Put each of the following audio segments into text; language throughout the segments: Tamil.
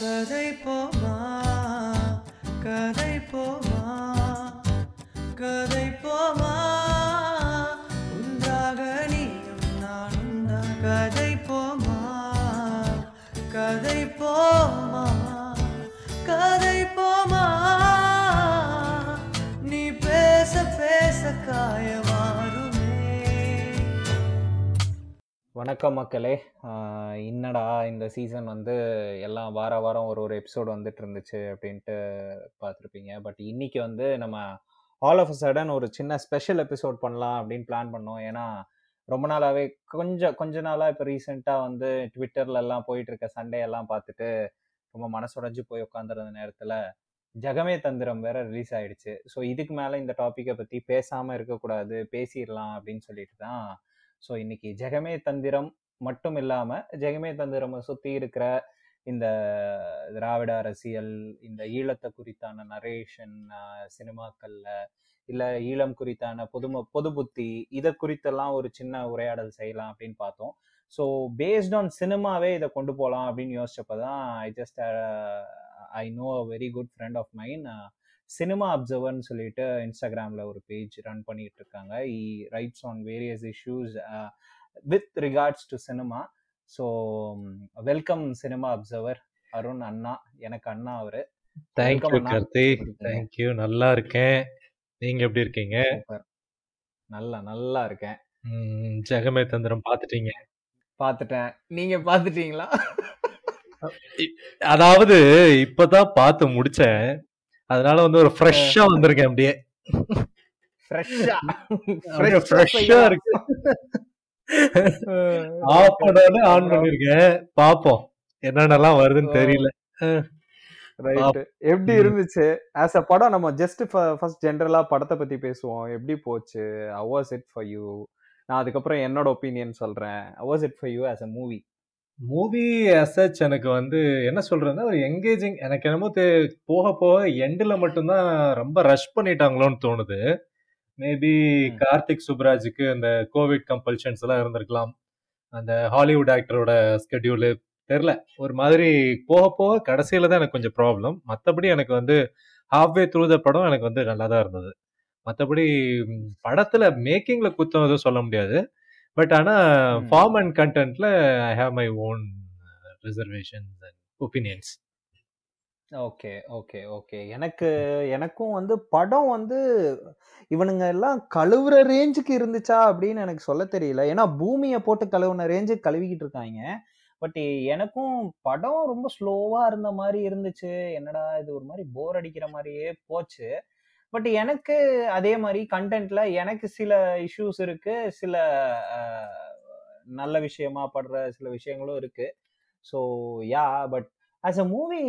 கதை போமா கதை போமா கதை போமா. உண்டாக நீயும் நானும் தான் கதை போமா கதை போமா கதை போமா. நீ பேச பேச காயமாறுமே வணக்கம் மக்களே. என்னடா இந்த சீசன் வந்து எல்லாம் வார வாரம் ஒரு ஒரு எபிசோடு வந்துட்டு இருந்துச்சு அப்படின்ட்டு பார்த்துருப்பீங்க. பட் இன்னைக்கு வந்து நம்ம ஆல் ஆஃப் அ சடன் ஒரு சின்ன ஸ்பெஷல் எபிசோட் பண்ணலாம் அப்படின்னு பிளான் பண்ணோம். ஏன்னா ரொம்ப நாளாகவே கொஞ்சம் கொஞ்ச நாளாக இப்போ ரீசெண்டாக வந்து ட்விட்டர்லலாம் போயிட்டுருக்க போயிட்டு இருக்க சண்டே எல்லாம் பார்த்துட்டு ரொம்ப மனசுடைஞ்சு போய் உட்காந்துருந்த நேரத்தில் ஜெகமே தந்திரம் வேற ரிலீஸ் ஆயிடுச்சு. ஸோ இதுக்கு மேலே இந்த டாப்பிக்கை பற்றி பேசாமல் இருக்கக்கூடாது பேசிடலாம் அப்படின்னு சொல்லிட்டு தான். ஸோ இன்னைக்கு ஜெகமே தந்திரம் மட்டும் இல்லாமல் ஜெகமே தந்திரம் சுற்றி இருக்கிற இந்த திராவிட அரசியல் இந்த ஈழத்தை குறித்தான நரேஷன் சினிமாக்கள்ல இல்லை ஈழம் குறித்தான பொதும பொது புத்தி இதை குறித்தெல்லாம் ஒரு சின்ன உரையாடல் செய்யலாம் அப்படின்னு பார்த்தோம். ஸோ பேஸ்ட் ஆன் சினிமாவே இதை கொண்டு போகலாம் அப்படின்னு யோசிச்சப்போ தான் I just I know a very good friend of mine cinema அப்சர்வர்னு சொல்லிட்டு இன்ஸ்டாகிராமில் ஒரு பேஜ் ரன் பண்ணிட்டு இருக்காங்க. He writes on various issues with regards to cinema so welcome cinema observer Arun அண்ணா எனக்கு அண்ணா அவரு. தேங்க்யூ. கார்த்தி? தேங்க்யூ நல்லா இருக்கேன். நீங்க எப்படி இருக்கீங்க. நல்லா நல்லா இருக்கேன். ஜெகமே தந்திரம் பாத்துட்டீங்க பார்த்துட்டேன். நீங்க பார்த்துட்டீங்களா? அதாவது இப்பதான் பார்த்து முடிச்சேன். அதனால வந்து ஒரு ஃப்ரெஷ்ஷா வந்திருக்கேன் அப்படியே. ஃப்ரெஷ்ஷா ஃப்ரெஷ்ஷா இருக்கு. ஆஃப் பண்ணோட ஆன் பண்ணிருக்கேன் பாப்போம் என்னென்னலாம் வருதுன்னு தெரியல. ரைட் எப்படி. இருந்துச்சு? ஆஸ் அ படம் நம்ம ஜஸ்ட் ஃபர்ஸ்ட் ஜென்ரலா படத்தை பத்தி பேசுவோம். எப்படி போச்சு? வாஸ் இட் ஃபார் யூ நான் அதுக்கப்புறம் என்னோட ஒப்பீனியன் சொல்றேன். Was it for you as a movie movie as எனக்கு வந்து என்ன சொல்றதுன்னா ஒரு எங்கேஜிங் எனக்கு என்னமோ போக போக எண்டில் மட்டும்தான் ரொம்ப ரஷ் பண்ணிட்டாங்களோன்னு தோணுது. மேபி. கார்த்திக் சுப்ராஜுக்கு அந்த கோவிட் கம்பல்ஷன்ஸ் எல்லாம் இருந்திருக்கலாம். அந்த ஹாலிவுட் ஆக்டரோட ஸ்கெடியூலு தெரில. ஒரு மாதிரி போக போக கடைசியில தான் எனக்கு கொஞ்சம் ப்ராப்ளம் மற்றபடி எனக்கு வந்து ஹாஃப்வே த்ரூ த படம் எனக்கு வந்து நல்லா தான் இருந்தது. மற்றபடி படத்துல மேக்கிங்ல குத்தம் எதுவும் சொல்ல முடியாது. பட் ஆனா ம். Form and கண்டென்ட்ல I have my own reservations and opinions okay okay okay. எனக்கு எனக்கும் வந்து படம் வந்து இவனுங்க எல்லாம் கழுவுற ரேஞ்சுக்கு இருந்துச்சா அப்படின்னு எனக்கு சொல்ல தெரியல. ஏன்னா பூமியை போட்டு கழுவுன ரேஞ்சுக்கு கழுவிக்கிட்டு இருக்காங்க. பட் எனக்கும் படம் ரொம்ப ஸ்லோவா இருந்த மாதிரி இருந்துச்சு. என்னடா இது ஒரு மாதிரி போர் அடிக்கிற மாதிரியே போச்சு. பட் எனக்கு அதே மாதிரி கண்டென்ட்ல எனக்கு சில இஷ்யூஸ் இருக்கு. சில நல்ல விஷயமா படுற சில விஷயங்களும் இருக்கு. So yeah but as a movie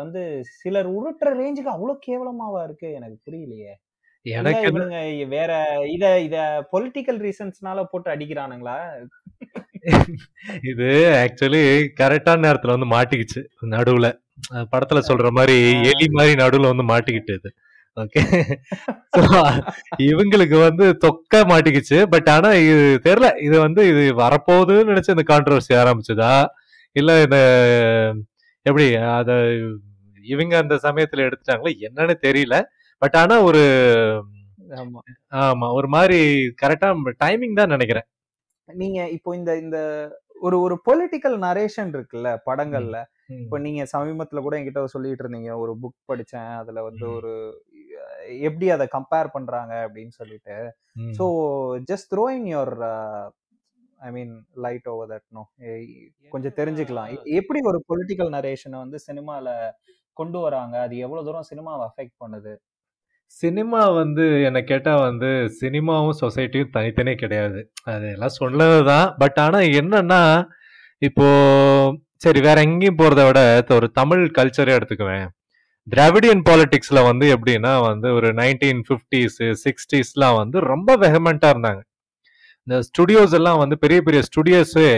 வந்து சிலர் உருட்டுற ரேஞ்சுக்கு அவ்வளவு கேவலமாவா இருக்கு எனக்கு புரியலையே. எனக்கு வேற இத இத பொலிட்டிக்கல் ரீசன்ஸ்னால போட்டு அடிக்கிறானுங்களா? இது ஆக்சுவலி கரெக்டான நேரத்துல வந்து மாட்டிக்கிச்சு. நடுவுல. படத்துல சொல்ற மாதிரி. எலி மாதிரி நடுவுல வந்து மாட்டிக்கிட்டு இது. ஓகே இவங்களுக்கு வந்து தொக்க மாட்டிக்கிச்சு. பட் ஆனா இது தெரியல. இது வந்து இது வரப்போகுதுன்னு நினைச்சு இந்த கான்ட்ரவர்சி ஆரம்பிச்சதா? இல்ல இந்த எப்படி அத இவங்க அந்த சமயத்துல எடுத்துட்டாங்களா என்னன்னு தெரியல. பட் ஆனா ஒரு ஆமா. ஒரு மாதிரி கரெக்டா டைமிங் தான் நினைக்கிறேன். நீங்க இப்போ இந்த இந்த ஒரு ஒரு பொலிட்டிக்கல் நரேஷன் இருக்குல்ல படங்கள்ல. இப்போ நீங்க சமீபத்துல கூட என்கிட்ட சொல்லிட்டு இருந்தீங்க. ஒரு புக் படிச்சேன். அதுல வந்து. ஒரு எப்படி அதை கம்பேர் பண்றாங்க அப்படின்னு சொல்லிட்டு. So just throwing your I mean light over that no கொஞ்சம் தெரிஞ்சுக்கலாம். எப்படி ஒரு பொலிட்டிக்கல் நரேஷனை வந்து சினிமால கொண்டு வராங்க? அது எவ்வளவு தூரம் சினிமாவை அஃபெக்ட் பண்ணுது? சினிமா வந்து என்ன கேட்டா வந்து சினிமாவும் சொசைட்டியும் தனித்தனியே கிடையாது. அது எல்லாம் சொன்னதுதான். பட் ஆனா என்னன்னா இப்போ சரி வேற எங்கேயும் போறதை விட இப்ப ஒரு தமிழ் கல்ச்சரே எடுத்துக்குவேன். திராவிடியன் பாலிடிக்ஸ்ல வந்து எப்படின்னா வந்து ஒரு நைன்டீன் ஃபிஃப்டிஸ் சிக்ஸ்டீஸ்லாம் வந்து ரொம்ப வெஹமெண்டா இருந்தாங்க. இந்த ஸ்டுடியோஸ் எல்லாம் வந்து பெரிய பெரிய ஸ்டுடியோஸே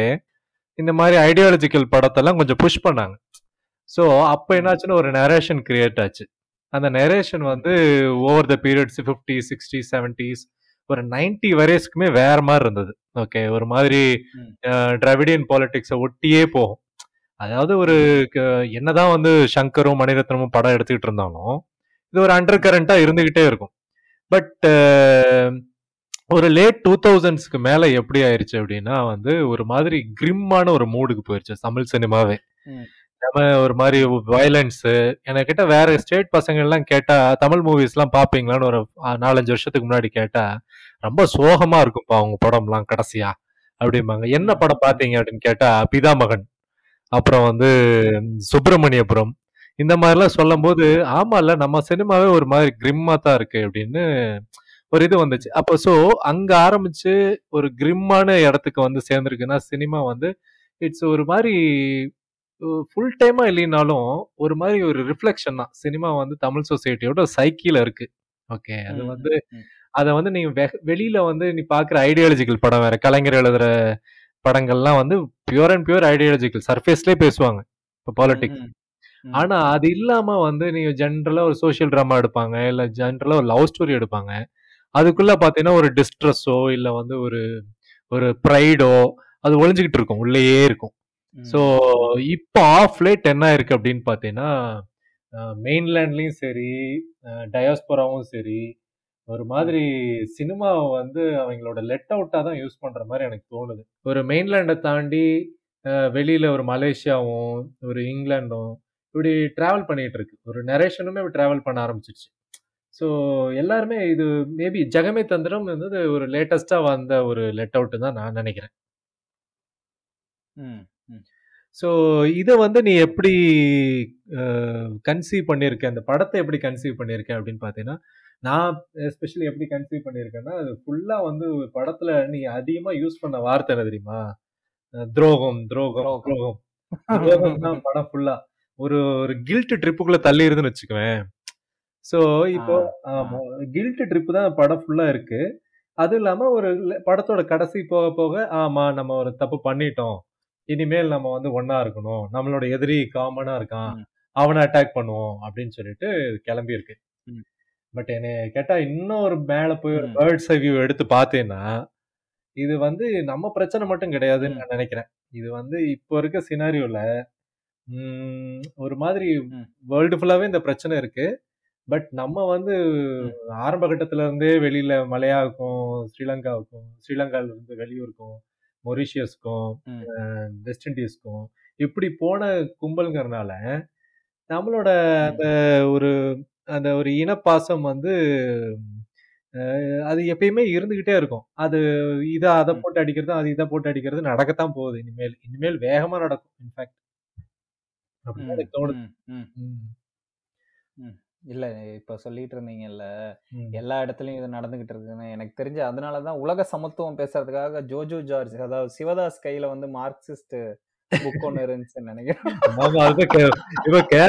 இந்த மாதிரி ஐடியாலஜிக்கல் படத்தெல்லாம் கொஞ்சம் புஷ் பண்ணாங்க. ஸோ அப்போ என்னாச்சுன்னா ஒரு நரேஷன் கிரியேட் ஆச்சு. அந்த நரேஷன் வந்து over the periods fifty sixty seventies ஒரு நைன்டி வரைஸ்க்குமே வேற மாதிரி இருந்தது. ஓகே ஒரு மாதிரி. டிராவிடியன் பாலிடிக்ஸை ஒட்டியே போகும். அதாவது ஒரு என்னதான் வந்து சங்கரும் மணிரத்னமும் படம் எடுத்துக்கிட்டு இருந்தாலும் இது ஒரு அண்டர் கரண்டா இருந்துகிட்டே இருக்கும். பட் ஒரு லேட் டூ தௌசண்ட்ஸ்க்கு மேல எப்படி ஆயிருச்சு அப்படின்னா வந்து ஒரு மாதிரி கிரிம்மான ஒரு மூடுக்கு போயிருச்சு தமிழ் சினிமாவே. நம்ம ஒரு மாதிரி வயலன்ஸ் என்கிட்ட வேற ஸ்டேட் பசங்க எல்லாம் கேட்டா தமிழ் மூவிஸ் எல்லாம் பாப்பீங்களான்னு ஒரு நாலஞ்சு வருஷத்துக்கு முன்னாடி கேட்டா ரொம்ப சோகமா இருக்கும்ப்பா அவங்க படம்லாம் கடைசியா அப்படிம்பாங்க. என்ன படம் பாத்தீங்க அப்படின்னு கேட்டா பிதாமகன். அப்புறம் வந்து சுப்பிரமணியபுரம். இந்த மாதிரிலாம் சொல்லும்போது ஆமால நம்ம சினிமாவே ஒரு மாதிரி கிரிம்மா தான் இருக்கு அப்படின்னு ஒரு இது வந்துச்சு. அப்போ ஸோ அங்க ஆரம்பிச்சு ஒரு கிரிம்மான இடத்துக்கு வந்து சேர்ந்துருக்குன்னா சினிமா வந்து இட்ஸ் ஒரு மாதிரி ஃபுல் டைமா இல்லைனாலும் ஒரு மாதிரி ஒரு ரிஃப்ளெக்ஷன் தான். சினிமா வந்து தமிழ் சொசைட்டியோட சைக்கிள் இருக்கு. ஓகே அது வந்து. அதை வந்து வெ- வெளியில வந்து நீ பாக்குற ஐடியாலஜிக்கல் படம் வேற கலைஞர் எழுதுற படங்கள்லாம் வந்து பியூர் அண்ட் பியூர் ஐடியாலஜிக்கல் சர்ஃபேஸ்லயே பேசுவாங்க இப்போ ம். ஆனா அது இல்லாம வந்து நீங்க ஜென்ரலா ஒரு சோஷியல் ட்ராமா எடுப்பாங்க இல்ல ஜென்ரலா ஒரு லவ் ஸ்டோரி எடுப்பாங்க. அதுக்குள்ள பாத்தீங்கன்னா ஒரு டிஸ்ட்ரெஸ்ஸோ இல்ல வந்து ஒரு ஒரு ப்ரைடோ அது ஒளிஞ்சுக்கிட்டு இருக்கும் உள்ளேயே இருக்கும். ஸோ இப்போ ஆஃப் லேட் என்ன இருக்கு அப்படின்னு பார்த்தீங்கன்னா மெயின்லேண்ட்லேயும் சரி டயாஸ்போராவும் சரி ஒரு மாதிரி சினிமாவை வந்து அவங்களோட லெட் அவுட்டாக தான் யூஸ் பண்ணுற மாதிரி எனக்கு தோணுது. ஒரு மெயின்லேண்டை தாண்டி வெளியில ஒரு மலேசியாவும் ஒரு இங்கிலாண்டும் இப்படி டிராவல் பண்ணிட்டு இருக்கு. ஒரு நரேஷனுமே டிராவல் பண்ண ஆரம்பிச்சிருச்சு. ஸோ எல்லாருமே இது மேபி ஜெகமே தந்திரம் வந்து ஒரு லேட்டஸ்டாக வந்த ஒரு லெட் அவுட் தான் நான் நினைக்கிறேன். ம். ஸோ இதை வந்து நீ எப்படி கன்சீவ் பண்ணியிருக்க? அந்த படத்தை எப்படி கன்சீவ் பண்ணியிருக்க அப்படின்னு பார்த்தீங்கன்னா நான் எஸ்பெஷலி எப்படி கன்சீவ் பண்ணியிருக்கேன்னா அது ஃபுல்லாக வந்து படத்தில் நீ அதிகமாக யூஸ் பண்ண வார்த்தை என்ன தெரியுமா? துரோகம் துரோகம் துரோகம். துரோகம். தான் படம் ஃபுல்லா ஒரு ஒரு கில்ட் ட்ரிப்புக்குள்ள தள்ளி இருந்துன்னு வச்சுக்குவேன். ஸோ இப்போ கில்ட் ட்ரிப் தான் படம் ஃபுல்லா இருக்கு. அது இல்லாம ஒரு படத்தோட கடைசி போக போக ஆமா நம்ம ஒரு தப்பு பண்ணிட்டோம். இனிமேல் நம்ம வந்து ஒண்ணா இருக்கணும். நம்மளோட எதிரி காமனா இருக்கான். அவனை அட்டாக் பண்ணுவோம் அப்படின்னு சொல்லிட்டு கிளம்பி இருக்கு. பட் என்னை கேட்டா இன்னும் ஒரு மேல போய் ஒரு. பேர்ட்ஸ் வியூ எடுத்து பார்த்தேன்னா இது வந்து நம்ம பிரச்சனை மட்டும் கிடையாதுன்னு நான் நினைக்கிறேன். இது வந்து இப்போ இருக்க சினாரியோல ஒரு மாதிரி. வேர்ல்டு ஃபுல்லாவே இந்த பிரச்சனை இருக்கு. பட் நம்ம வந்து. ஆரம்ப கட்டத்துல இருந்தே வெளியில மலையாவுக்கும் ஸ்ரீலங்காவுக்கும் ஸ்ரீலங்கால இருந்து வெளியூருக்கும் மொரிஷியஸ்க்கும். வெஸ்ட் இண்டீஸ்க்கும் இப்படி போன கும்பல்ங்கிறனால நம்மளோட அந்த ஒரு அந்த ஒரு இனப்பாசம் வந்து அது எப்பயுமே இருந்துகிட்டே இருக்கும். அது இதை அதை. போட்டு அடிக்கிறது அது இதை போட்டு அடிக்கிறது நடக்கத்தான் போகுது. இனிமேல் இனிமேல் வேகமா நடக்கும் இன்ஃபேக்ட் அப்படின்னு தோணுது. இல்ல இப்ப சொல்லிட்டு இருந்தீங்கல்ல ம். எல்லா இடத்துலயும் இது நடந்துகிட்டு இருக்குன்னு எனக்கு தெரிஞ்சு அதனாலதான் உலக சமத்துவம் பேசுறதுக்காக ஜோஜோ ஜார்ஜ் அதாவது சிவதாஸ் கையில வந்து மார்க்சிஸ்ட் புக் ஒண்ணு இருந்துச்சுன்னு நினைக்கிறேன். ஆமா கே- இப்ப கே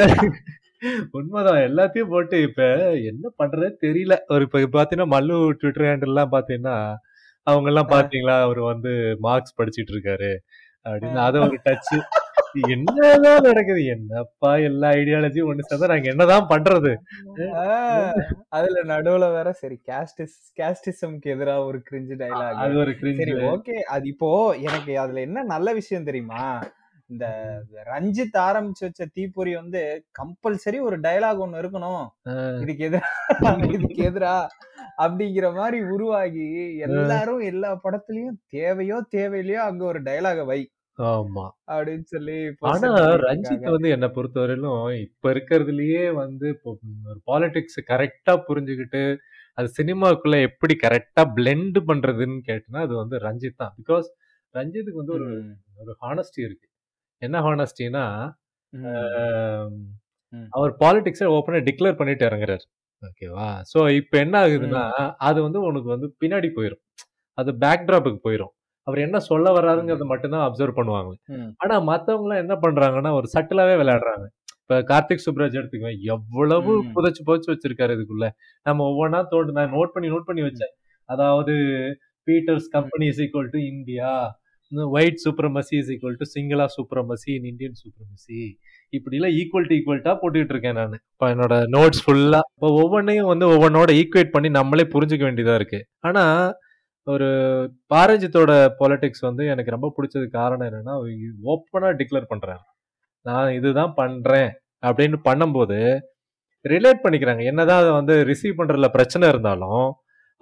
உண்மைதான் எல்லாத்தையும் போட்டு இப்ப என்ன பண்றதே தெரியல. ஒரு இப்ப பாத்தீங்கன்னா மல்லு ட்விட்டர் ஹேண்டில் எல்லாம் பாத்தீங்கன்னா அவங்க எல்லாம் பாத்தீங்களா அவர் வந்து மார்க்ஸ் படிச்சிட்டு இருக்காரு. அப்படின்னு அது ஒரு டச் என்னதான் நடக்குது? என்னப்பா எல்லா ஐடியாலஜியும் ஒண்ணு சேர்ந்தா நாங்க என்னதான் பண்றது? அதுல நடுவுல வேற சரி கேஸ்டிஸ் கேஸ்டிசம்க்கு எதிரா ஒரு கிரிஞ்சு டைலாக் அது ஒரு சரி ஓகே அது இப்போ எனக்கு அதுல என்ன நல்ல விஷயம் தெரியுமா? இந்த ரஞ்சித் ஆரம்பிச்சு வச்ச தீப்பொறி வந்து கம்பல்சரி ஒரு டயலாக் ஒண்ணு இருக்கணும். இதுக்கு எதிரா இதுக்கு எதிரா அப்படிங்கிற மாதிரி உருவாகி எல்லாரும் எல்லா படத்துலயும் தேவையோ தேவையிலையோ அங்க ஒரு டயலாக வை. ஆமா. அப்படின்னு சொல்லி ஆனா ரஞ்சித். வந்து என்ன பொறுத்தவரையிலும் இப்ப இருக்கிறதுலயே வந்து இப்போ ஒரு பாலிடிக்ஸ் கரெக்டா புரிஞ்சுக்கிட்டு அது சினிமாக்குள்ள எப்படி கரெக்டா பிளெண்ட் பண்றதுன்னு கேட்டனா அது வந்து ரஞ்சித் தான். பிகாஸ் ரஞ்சித்துக்கு வந்து ஒரு ஒரு ஹானஸ்டி இருக்கு. என்ன ஹானஸ்டினா. அவர் பாலிடிக்ஸை ஓப்பனா டிக்ளேர் பண்ணிட்டு இறங்குறாரு. ஓகேவா சோ இப்போ என்ன ஆகுதுன்னா அது வந்து உனக்கு வந்து பின்னாடி போயிடும் அது பேக் டிராப்புக்கு போயிடும் அவர் என்ன சொல்ல வர்றாருங்கிறத மட்டும்தான் அப்சர்வ் பண்ணுவாங்க. ஆனா மத்தவங்க என்ன பண்றாங்கன்னா ஒரு சட்டிலாவே விளையாடுறாங்க. இப்ப கார்த்திக் சுப்ராஜ் எடுத்துக்குவேன் எவ்வளவு. புதைச்சு புதைச்சு வச்சிருக்காரு இதுக்குள்ள. நம்ம ஒவ்வொன்றா தோண்டு நான் நோட் பண்ணி நோட் பண்ணி வச்சேன். அதாவது Peter's company is equal to India white supremacy is equal to சிங்கிளா சூப்பரமசி இன் இந்தியன் சூப்பரமசி இப்படி எல்லாம் ஈக்குவல் டு ஈக்குவல்ட்டா போட்டுக்கிட்டு இருக்கேன் நான். இப்போ என்னோட நோட்ஸ் ஃபுல்லா இப்போ ஒவ்வொன்றையும் வந்து ஒவ்வொன்னோட ஈக்குவேட் பண்ணி நம்மளே புரிஞ்சுக்க வேண்டியதா இருக்கு. ஆனா ஒரு பாரஞ்சித்தோட பாலிடிக்ஸ் வந்து எனக்கு ரொம்ப பிடிச்சது காரணம் என்னன்னா ஓப்பனாக டிக்ளேர் பண்ணுறாங்க நான் இதுதான் பண்ணுறேன் அப்படின்னு பண்ணும்போது ரிலேட் பண்ணிக்கிறாங்க. என்னதான் அதை வந்து ரிசீவ் பண்ணுறதுல பிரச்சனை இருந்தாலும்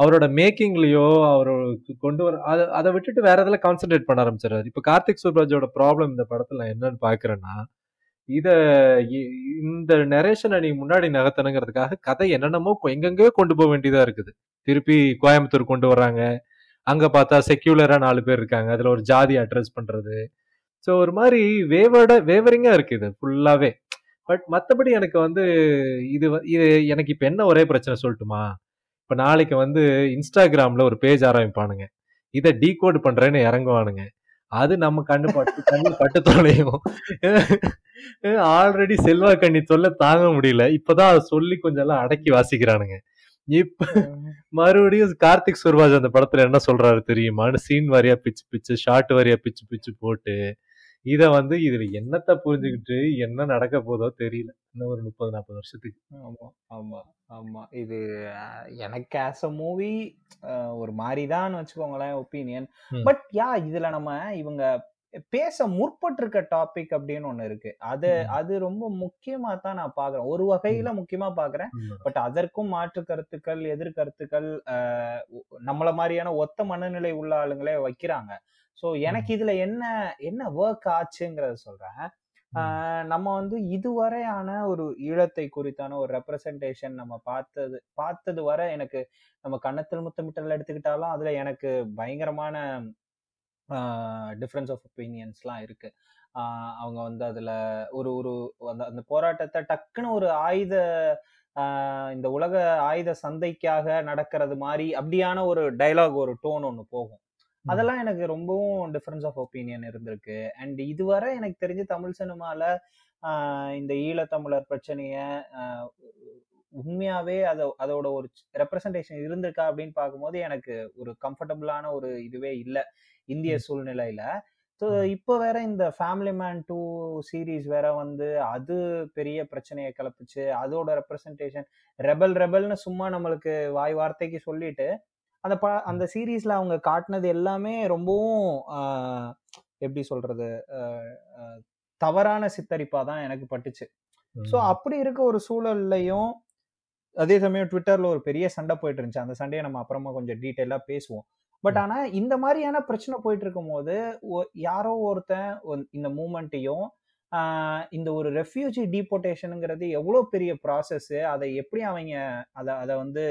அவரோட மேக்கிங்லேயோ அவருக்கு கொண்டு வர அதை அதை விட்டுட்டு வேற இதில் கான்சென்ட்ரேட் பண்ண ஆரம்பிச்சிடறாரு. இப்போ கார்த்திக் சுப்ராஜோட ப்ராப்ளம் இந்த படத்தில் நான் என்னன்னு பார்க்குறேன்னா இதை இ- இந்த நரேஷனை நீ முன்னாடி நகர்த்தணுங்கிறதுக்காக கதை என்னென்னமோ கொ- கொண்டு போக வேண்டியதாக இருக்குது. திருப்பி கோயம்புத்தூர் கொண்டு வர்றாங்க. அங்க பார்த்தா செக்யூலரா நாலு பேர் இருக்காங்க. அதுல ஒரு ஜாதி அட்ரஸ் பண்றது. ஸோ ஒரு மாதிரி வேவர்ட வேவரிங்கா இருக்கு இது ஃபுல்லாவே பட் மற்றபடி எனக்கு வந்து இது இது எனக்கு இப்போ என்ன ஒரே பிரச்சனை சொல்லட்டுமா? இப்போ நாளைக்கு வந்து இன்ஸ்டாகிராமில் ஒரு பேஜ் ஆரம்பிப்பானுங்க. இதை டீகோட் பண்ணுறேன்னு இறங்குவானுங்க. அது நம்ம கண்ணு பட்டு கண்ணு பட்டு தொலையும் ஆல்ரெடி செல்வா கண்ணி சொல்ல தாங்க முடியல. இப்போதான் அதை சொல்லி கொஞ்சம் எல்லாம் அடக்கி வாசிக்கிறானுங்க. இப்ப மறுபடியும் கார்த்திக் சுர்வாஜ் அந்த படத்துல என்ன சொல்றாரு தெரியுமான்னு சீன் வாரியா பிச்சு பிச்சு ஷார்ட் வாரியா பிச்சு பிச்சு போட்டு இத வந்து இதுல என்னத்த புரிஞ்சுக்கிட்டு என்ன நடக்க போதோ தெரியல. இன்னும் ஒரு முப்பது நாற்பது வருஷத்துக்கு. ஆமா ஆமா ஆமா. இது எனக்கு ஆஸ் அ மூவி ஒரு மாதிரி தான் வச்சுக்கோங்களேன் ஒப்பீனியன். பட் யா இதுல நம்ம இவங்க பேச முற்பட்டிருக்க டாபிக் அப்படின்னு ஒண்ணு இருக்கு. அது. அது ரொம்ப முக்கியமா தான் நான் பாக்குறேன் ஒரு வகையில முக்கியமா பாக்குறேன் பட் அதற்கும் மாற்று கருத்துக்கள் எதிர் கருத்துக்கள் அஹ், ஒ- நம்மள மாதிரியான ஒத்த மனநிலை உள்ள ஆளுங்களே வைக்கிறாங்க. சோ எனக்கு இதுல என்ன என்ன ஒர்க் ஆச்சுங்கிறத சொல்றேன். ஆஹ் நம்ம வந்து இதுவரையான ஒரு ஈழத்தை குறித்தான ஒரு ரெப்ரசன்டேஷன் நம்ம பார்த்தது பார்த்தது வரை எனக்கு நம்ம கன்னத்தில் முத்தமிட்டல் எடுத்துக்கிட்டாலும் அதுல எனக்கு பயங்கரமான டிஃப்ரென்ஸ் ஆஃப் ஒப்பீனியன்ஸ்லாம் இருக்கு. ஆஹ் அவங்க வந்து அதுல ஒரு ஒரு அந்த அந்த போராட்டத்தை டக்குன்னு ஒரு ஆயுத இந்த உலக ஆயுத சந்தைக்காக நடக்கிறது மாதிரி அப்படியான ஒரு டைலாக் ஒரு டோன் ஒன்று போகும். அதெல்லாம் எனக்கு ரொம்பவும் டிஃபரன்ஸ் ஆஃப் ஒப்பீனியன் இருந்திருக்கு. அண்ட் இதுவரை எனக்கு தெரிஞ்ச தமிழ் சினிமால ஆஹ் இந்த ஈழத்தமிழர் பிரச்சனைய உண்மையாவே அத அதோட ஒரு ரெப்ரசன்டேஷன் இருந்திருக்கா அப்படின்னு பார்க்கும்போது எனக்கு ஒரு கம்ஃபர்டபுளான ஒரு இதுவே இல்லை. இந்திய சூழ்நிலையில. ஸோ இப்போ வேற இந்த ஃபேமிலி மேன் டூ சீரீஸ் வேற வந்து அது பெரிய பிரச்சனையை கிளப்புச்சு. அதோட ரெப்ரசன்டேஷன் ரெபல் ரெபல்னு சும்மா நம்மளுக்கு வாய் வார்த்தைக்கு சொல்லிட்டு அந்த ப அந்த சீரீஸ்ல அவங்க காட்டினது எல்லாமே ரொம்பவும் எப்படி சொல்றது தவறான சித்தரிப்பா தான் எனக்கு பட்டுச்சு. ஸோ அப்படி இருக்க ஒரு சூழல்லையும் அதே சமயம் ட்விட்டர்ல ஒரு பெரிய சண்டை போயிட்டு இருந்துச்சு. அந்த சண்டையை நம்ம அப்புறமா கொஞ்சம் டீட்டெயிலா பேசுவோம். பட் ஆனா இந்த மாதிரியான பிரச்சனை போயிட்டு இருக்கும் போது யாரோ ஒருத்தன் இந்த மூமெண்ட்டையும் இந்த ஒரு ரெஃப்யூஜி டீபோர்டேஷனுங்கிறது எவ்வளோ பெரிய ப்ராசஸ் அதை எப்படி அவங்க அதை அதை வந்து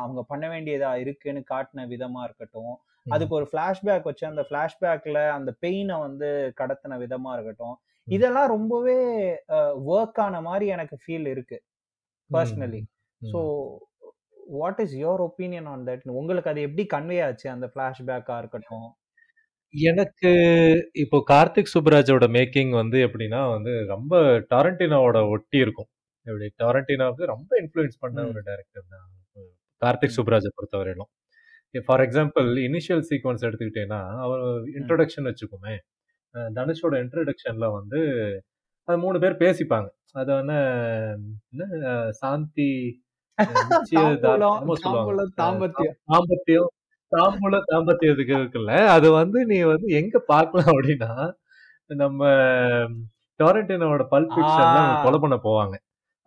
அவங்க பண்ண வேண்டியதா இருக்குன்னு காட்டின விதமா இருக்கட்டும் அதுக்கு ஒரு ஃபிளாஷ்பேக் வச்சு அந்த ஃபிளாஷ்பேக்ல அந்த பெயினை வந்து கடத்தின விதமா இருக்கட்டும் இதெல்லாம் ரொம்பவே ஒர்க் ஆன மாதிரி எனக்கு ஃபீல் இருக்கு personally so what is your opinion on that உங்களுக்கு அது எப்படி கன்வே ஆச்சு? அந்த ஃபிளாஷ்பேக்கா இருக்கட்டும். எனக்கு இப்போ கார்த்திக் சுப்ராஜோட மேக்கிங் வந்து எப்படின்னா வந்து ரொம்ப டாரண்டினோவோட ஒட்டி இருக்கும். எப்படி? டாரண்டினோவுக்கு ரொம்ப இன்ஃப்ளூயன்ஸ் பண்ண. ஒரு டைரக்டர் தான் கார்த்திக் சுப்ராஜை பொறுத்தவரையிலும். ஃபார் எக்ஸாம்பிள் இனிஷியல் சீக்வன்ஸ் எடுத்துக்கிட்டேன்னா அவர் இன்ட்ரோடக்ஷன் வச்சுக்கோமே தனுஷோட இன்ட்ரோடக்ஷன்ல வந்து அது மூணு பேர் பேசிப்பாங்க. அது வந்து என்ன சாந்தி தாம்பத்தியம். தாம்பூல தாம்பத்தியத்துக்கு இருக்குல்ல? அது வந்து நீ வந்து எங்க பார்க்கலாம் அப்படின்னா நம்ம டொரண்டினோட பல்ப். கொலை பண்ண போவாங்க.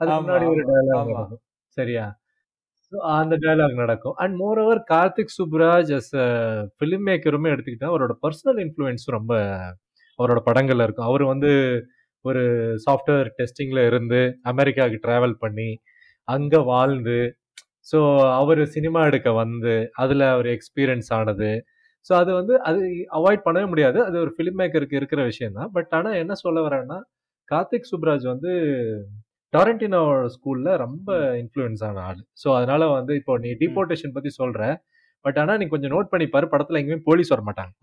அதுக்கு முன்னாடி ஒரு டயலாக் சரியா? அந்த டயலாக் நடக்கும். And more over Karthik Subbaraj as film மேக்கருமே எடுத்துக்கிட்டா அவரோட பர்சனல் இன்ஃப்ளூயன்ஸ் ரொம்ப அவரோட படங்கள்ல இருக்கும். அவர் வந்து ஒரு சாஃப்ட்வேர் டெஸ்டிங்ல இருந்து அமெரிக்காவுக்கு டிராவல் பண்ணி அங்க வாழ்ந்து ஸோ அவர் சினிமா எடுக்க வந்து அதில் அவர் எக்ஸ்பீரியன்ஸ் ஆனது. ஸோ அது வந்து அது அவாய்ட் பண்ணவே முடியாது. அது ஒரு ஃபிலிம் மேக்கருக்கு இருக்கிற விஷயம் தான் பட் ஆனால் என்ன சொல்ல வரேன்னா கார்த்திக் சுப்ராஜ் வந்து டாரண்டினோ ஸ்கூல்ல ரொம்ப இன்ஃப்ளூயன்ஸ் ஆன ஆள். ஸோ அதனால வந்து இப்போ நீ டிபோர்டேஷன் பத்தி சொல்ற பட் ஆனால் நீ கொஞ்சம் நோட் பண்ணி பாரு. படத்துல எங்கேயுமே போலீஸ் வர மாட்டாங்க.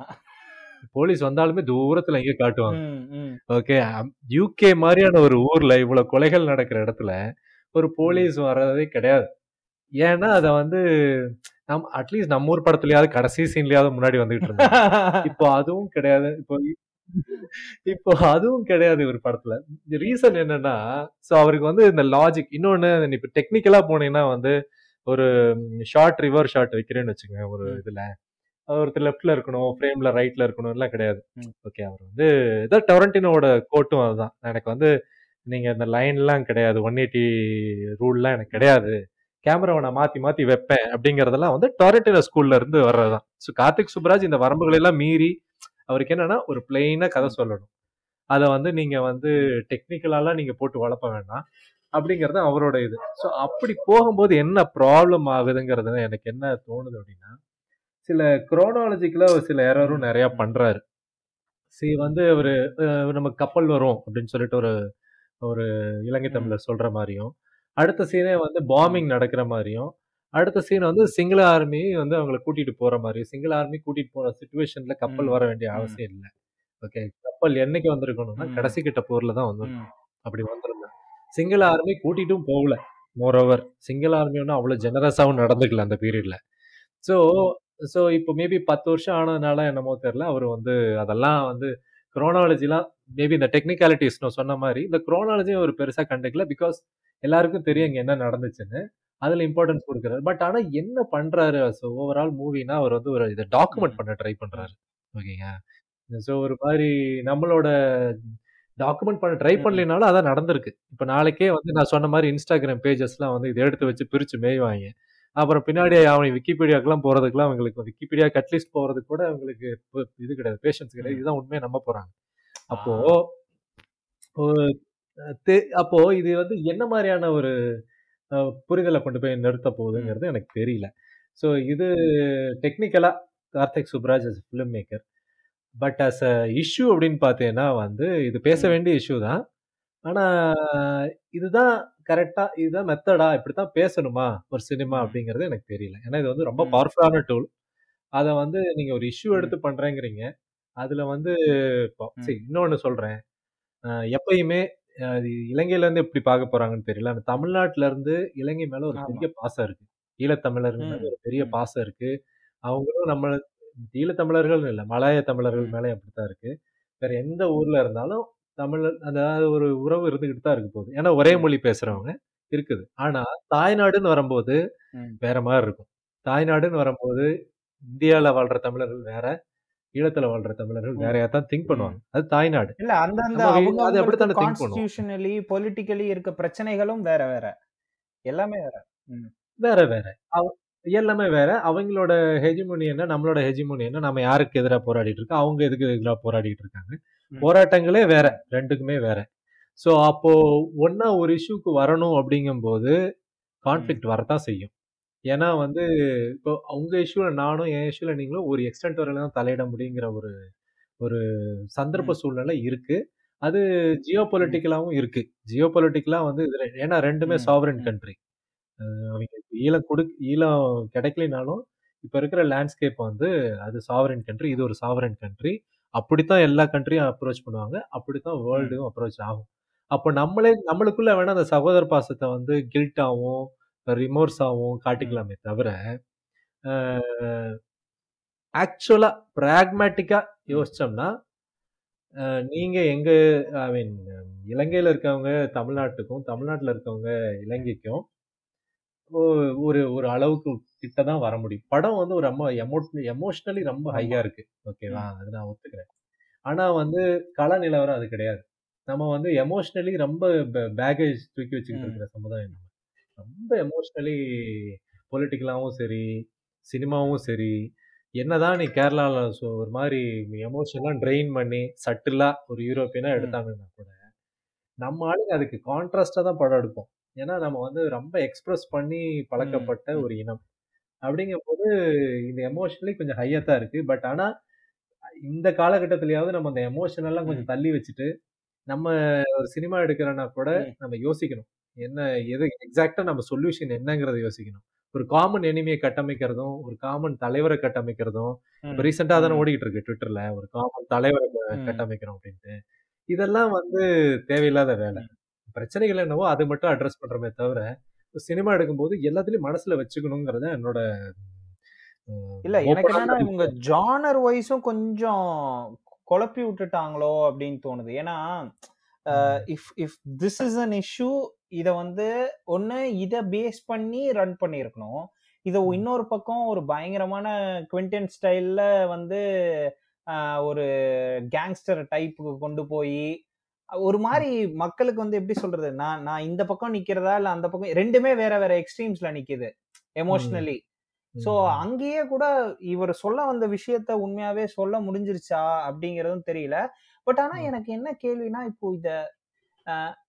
போலீஸ் வந்தாலுமே தூரத்துல எங்கேயும் காட்டுவாங்க. ஓகே யூகே மாதிரியான ஒரு ஊர்ல இவ்வளவு கொலைகள் நடக்கிற இடத்துல ஒரு போலீஸ் வர்றதே கிடையாது. ஏன்னா அத வந்து நம் அட்லீஸ்ட் நம்ம ஊர் படத்துலயாவது கடைசி சீன்லயாவது முன்னாடி வந்துகிட்டு இருந்தாங்க. இப்போ அதுவும் கிடையாது. இப்போ இப்போ அதுவும் கிடையாது ஒரு படத்துல. ரீசன் என்னன்னா சோ அவருக்கு வந்து இந்த லாஜிக் இன்னொன்னு இப்ப டெக்னிக்கலா போனீங்கன்னா வந்து ஒரு ஷார்ட் ரிவர் ஷாட் வைக்கிறேன்னு வச்சுக்கோங்க ஒரு. இதுல. ஒருத்தர் லெஃப்ட்ல இருக்கணும் ஃப்ரேம்ல ரைட்ல இருக்கணும் எல்லாம் கிடையாது. ஓகே அவர் வந்து ஏதோ டொரண்டினோட கோட்டும் அதுதான். எனக்கு வந்து நீங்கள் இந்த லைன்லாம் கிடையாது. ஒன் எயிட்டி ரூல்லாம் எனக்கு கிடையாது. கேமராவை நான் மாற்றி மாற்றி வைப்பேன் அப்படிங்கிறதெல்லாம் வந்து டொரட்டில ஸ்கூல்ல இருந்து வர்றதுதான். ஸோ கார்த்திக் சுப்ராஜ் இந்த வரம்புகளை எல்லாம் மீறி அவருக்கு என்னன்னா ஒரு பிளெயினாக கதை சொல்லணும். அதை வந்து நீங்கள் வந்து டெக்னிக்கலாலாம் நீங்கள் போட்டு வளர்ப்ப வேண்டாம் அப்படிங்கிறது அவரோட இது. ஸோ அப்படி போகும்போது என்ன ப்ராப்ளம் ஆகுதுங்கிறது எனக்கு என்ன தோணுது அப்படின்னா சில குரோனாலஜிக்கலாக சில ஏரரும் நிறையா பண்ணுறாரு சி வந்து ஒரு நமக்கு கப்பல் வரும் அப்படின்னு சொல்லிட்டு ஒரு ஒரு இலங்கை தமிழர் சொல்ற மாதிரியும் அடுத்த சீனே வந்து பாம்பிங் நடக்கிற மாதிரியும் அடுத்த சீன் வந்து சிங்கள ஆர்மி வந்து அவங்களை கூட்டிட்டு போற மாதிரியும் சிங்கள ஆர்மி கூட்டிட்டு போற சுச்சுவேஷன்ல கப்பல். வர வேண்டிய. அவசியம் இல்லை. ஓகே கப்பல் என்னைக்கு வந்திருக்கணும்னா. கடைசி கிட்ட போர்ல தான் வந்து ம். அப்படி வந்திருந்தேன் சிங்கள ஆர்மி கூட்டிட்டும் போகல. மோரோவர் சிங்கள ஆர்மி ஒன்றும் அவ்வளோ ஜெனரஸாகவும் நடந்துக்கல அந்த பீரியட்ல ஸோ ஸோ இப்போ மேபி பத்து வருஷம் ஆனதுனால என்னமோ தெரில அவர் வந்து அதெல்லாம் வந்து குரோனாலஜிலாம் மேபி இந்த டெக்னிக்காலிட்டிஸ் நான் சொன்ன மாதிரி இந்த குரோனாலஜியும் அவர் பெருசாக கண்டுக்கல பிகாஸ் எல்லாருக்கும் தெரியும் இங்கே என்ன நடந்துச்சுன்னு. அதில் இம்பார்ட்டன்ஸ் கொடுக்குறாரு. பட் ஆனால் என்ன பண்ணுறாரு ஸோ ஓவரால் மூவினா அவர் வந்து ஒரு இதை டாக்குமெண்ட் பண்ண ட்ரை பண்ணுறாரு ஓகேங்க ஸோ ஒரு மாதிரி நம்மளோட டாக்குமெண்ட் பண்ண ட்ரை. பண்ணலினாலும் அதான் நடந்திருக்கு. இப்போ நாளைக்கே வந்து நான் சொன்ன மாதிரி இன்ஸ்டாகிராம் பேஜஸ்லாம் வந்து இதை எடுத்து வச்சு பிரித்து மேய்வாங்க அப்புறம் பின்னாடி அவன் விக்கிபீடியாக்கெல்லாம் போகிறதுக்குலாம் அவங்களுக்கு விக்கிபீடியா கட்லிஸ்ட் போகிறதுக்கு கூட அவங்களுக்கு இது கிடையாது பேஷன்ஸ் கிடையாது. இதுதான் உண்மையை நம்ப போகிறாங்க அப்போ அப்போ இது வந்து என்ன மாதிரியான ஒரு புரிதலை கொண்டு போய் நிறுத்த. போகுதுங்கிறது எனக்கு தெரியல ஸோ இது டெக்னிக்கலா Karthik Subbaraj as film maker but as a issue அப்படின்னு பார்த்தீங்கன்னா வந்து இது பேச. வேண்டிய இஷ்யூ தான் ஆனா இதுதான் கரெக்டா இதுதான் மெத்தடா இப்படித்தான் பேசணுமா ஒரு சினிமா. அப்படிங்கிறது எனக்கு தெரியல ஏன்னா இது வந்து ரொம்ப. பவர்ஃபுல்லான டூல் அதை வந்து நீங்க ஒரு இஷ்யூ. எடுத்து பண்றேங்கிறீங்க அதுல வந்து இன்னொன்னு சொல்றேன் எப்பயுமே அஹ் இது இலங்கையில இருந்து எப்படி பார்க்க போறாங்கன்னு தெரியல ஆனா தமிழ்நாட்டுல இருந்து இலங்கை மேல ஒரு. பெரிய பாசம் இருக்கு ஈழத்தமிழர்கள் மேல. ஒரு பெரிய. பாசம் இருக்கு அவங்களும் நம்ம ஈழத்தமிழர்கள் இல்ல மலாய தமிழர்கள். மேல அப்படித்தான் இருக்கு வேற எந்த ஊர்ல இருந்தாலும் தமிழர் அதாவது ஒரு உறவு இருந்துகிட்டு தான் இருக்கு போகுது ஏன்னா ஒரே. மொழி பேசுறவங்க இருக்குது ஆனா தாய்நாடுன்னு வரும்போது. வேற மாதிரி இருக்கும் தாய்நாடுன்னு வரும்போது இந்தியால வாழ்ற தமிழர்கள் வேற ஈழத்துல வாழ்ற தமிழர்கள் ம். வேறையா தான் திங்க். பண்ணுவாங்க அது தாய்நாடு. இல்ல நம்ம அவங்க அது அப்படித்தானே திங்க் கான்ஸ்டிடியூஷனலி பொலிட்டிக்கலி இருக்க பிரச்சனைகளும் வேற வேற. எல்லாமே வேற. வேற வேற. எல்லாமே வேற. அவங்களோட ஹெஜிமோனி என்ன? நம்மளோட ஹெஜிமோனி என்ன? நம்ம யாருக்கு எதிராக போராடிட்டு இருக்கோம்? அவங்க எதுக்கு எதிராக போராடிட்டு இருக்காங்க. போராட்டங்களே வேற. ரெண்டுக்குமே வேற. ஸோ அப்போ ஒன்னா ஒரு இஷ்யூக்கு வரணும் அப்படிங்கும்போது. கான்ஃப்ளிக்ட் வரத்தான் செய்யும். ஏன்னா வந்து இப்போ உங்க இஷ்யூல நானும் என் இஷ்யூல நீங்களும் ஒரு எக்ஸ்டென்ட் வரையில தான் தலையிட முடியுங்கிற ஒரு ஒரு சந்தர்ப்ப ம். சூழ்நிலை இருக்கு அது ஜியோ ம். பொலிட்டிக்கலாவும் இருக்கு ஜியோ வந்து இது ரெ- ஏன்னா ரெண்டுமே ம். சாவரன் ம். கண்ட்ரி அவங்க ஈழம் கொடு ஈழம் கிடைக்கலனாலும் இப்போ இருக்கிற லேண்ட்ஸ்கேப் வந்து அது சாவரன் கண்ட்ரி இது ஒரு சாவரன் கண்ட்ரி அப்படித்தான் எல்லா கண்ட்ரியும் அப்ரோச் பண்ணுவாங்க அப்படித்தான் ம். வேர்ல்டும் அப்ரோச் ஆகும் அப்போ நம்மளே நம்மளுக்குள்ள வேணா அந்த சகோதர பாசத்தை வந்து கில்ட்டாவும் ரிமோர்ஸாவும் ம். காட்டிக்கலாமே தவிர ஆக்சுவலா பிராக்மேட்டிக்கா ம். யோசிச்சோம்னா அஹ், நீங்க எங்க ஐ மீன் இலங்கையில இருக்கவங்க தமிழ்நாட்டுக்கும் தமிழ்நாட்டுல இருக்கவங்க இலங்கைக்கும் ஒரு ஒரு அளவுக்கு கிட்ட தான் வர முடியும் படம் வந்து ஒரு ரொம்ப எமோ எமோஷ்னலி ரொம்ப ஆமா ஹையா இருக்கு ஓகேவா. அது நான் ஒத்துக்கிறேன் ஆனா வந்து கள நிலவரம் அது கிடையாது நம்ம வந்து எமோஷ்னலி ரொம்ப பேகேஜ் தூக்கி வச்சுக்கிட்டு. இருக்கிற சமுதாயம் ரொம்ப எமோஷ்னலி பொலிட்டிக்கலாவும் சரி சினிமாவும் சரி என்னதான் நீ கேரளால சொ- ஒரு மாதிரி எமோஷனலாம் ட்ரெயின் பண்ணி சட்டிலா ஒரு யூரோப்பியனா ம். எடுத்தாங்கன்னா கூட நம்ம ஆளுங்க அதுக்கு கான்ட்ராஸ்டா தான் படம் எடுப்போம் ஏன்னா நம்ம வந்து ரொம்ப எக்ஸ்பிரஸ் பண்ணி ம். பழக்கப்பட்ட ம். ஒரு இனம் அப்படிங்கும்போது இந்த எமோஷனலி கொஞ்சம் ஹையா தான் இருக்கு பட் ஆனா இந்த காலகட்டத்திலயாவது நம்ம அந்த எமோஷன் எல்லாம் ம். கொஞ்சம் தள்ளி வச்சுட்டு நம்ம ஒரு சினிமா எடுக்கிறோன்னா கூட ம். நம்ம யோசிக்கணும் என்ன எது எக்ஸாக்டா நம்ம சொல்யூஷன் என்னங்கிறத யோசிக்கணும் ஒரு காமன் எனிமியை கட்டமைக்கிறதும் ஒரு காமன் தலைவரை கட்டமைக்கிறதும் இப்ப ம். ரீசெண்டா தானே. ஓடிக்கிட்டு இருக்கு ட்விட்டர்ல ஒரு காமன் தலைவரை. கட்டமைக்கிறோம் அப்படின்ட்டு இதெல்லாம் வந்து தேவையில்லாத வேலை. பிரச்சனைகள் என்னவோ அதை மட்டும் அட்ரஸ் பண்றோமே தவிர சினிமா எடுக்கும்போது எல்லாத்துலயும் மனசுல வச்சுக்கணுங்கிறத என்னோட இல்ல எனக்கு என்னன்னா இவங்க ஜானர் வைஸும் கொஞ்சம் குழப்பி விட்டுட்டாங்களோ அப்படின்னு தோணுது ஏன்னா if if this is an issue இத வந்து ஒண்ணு இத பேஸ் பண்ணி ரன் பண்ணியிருக்கணும் இதை. இன்னொரு பக்கம் ஒரு பயங்கரமான குவிண்டன் ஸ்டைல்ல வந்து ஒரு கேங்ஸ்டர் டைப்புக்கு கொண்டு போய் ஒரு மாதிரி மக்களுக்கு வந்து எப்படி சொல்றது? நான் நான் இந்த பக்கம் நிக்கிறதா இல்ல அந்த பக்கம் ரெண்டுமே வேற வேற எக்ஸ்ட்ரீம்ஸ்ல நிக்குது எமோஷனலி ம். அங்கேயே கூட இவர் சொல்ல வந்த விஷயத்த உண்மையாவே சொல்ல முடிஞ்சிருச்சா? அப்படிங்கறதும் தெரியல. பட் ஆனா ம். எனக்கு என்ன கேள்வினா இப்போ இத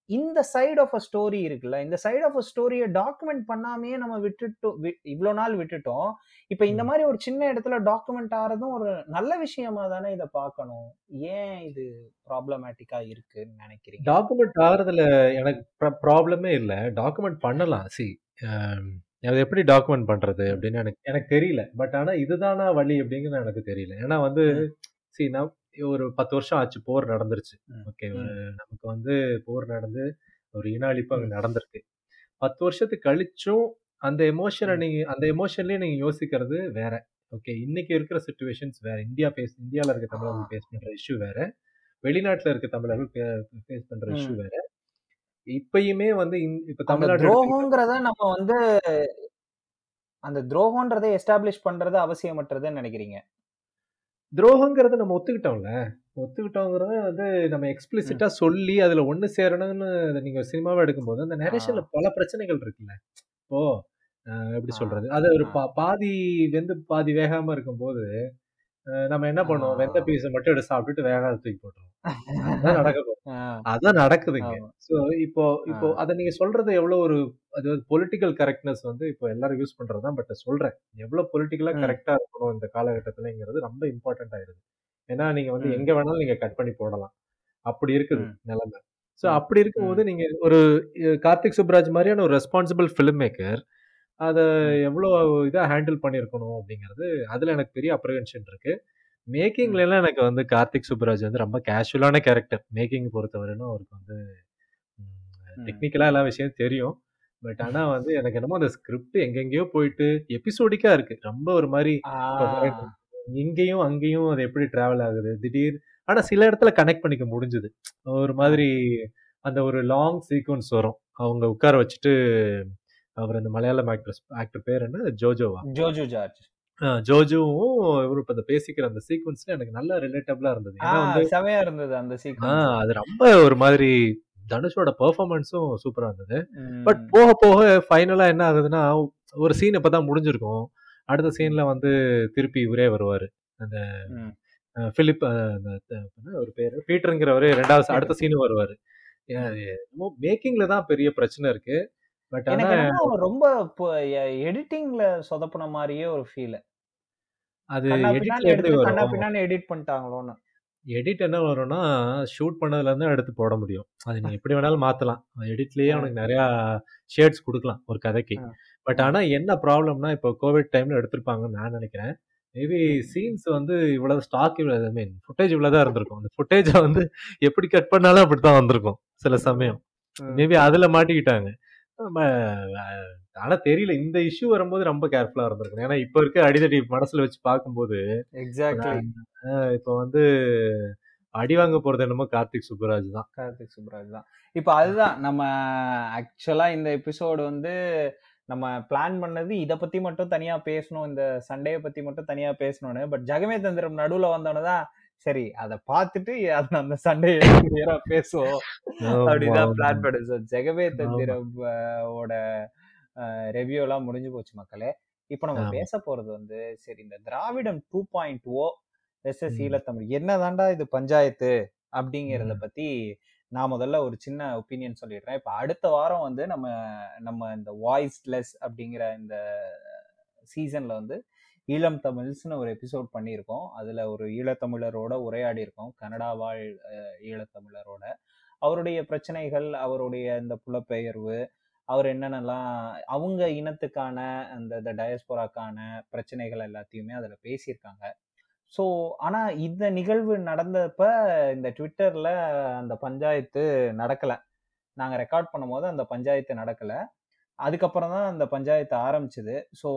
இந்த சைடு ஆஃப் அ ஸ்டோரி இருக்குல்ல இந்த சைடு ஆஃப் அ ஸ்டோரியை டாக்குமெண்ட் பண்ணாமையே நம்ம விட்டுட்டோம் இவ்வளவு நாள் விட்டுட்டோம் இப்ப இந்த. மாதிரி ஒரு சின்ன இடத்துல டாக்குமெண்ட் ஆறதும் ஒரு நல்ல விஷயமா தானே இதை பார்க்கணும் ஏன் இது ப்ராப்ளமேட்டிக்கா இருக்குன்னு நினைக்கிறீங்க டாக்குமெண்ட் ஆகிறதுல எனக்கு ப்ராப்ளமே இல்லை டாக்குமெண்ட் பண்ணலாம் சி அது எப்படி டாக்குமெண்ட் பண்றது. அப்படின்னு எனக்கு எனக்கு தெரியல பட் ஆனா இதுதானா வழி அப்படிங்கிறது எனக்கு தெரியல ஏன்னா வந்து. சி நான் ஒரு பத்து வருஷம் ஆச்சு போர் நடந்துருச்சு. ஓகே. நமக்கு வந்து போர் நடந்து ஒரு இன அழிப்பு அங்க. நடந்திருக்கு பத்து வருஷத்துக்கு கழிச்சும் அந்த எமோஷனை. நீங்க அந்த எமோஷன்லயே நீங்க யோசிக்கிறது வேற ஓகே இன்னைக்கு இருக்கிற சுச்சுவேஷன்ஸ் வேற இந்தியா பேஸ் இந்தியால இருக்க. தமிழர்கள் ஃபேஸ் பண்ற இஷ்யூ வேற வெளிநாட்டுல இருக்க தமிழர்கள் ஃபேஸ் பண்ற இஷ்யூ. வேற இப்பயுமே வந்து இப்ப தமிழ்நாடு துரோகங்கிறத நம்ம வந்து அந்த துரோகம்ன்றதை எஸ்டாப்ளிஷ் பண்றது அவசியமற்றதுன்னு நினைக்கிறீங்க துரோகங்கிறத நம்ம ஒத்துக்கிட்டோம்ல ஒத்துக்கிட்டோங்கிறத வந்து நம்ம. எக்ஸ்பிளிசிட்டா சொல்லி அதுல ஒண்ணு சேரணும்னு அதை நீங்க சினிமாவை எடுக்கும்போது அந்த. நரேஷன்ல பல பிரச்சனைகள் இருக்குல்ல இப்போ அஹ், எப்படி. சொல்றது அது ஒரு பாதி வெந்து பாதி வேகாம இருக்கும்போது நம்ம என்ன. பண்ணுவோம் வெந்த பீஸை மட்டும் எடுத்து சாப்பிட்டுட்டு வேகாத தூக்கி போட்டுருவோம் அதான் நடக்குதுங்க. ஸோ இப்போ. இப்போ அதை நீங்க சொல்றது எவ்வளவு ஒரு அது பொலிட்டிக்கல் கரெக்ட்னஸ் வந்து இப்போ எல்லாரும் யூஸ் பண்றதுதான் பட் சொல்றேன் எவ்வளவு பொலிட்டிக்கலா. கரெக்டா இருக்கணும் இந்த காலகட்டத்துலங்கிறது ரொம்ப இம்பார்ட்டன்ட் ஆயிருது ஏன்னா நீங்க வந்து. எங்க வேணாலும் நீங்க கட் பண்ணி போடலாம் அப்படி இருக்குது. நிலைமை ஸோ ம். அப்படி இருக்கும்போது. நீங்க ஒரு கார்த்திக் சுப்ராஜ் மாதிரியான ஒரு ரெஸ்பான்சிபிள் ஃபிலிம் மேக்கர் அதை. எவ்வளோ இதாக ஹேண்டில் பண்ணியிருக்கணும் அப்படிங்கிறது அதில் எனக்கு பெரிய அப்ரகன்ஷன் இருக்கு மேக்கிங்ல ம். எல்லாம் எனக்கு வந்து கார்த்திக் சுப்ராஜ் வந்து ரொம்ப கேஷுவலான கேரக்டர் மேக்கிங் பொறுத்தவரையிலும் அவருக்கு வந்து ம். டெக்னிக்கலா எல்லா விஷயம் தெரியும். பட் ஆனா வந்து எனக்கு என்னமோ அந்த ஸ்கிரிப்ட் எங்கெங்கேயோ போயிட்டு எபிசோடிக்கா இருக்கு. ரொம்ப ஒரு மாதிரி இங்கேயும் அங்கேயும் அது எப்படி டிராவல் ஆகுது திடீர் ஆனா சில இடத்துல கனெக்ட் பண்ணிக்க முடிஞ்சுது. ஒரு. மாதிரி அந்த ஒரு லாங் சீக்வன்ஸ் வரும். அவங்க உட்கார வச்சுட்டு அவர் அந்த மலையாளம் ஆக்டர் ஆக்டர் பேர் என்ன? ஜோஜோவா. ஜோஜு ஜார்ஜ். ஜோஜோவும் இவரு இப்ப பேசிக்கிற அந்த சீக்வன்ஸ்ல எனக்கு நல்லா ரிலேட்டபிளா இருந்தது. ஏன்னா வந்து செமையா இருந்தது அந்த சீக்வன்ஸ். அது ரொம்ப ஒரு மாதிரி தனுஷோட பெர்ஃபார்மன்ஸும் சூப்பரா இருந்தது. பட். போக போக ஃபைனலா என்ன ஆகுதுன்னா ஒரு சீன் இப்பதான் முடிஞ்சிருக்கும். அடுத்த. சீன்ல வந்து திருப்பி இவரே வருவாரு. அந்த பிலிப் ஒரு பேரு? பீட்டருங்கிறவரு ரெண்டாவது அடுத்த பீட்டர். சீன் வருவாரு மேக்கிங்ல தான் பெரிய பிரச்சனை இருக்கு. பட் எனக்கு ரொம்ப எடிட்டிங்ல சொதப்புன மாதிரியே ஒரு ஃபீல் அது எடிட்ல பின்னான்னு எடிட் பண்ணிட்டாங்களோன்னு. எடிட் என்ன வரும்னா ஷூட் பண்ணதுல இருந்து எடுத்து போட முடியும். அது நீ எப்படி வேணாலும் மாத்தலாம். எடிட்லயே ஆ. அவனுக்கு நிறைய ஷேட்ஸ் கொடுக்கலாம் ஒரு கதைக்கு. பட். ஆனா என்ன ப்ராப்ளம்னா இப்போ கோவிட் டைம்ல எடுத்திருப்பாங்கன்னு நான் நினைக்கிறேன். மேபி. சீன்ஸ் வந்து இவ்வளவு ஸ்டாக் இவ்வளவு மீன் ஃபுட்டேஜ் இவ்வளவுதான் இருந்திருக்கும். அந்த ஃபுட்டேஜை வந்து எப்படி கட் பண்ணாலும் அப்படித்தான் வந்திருக்கும் சில சமயம். மேபி அதுல மாட்டிக்கிட்டாங்க. நம்ம, ஆனா தெரியல. இந்த இஷ்யூ வரும்போது ரொம்ப கேர்ஃபுல்லா இருந்திருக்கும் ஏன்னா இப்ப இருக்க அடிதடி மனசுல வச்சு பார்க்கும்போது எக்ஸாக்ட்லி இப்ப வந்து அடி வாங்க போறது என்னமோ கார்த்திக் சுப்புராஜ் தான். கார்த்திக் சுப்ராஜ் தான். இப்போ அதுதான் நம்ம ஆக்சுவலா இந்த எபிசோடு வந்து நம்ம பிளான் பண்ணது இதை பத்தி மட்டும் தனியா பேசணும். இந்த சண்டையை பத்தி மட்டும் தனியா பேசணும்னு. பட் ஜெகமே தந்திரம் நடுவுல வந்தோன்னு தான் சரி அதை பார்த்துட்டு அது அந்த சண்டையை பேசுவோம் அப்படிதான் பிளான் ஆமா. தந்திரம் அஹ், ஓட ரெவ்யூ எல்லாம் முடிஞ்சு போச்சு மக்களே. இப்போ நம்ம பேச போறது வந்து சரி இந்த திராவிடம் டூ பாயிண்ட் ஓ எஸ்எஸ் ம், ஈழத்தமிழ் என்னதாண்டா இது பஞ்சாயத்து அப்படிங்கிறத பத்தி நான் முதல்ல ஒரு சின்ன ஒப்பீனியன் சொல்லிடுறேன். இப்போ அடுத்த வாரம் வந்து நம்ம நம்ம இந்த வாய்ஸ்லெஸ் அப்படிங்கிற இந்த சீசன்ல வந்து ஈழம் தமிழ்ஸ்னு ஒரு எபிசோட் பண்ணியிருக்கோம். அதில் ஒரு ஈழத்தமிழரோட உரையாடி இருக்கோம் கனடா வாழ் ஈழத்தமிழரோட. அவருடைய பிரச்சனைகள் அவருடைய இந்த புலப்பெயர்வு அவர் என்னென்னலாம் அவங்க இனத்துக்கான அந்த இந்த டயஸ்போராக்கான பிரச்சனைகள் எல்லாத்தையுமே அதில் பேசியிருக்காங்க. ஸோ ஆனால் இந்த நிகழ்வு நடந்தப்ப இந்த ட்விட்டரில் அந்த பஞ்சாயத்து நடக்கலை. நாங்கள் ரெக்கார்ட் பண்ணும்போது அந்த பஞ்சாயத்து நடக்கலை. அதுக்கப்புறம் தான் அந்த பஞ்சாயத்து ஆரம்பிச்சது. ஸோ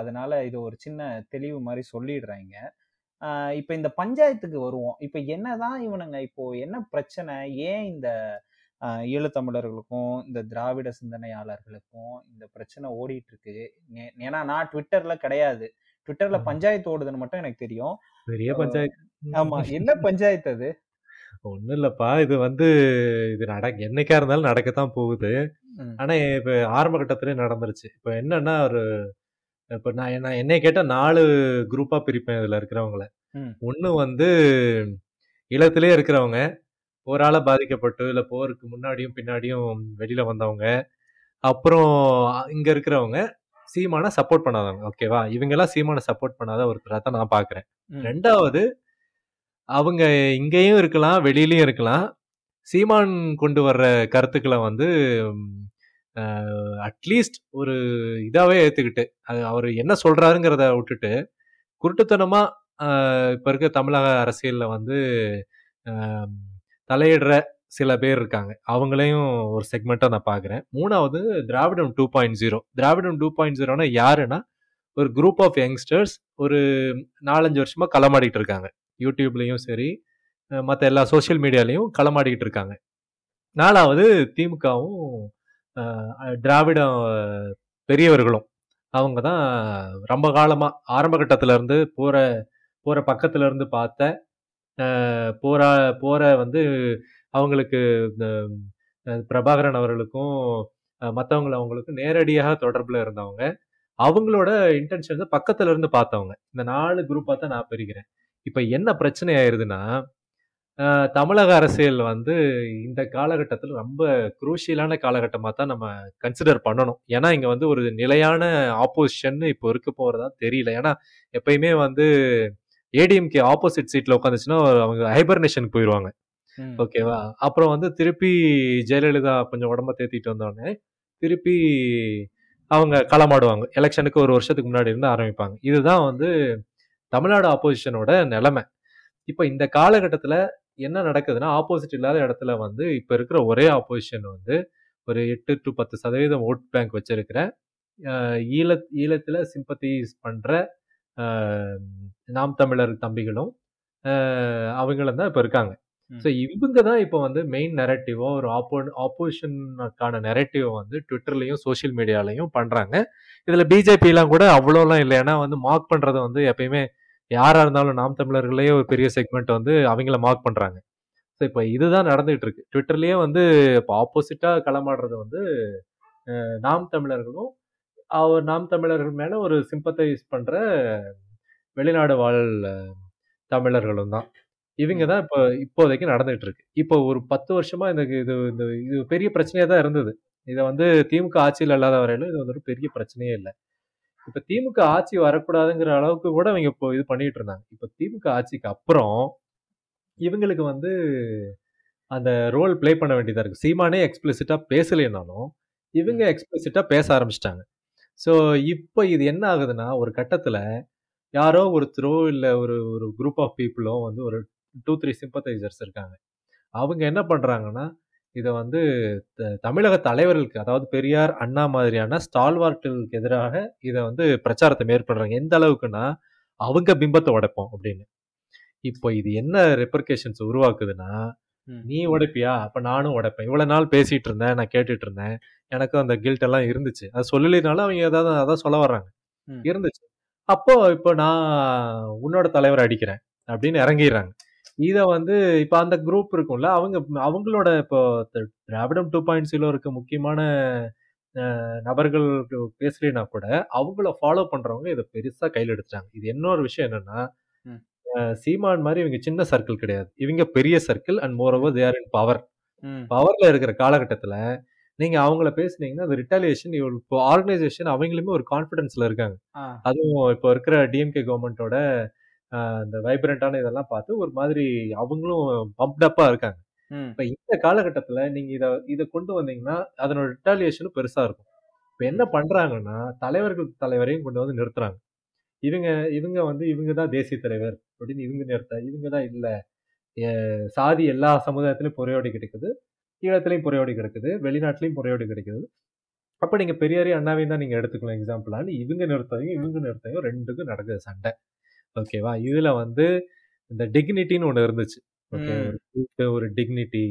அதனால இது ஒரு சின்ன தெளிவு மாதிரி சொல்லிடுறாங்க. இப்போ இந்த பஞ்சாயத்துக்கு வருவோம். இப்போ என்னதான் இவனுங்க இப்போ என்ன பிரச்சனை? ஏன் இந்த ஈழத்தமிழர்களுக்கும் இந்த திராவிட சிந்தனையாளர்களுக்கும் இந்த பிரச்சனை ஓடிட்டு இருக்கு ஏன்னா நான் ட்விட்டர்ல கிடையாது. ட்விட்டர்ல. பஞ்சாயத்து ஓடுதுன்னு மட்டும் எனக்கு தெரியும். பெரிய பஞ்சாயத்து. ஆமா. என்ன பஞ்சாயத்து அது? ஒண்ணும் இல்லப்பா. இது வந்து இது நடக்க என்னைக்கா இருந்தாலும் நடக்கத்தான் போகுது. ம். ஆனா இப்ப ஆரம்ப கட்டத்திலே நடந்துருச்சு. இப்ப என்னன்னா ஒரு இப்ப நான் என்ன என்னை கேட்டா நாலு குரூப்பா பிரிப்பேன் இதுல இருக்கிறவங்கள. ஒண்ணு வந்து இளத்திலே இருக்கிறவங்க போரால பாதிக்கப்பட்டு இல்ல போருக்கு முன்னாடியும் பின்னாடியும் வெளியில வந்தவங்க. அப்புறம் இங்க இருக்கிறவங்க சீமான சப்போர்ட் பண்ணாதவங்க. ஓகேவா இவங்க எல்லாம் சீமான சப்போர்ட் பண்ணாத ஒருத்தரா தான் நான் பாக்குறேன். ம். ரெண்டாவது அவங்க இங்கேயும் இருக்கலாம் வெளியிலையும் இருக்கலாம். சீமான் கொண்டு வர்ற கருத்துக்களை வந்து அட்லீஸ்ட் ஒரு இதாகவே ஏற்றுக்கிட்டு அது அவர் என்ன சொல்கிறாருங்கிறத விட்டுட்டு குருட்டுத்தனமாக இப்போ இருக்க தமிழக அரசியலில் வந்து தலையிடுற சில பேர் இருக்காங்க. அவங்களையும் ஒரு செக்மெண்ட்டாக நான் பார்க்குறேன் மூணாவது திராவிடம் டூ பாயிண்ட் ஜீரோ திராவிடம் டூ பாயிண்ட் ஜீரோனா யாருன்னா ஒரு குரூப் ஆஃப் யங்ஸ்டர்ஸ் ஒரு நாலஞ்சு வருஷமாக களமாடிட்டு இருக்காங்க. யூடியூப்லேயும் சரி மற்ற எல்லா சோஷியல் மீடியாலையும் களமாடிக்கிட்டு இருக்காங்க. நாலாவது திமுகவும் திராவிட பெரியவர்களும். அவங்க தான் ரொம்ப காலமாக ஆரம்ப கட்டத்துல இருந்து போகிற போற இருந்து பார்த்த போகிற போரா வந்து அவங்களுக்கு இந்த பிரபாகரன் அவர்களுக்கும் மற்றவங்கள அவங்களுக்கும் நேரடியாக தொடர்பில் இருந்தவங்க. அவங்களோட இன்டென்ஷன்ஸ் பக்கத்துல இருந்து பார்த்தவங்க. இந்த நாலு குரூப்பாக தான் நான் பிரிக்கிறேன். இப்ப என்ன பிரச்சனை ஆயிருதுன்னா அஹ், தமிழக அரசியல் வந்து இந்த காலகட்டத்தில் ரொம்ப குரூஷியலான காலகட்டமாக தான் நம்ம கன்சிடர் பண்ணணும். ஏன்னா இங்க வந்து ஒரு நிலையான ஆப்போசிஷன் இப்போ இருக்க போறதா தெரியல. ஏன்னா எப்பயுமே வந்து ஏடிஎம்கே ஆப்போசிட் சீட்ல உட்காந்துச்சுன்னா அவங்க ஹைபர்னேஷனுக்கு போயிடுவாங்க. ஓகேவா? அப்புறம் வந்து திருப்பி ஜெயலலிதா கொஞ்சம் உடம்ப தேத்திட்டு வந்தோடனே திருப்பி அவங்க களமாடுவாங்க. எலெக்ஷனுக்கு ஒரு வருஷத்துக்கு முன்னாடி இருந்து ஆரம்பிப்பாங்க. இதுதான் வந்து தமிழ்நாடு ஆப்போசிஷனோட நிலைமை. இப்போ இந்த காலகட்டத்தில் என்ன நடக்குதுன்னா ஆப்போசிட் இல்லாத இடத்துல வந்து இப்போ இருக்கிற ஒரே ஆப்போசிஷன் வந்து ஒரு எட்டு டு பத்து சதவீதம் ஓட் பேங்க் வச்சிருக்கிற ஈழ ஈழத்தில் சிம்பத்தைஸ் பண்ணுற நாம் தமிழர் தம்பிகளும் அவங்களும் தான் இப்போ இருக்காங்க. ஸோ இவங்க தான் இப்போ வந்து மெயின் நெரட்டிவோ ஒரு ஆப்போ ஆப்போசிஷனுக்கான நெரட்டிவ் வந்து ட்விட்டர்லையும் சோஷியல் மீடியாலையும் பண்ணுறாங்க இதில் பிஜேபிலாம் கூட அவ்வளோலாம் இல்லை. ஏன்னா வந்து மார்க் பண்ணுறது வந்து எப்பயுமே யாராக இருந்தாலும் நாம் தமிழர்களே ஒரு பெரிய செக்மெண்ட் வந்து அவங்கள மார்க் பண்ணுறாங்க ஸோ இப்போ இதுதான் நடந்துகிட்டு இருக்கு ட்விட்டர்லேயே வந்து இப்போ ஆப்போசிட்டாக களமாடுறது வந்து நாம் தமிழர்களும் அவர் நாம் தமிழர்கள் மேலே ஒரு சிம்பத்தைஸ் பண்ணுற வெளிநாடு வாழ் தமிழர்களும் தான். இவங்க தான் இப்போ இப்போதைக்கு நடந்துகிட்டு இருக்கு இப்போ ஒரு பத்து வருஷமா இந்த இது இந்த இது பெரிய பிரச்சனையா தான் இருந்தது. இதை வந்து திமுக ஆட்சியில் இல்லாத வரையிலும் இது வந்து ஒரு பெரிய பிரச்சனையே இல்லை. இப்ப திமுக ஆட்சி வரக்கூடாதுங்கிற அளவுக்கு கூட இவங்க இப்போ இது பண்ணிட்டு இருந்தாங்க. இப்ப திமுக ஆட்சிக்கு அப்புறம் இவங்களுக்கு வந்து அந்த ரோல் ப்ளே பண்ண வேண்டியதா இருக்கு. சீமானே எக்ஸ்பிளிசிட்டா பேசலைனாலும் இவங்க எக்ஸ்பிளிசிட்டா பேச ஆரம்பிச்சிட்டாங்க. ஸோ இப்போ இது என்ன ஆகுதுன்னா ஒரு கட்டத்துல யாரோ ஒருத்தரோ இல்ல ஒரு ஒரு குரூப் ஆஃப் பீப்புளோ வந்து ஒரு டூ த்ரீ சிம்பத்தைசர்ஸ் இருக்காங்க. அவங்க என்ன பண்றாங்கன்னா இதை வந்து தமிழக தலைவர்களுக்கு அதாவது பெரியார் அண்ணா மாதிரியான ஸ்டால்வார்ட்டுகளுக்கு எதிராக இதை வந்து பிரச்சாரத்தை மேற்கொள்றாங்க. எந்த அளவுக்குன்னா அவங்க பிம்பத்தை உடைப்போம் அப்படின்னு. இப்போ இது என்ன ரெப்பர்கேஷன்ஸ் உருவாக்குதுன்னா. நீ உடைப்பியா? அப்ப நானும் உடைப்பேன். இவ்வளவு நாள் பேசிட்டு இருந்தேன் நான் கேட்டுட்டு இருந்தேன். எனக்கும் அந்த கில்ட் எல்லாம் இருந்துச்சு. அது சொல்லலைனாலும் அவங்க ஏதாவது அதான் சொல்ல வர்றாங்க. இருந்துச்சு. அப்போ இப்போ நான் உன்னோட தலைவர் அடிக்கிறேன் அப்படின்னு இறங்கிடுறாங்க. இதை வந்து இப்போ அந்த குரூப் இருக்கும்ல அவங்க அவங்களோட இப்போ திராவிடம் டூ பாயிண்ட் ஜீரோ இருக்க முக்கியமான நபர்கள் பேசலைன்னா கூட அவங்கள ஃபாலோ பண்றவங்க இதை பெருசா கையில் எடுத்துட்டாங்க. இது இன்னொரு விஷயம் என்னன்னா சீமான் மாதிரி இவங்க சின்ன சர்க்கிள் கிடையாது. இவங்க பெரிய circle and more over there in power. பவர்ல இருக்கிற காலகட்டத்துல நீங்க அவங்கள பேசுனீங்கன்னா அது ரிட்டாலியேஷன் இப்போ ஆர்கனைசேஷன் அவங்களுமே ஒரு கான்ஃபிடன்ஸ்ல இருக்காங்க. அதுவும் இப்போ இருக்கிற டிஎம்கே கவர்மெண்டோட இந்த வைப்ரண்டான இதெல்லாம் பார்த்து ஒரு மாதிரி அவங்களும் பம்ப்டப்பா இருக்காங்க. இப்ப இந்த காலகட்டத்துல நீங்க இத இத கொண்டு வந்தீங்கன்னா அதனோட ரிட்டாலியேஷனும் பெருசா இருக்கும். இப்ப என்ன பண்றாங்கன்னா தலைவர்கள் தலைவரையும் கொண்டு வந்து நிறுத்துறாங்க. இவங்க இவங்க வந்து இவங்க தான் தேசிய தலைவர் அப்படின்னு இவங்க நிறுத்த இவங்க தான் இல்ல. சாதி எல்லா சமுதாயத்திலும் புறையோடி கிடைக்குது. ஈழத்திலையும் புறையோடி கிடக்குது. வெளிநாட்டிலையும் புறையோடி கிடைக்குது. அப்ப நீங்க பெரியாரையும் அண்ணாவையும் தான் நீங்க எடுத்துக்கலாம். எக்ஸாம்பிளான்னு இவங்க நிறுத்ததையும் இவங்க நிறுத்தையும் ரெண்டுக்கும் நடக்குது சண்டை. ஓகேவா? இதுல வந்து இந்த டிக்னிட்டின்னு ஒண்ணு இருந்துச்சு. ஓகே. ஒரு டிக்னிட்டி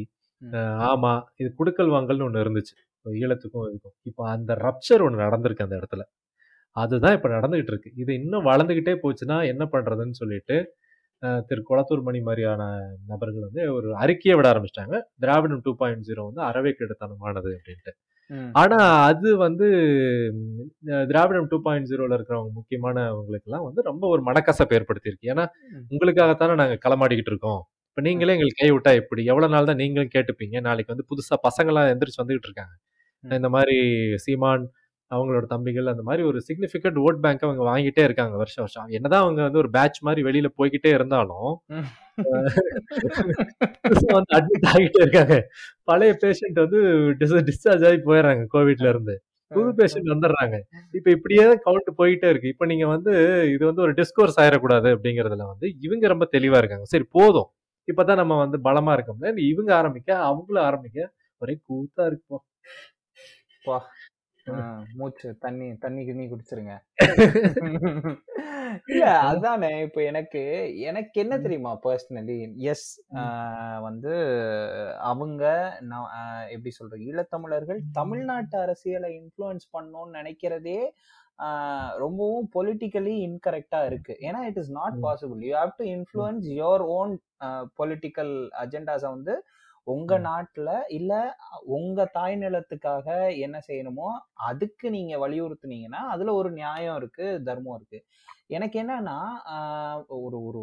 ஆமா இது குடுக்கல் வாங்கல்னு ஒண்ணு இருந்துச்சு. ஈழத்துக்கும் இதுக்கும். இப்போ அந்த ரப்சர் ஒண்ணு நடந்திருக்கு அந்த இடத்துல. அதுதான் இப்ப நடந்துகிட்டு இருக்கு இது இன்னும் வளர்ந்துகிட்டே போச்சுன்னா என்ன பண்றதுன்னு சொல்லிட்டு திரு. குளத்தூர் மணி மாதிரியான நபர்கள் வந்து ஒரு அறிக்கையை விட ஆரம்பிச்சிட்டாங்க. திராவிடம் டூ பாயிண்ட் ஜீரோ வந்து அறவே கெடுத்தனமானது அப்படின்ட்டு. ஆனா அது வந்து திராவிடம் டூ பாயிண்ட் ஜீரோல இருக்கிறவங்க முக்கியமானவங்களுக்கு எல்லாம் வந்து ரொம்ப ஒரு மனக்கசப்பு ஏற்படுத்தியிருக்கு. ஏன்னா. உங்களுக்காகத்தானே நாங்க களமாடிக்கிட்டு இருக்கோம். இப்ப நீங்களே எங்களுக்கு கை விட்டா எப்படி? எவ்வளவு நாள் தான் நீங்களும் கேட்டுப்பீங்க? நாளைக்கு வந்து புதுசா பசங்களாம் எந்திரிச்சு வந்துகிட்டு இருக்காங்க. இந்த மாதிரி சீமான் அவங்களோட தம்பிகள் அந்த மாதிரி ஒரு சிக்னிஃபிகண்ட் ஓட் பேங்க் அவங்க வாங்கிட்டே இருக்காங்க வருஷம் வருஷம். என்னதான் அவங்க வந்து ஒரு பேட்ச் மாதிரி வெளியில போய்கிட்டே இருந்தாலும் வந்து அட்மிட் ஆகிட்டே இருக்காங்க. பழைய பேஷண்ட் வந்து டிஸ்சார்ஜ் ஆகி போயிடுறாங்க கோவிட்ல இருந்து. புது பேஷண்ட் வந்துடுறாங்க. இப்ப இப்படியே கவுண்ட் போயிட்டே இருக்கு. இப்ப நீங்க வந்து இது வந்து ஒரு டிஸ்கோர்ஸ் ஆயிடக்கூடாது அப்படிங்கறதுல வந்து இவங்க ரொம்ப தெளிவா இருக்காங்க. சரி போதும். இப்பதான் நம்ம வந்து பலமா இருக்கோம்ல. இவங்க ஆரம்பிக்க அவங்களும் ஆரம்பிக்க ஒரே கூத்தா இருக்குப்பா மூச்சு தண்ணி தண்ணி கிண்ணி குடிச்சிருங்க. இல்ல அதானே இப்ப எனக்கு எனக்கு என்ன தெரியுமா பர்சனலி எஸ் வந்து அவங்க நான், எப்படி சொல்ற ஈழத்தமிழர்கள் தமிழ்நாட்டு அரசியலை இன்ஃப்ளூயன்ஸ் பண்ணணும்னு நினைக்கிறதே ரொம்பவும் பொலிட்டிக்கலி இன்கரெக்டா இருக்கு. ஏன்னா it is not. Possible you have to influence your own political அஜெண்டாஸை வந்து உங்க. நாட்டுல இல்ல உங்க தாய் நிலத்துக்காக என்ன செய்யணுமோ அதுக்கு நீங்க வலியுறுத்துனீங்கன்னா அதுல ஒரு நியாயம் இருக்கு தர்மம் இருக்கு எனக்கு என்னன்னா ஒரு ஒரு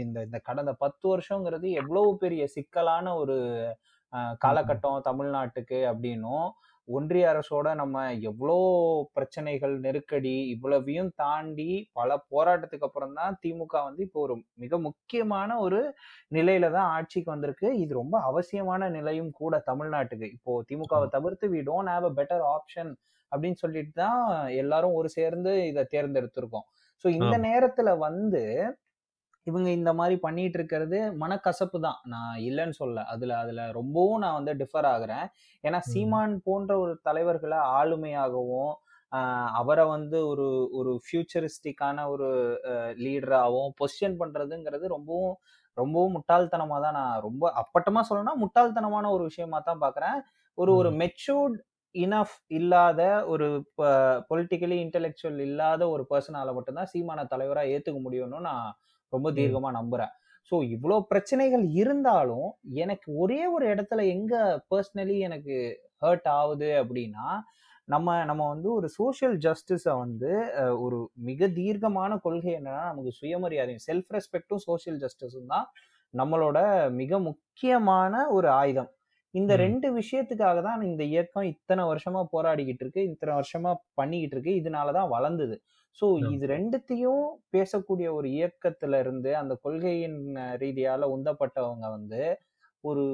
இந்த இந்த கடந்த பத்து வருஷங்கிறது எவ்வளவு பெரிய சிக்கலான ஒரு காலகட்டம் தமிழ்நாட்டுக்கு அப்படின்னும் ஒன்றிய அரசோட நம்ம எவ்வளோ பிரச்சனைகள் நெருக்கடி இவ்வளவையும் தாண்டி பல போராட்டத்துக்கு அப்புறம் தான் திமுக வந்து இப்போ ஒரு மிக முக்கியமான ஒரு நிலையில தான் ஆட்சிக்கு வந்திருக்கு. இது ரொம்ப அவசியமான நிலையும் கூட தமிழ்நாட்டுக்கு. இப்போ திமுகவை தவிர்த்து we don't have a better option அப்படின்னு சொல்லிட்டு தான் எல்லாரும் ஒரு சேர்ந்து இதை தேர்ந்தெடுத்திருக்கோம். ஸோ இந்த. நேரத்துல வந்து இவங்க இந்த மாதிரி பண்ணிட்டு இருக்கிறது மனக்கசப்பு தான் நான் இல்லைன்னு சொல்ல அதுல அதுல ரொம்பவும் நான் வந்து டிஃபர் ஆகுறேன் ஏன்னா. சீமான் போன்ற ஒரு தலைவர்களை ஆளுமையாகவும் அவரை வந்து ஒரு ஒரு ஃபியூச்சரிஸ்டிக்கான ஒரு லீடராகவும் பொசிஷன் பண்றதுங்கிறது ரொம்பவும் ரொம்பவும் முட்டாள்தனமா தான் நான் ரொம்ப அப்பட்டமா சொல்லணும்னா முட்டாள்தனமான ஒரு விஷயமா தான் பாக்குறேன் ஒரு ஒரு. மெச்சூர்ட் இனஃப் இல்லாத ஒரு பொலிட்டிக்கலி இன்டெலெக்சுவல் இல்லாத ஒரு பர்சனால மட்டும்தான் சீமான தலைவரா ஏத்துக்க முடியும்னு நான் ரொம்ப. தீர்க்கமா நம்புறேன் ஸோ இவ்வளோ பிரச்சனைகள் இருந்தாலும் எனக்கு ஒரே ஒரு இடத்துல எங்க பர்சனலி எனக்கு ஹர்ட் ஆகுது அப்படின்னா நம்ம நம்ம வந்து ஒரு சோஷியல் ஜஸ்டிஸை வந்து ஒரு மிக தீர்க்கமான கொள்கை என்னன்னா நமக்கு சுயமரியாதையும் செல்ஃப் ரெஸ்பெக்டும் சோஷியல் ஜஸ்டிஸும் தான் நம்மளோட மிக முக்கியமான ஒரு ஆயுதம் இந்த. ரெண்டு விஷயத்துக்காக தான் இந்த இயக்கம் இத்தனை வருஷமா போராடிக்கிட்டு இருக்கு இத்தனை வருஷமா பண்ணிக்கிட்டு இருக்கு இதனால தான் வளர்ந்தது ஸோ. இது ரெண்டுத்தையும் பேசக்கூடிய ஒரு இயக்கத்துல இருந்து அந்த கொள்கையின் ரீதியால உந்தப்பட்டவங்க வந்து ஒரு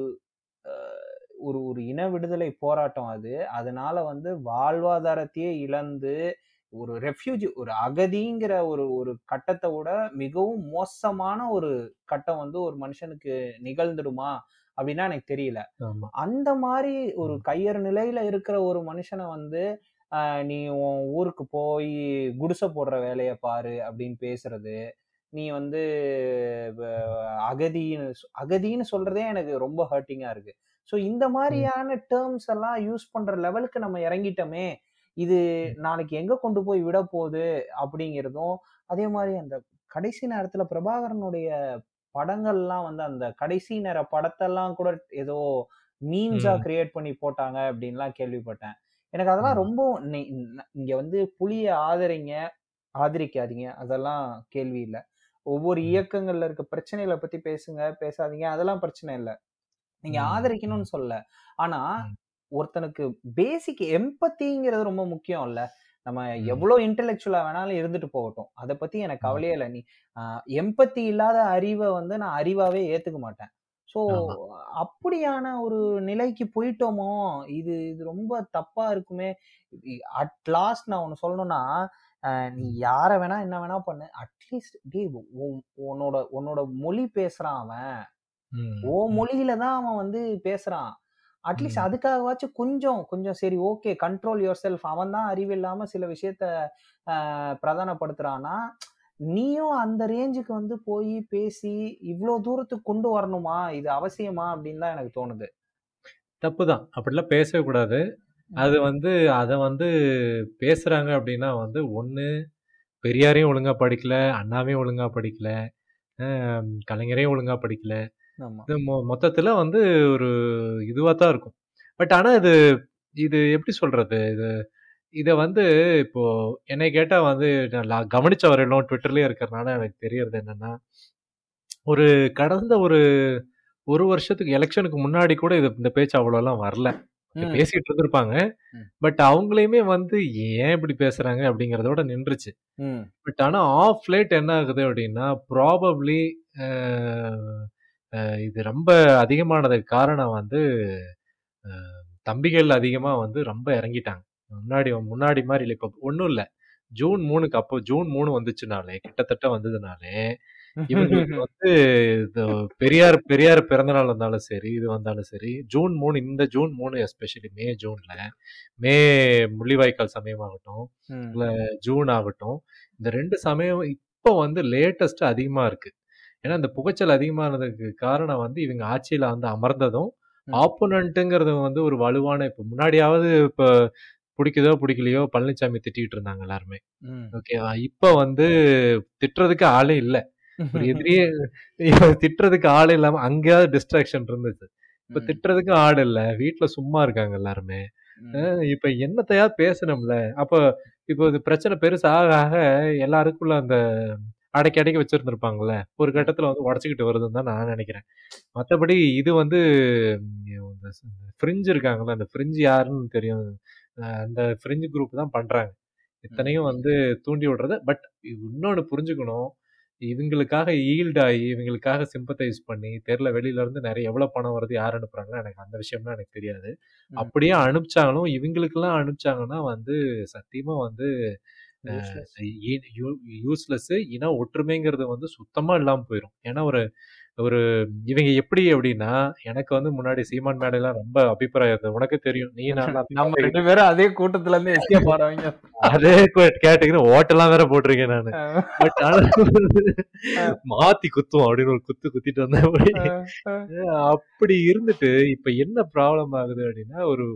ஒரு ஒரு இன விடுதலை போராட்டம் அது அதனால வந்து வாழ்வாதாரத்தையே இழந்து ஒரு ரெஃப்யூஜி ஒரு அகதிங்கிற ஒரு ஒரு கட்டத்தை விட மிகவும் மோசமான ஒரு கட்டம் வந்து ஒரு மனுஷனுக்கு நிகழ்ந்துடுமா அப்படின்னா எனக்கு தெரியல. அந்த மாதிரி ஒரு. கையறு நிலையில இருக்கிற ஒரு மனுஷனை வந்து நீ உன் ஊருக்கு போய் குடிசை போடுற வேலையை பாரு அப்படின்னு பேசுறது நீ வந்து அகதின்னு அகதின்னு சொல்றதே எனக்கு ரொம்ப ஹர்ட்டிங்கா இருக்கு ஸோ இந்த. மாதிரியான டேர்ம்ஸ் எல்லாம் யூஸ் பண்ற லெவலுக்கு நம்ம இறங்கிட்டோமே இது. நாளைக்கு எங்க கொண்டு போய் விட போகுது அப்படிங்கிறதும் அதே மாதிரி அந்த கடைசி நேரத்துல பிரபாகரனுடைய படங்கள்லாம் வந்து அந்த கடைசி நேர படத்தெல்லாம் கூட ஏதோ மீம்ஸா. கிரியேட் பண்ணி போட்டாங்க அப்படின்லாம் கேள்விப்பட்டேன் எனக்கு அதெல்லாம். ரொம்ப இங்க வந்து புலிய ஆதரிங்க ஆதரிக்காதீங்க அதெல்லாம் கேள்வி இல்லை ஒவ்வொரு. இயக்கங்கள்ல இருக்க பிரச்சனைகளை பத்தி பேசுங்க பேசாதீங்க அதெல்லாம் பிரச்சனை இல்லை நீங்க. ஆதரிக்கணும்னு சொல்ல ஆனா. ஒருத்தனுக்கு பேசிக் எம்பத்திங்கிறது ரொம்ப முக்கியம் இல்ல நம்ம ம். எவ்வளவு இன்டெலெக்சுவலா வேணாலும் இருந்துட்டு போகட்டும் அதை பத்தி எனக்கு. கவலையே இல்லை நீ எம்பத்தி இல்லாத அறிவை வந்து நான் அறிவாவே ஏத்துக்க மாட்டேன் ஸோ. அப்படியான ஒரு நிலைக்கு போயிட்டோமோ இது இது ரொம்ப தப்பா இருக்குமே அட் லாஸ்ட் நான் ஒன்று சொல்லணும்னா நீ யார வேணா என்ன வேணா பண்ணு அட்லீஸ்ட் டே உன்னோட உன்னோட மொழி பேசுறான் அவன். ஓ. மொழியில தான் அவன் வந்து பேசுறான் அட்லீஸ்ட். அதுக்காகவாச்சும் கொஞ்சம் கொஞ்சம் சரி ஓகே கண்ட்ரோல் யுவர் செல்ஃப் அவன் தான் அறிவில்லாம சில விஷயத்த பிரதானப்படுத்துறான்னா நீயும் அந்த ரேஞ்சுக்கு வந்து போய் பேசி இவ்வளோ தூரத்துக்கு கொண்டு வரணுமா? இது அவசியமா? அப்படின்னு தான் எனக்கு தோணுது. தப்பு தான் அப்படிலாம் பேசவே கூடாது. அது வந்து அதை வந்து பேசுறாங்க அப்படின்னா வந்து ஒன்று பெரியாரையும் ஒழுங்கா படிக்கல அண்ணாவையும் ஒழுங்கா படிக்கல கலைஞரையும் ஒழுங்கா படிக்கல. இது மொத்தத்துல வந்து ஒரு இதுவா தான் இருக்கும். பட் ஆனா இது இது எப்படி சொல்றது? இது இதை வந்து இப்போ என்னை கேட்டா வந்து நான் கவனிச்ச வரையிலும் ட்விட்டர்லயே இருக்கிறனால எனக்கு தெரியறது என்னன்னா ஒரு கடந்த ஒரு ஒரு வருஷத்துக்கு எலெக்ஷனுக்கு முன்னாடி கூட இது இந்த பேச்சு அவ்வளோலாம் வரல. பேசிட்டு இருந்திருப்பாங்க. பட் அவங்களையுமே வந்து ஏன் இப்படி பேசுறாங்க அப்படிங்கறதோட நின்றுச்சு. பட் ஆனா ஆஃப் லேட் என்ன ஆகுது அப்படின்னா ப்ராபப்ளி இது ரொம்ப அதிகமானதுக்கு காரணம் வந்து தம்பிகள் அதிகமா வந்து ரொம்ப இறங்கிட்டாங்க. முன்னாடி முன்னாடி மாதிரி இல்லை இப்போ ஒன்றும் இல்லை ஜூன் மூணுக்கு அப்போ ஜூன் மூணு வந்துச்சுனாலே கிட்டத்தட்ட வந்ததுனாலே இவங்களுக்கு வந்து பெரியார் பெரியார் பிறந்த நாள் வந்தாலும் சரி இது வந்தாலும் சரி ஜூன் மூணு இந்த ஜூன் மூணு எஸ்பெஷலி மே ஜூன்ல மே முள்ளிவாய்க்கால் சமயமாகட்டும் ம். இல்ல ஜூன் ஆகட்டும் இந்த ரெண்டு சமயம் இப்போ வந்து லேட்டஸ்ட் அதிகமா இருக்கு ஏன்னா இந்த புகைச்சல் அதிகமானதுக்கு காரணம் வந்து இவங்க ஆட்சியில வந்து அமர்ந்ததும். ஆப்போனண்ட்டுங்கிறது வந்து ஒரு வலுவான இப்போ முன்னாடியாவது இப்போ பிடிக்குதோ பிடிக்கலையோ பழனிசாமி திட்டிட்டு இருந்தாங்க எல்லாருமே. ஓகேவா இப்போ வந்து திட்டுறதுக்கு ஆளே இல்லை. ஒரு எதிரியே திட்டுறதுக்கு ஆள் இல்லாம அங்கேயாவது டிஸ்ட்ராக்ஷன் இருந்துச்சு. இப்ப. திட்டுறதுக்கு ஆள் இல்ல. வீட்டுல சும்மா இருக்காங்க எல்லாருமே. இப்ப என்னத்தையா பேசணும்ல. அப்ப இப்போ இது பிரச்சனை பெருசு ஆக எல்லாருக்குள்ள அந்த அடக்கி அடக்கி வச்சிருந்திருப்பாங்கல்ல. ஒரு கட்டத்துல வந்து உடச்சிக்கிட்டு வருதுன்னு தான் நான் நினைக்கிறேன். மத்தபடி இது வந்து ஃப்ரிஞ்சு இருக்காங்கல்ல அந்த ஃப்ரிஞ்சு யாருன்னு தெரியும். அந்த ஃப்ரிஞ்சு குரூப் தான் பண்றாங்க. இத்தனையும் வந்து தூண்டி விடுறத. பட் இன்னொன்னு புரிஞ்சுக்கணும். இவங்களுக்காக ஈல்ட் ஆகி இவங்களுக்காக சிம்பத்தைஸ் பண்ணி தெரியல வெளியில இருந்து நிறைய எவ்வளவு பணம் வருது யார் அனுப்புறாங்கன்னா எனக்கு அந்த விஷயம்லாம் எனக்கு தெரியாது. அப்படியே அனுப்பிச்சாலும் இவங்களுக்கெல்லாம் அனுப்பிச்சாங்கன்னா வந்து சத்தியமா வந்து Useless. யூஸ்லெஸ் இன ஒற்றுமைங்கிறது வந்து சுத்தமா இல்லாம போயிடும் ஏன்னா ஒரு ஒரு இவங்க எப்படி அப்படின்னா எனக்கு வந்து முன்னாடி சீமான் மேடையெல்லாம் ரொம்ப அபிப்பிராயம் இருந்தது. உனக்கு தெரியும். நீ நம்ம ரெண்டு பேரும் அதே கூட்டத்துல இருந்து எஸ்கேப் ஆறவங்க அதே கேட்டீங்கன்னா ஓட்டெல்லாம் வேற போட்டிருக்கேன் நானு. பட் ஆனா மாத்தி குத்துவோம் அப்படின்னு ஒரு குத்து குத்திட்டு வந்தேன் அப்படி இருந்துட்டு இப்ப என்ன ப்ராப்ளம் ஆகுது அப்படின்னா ஒரு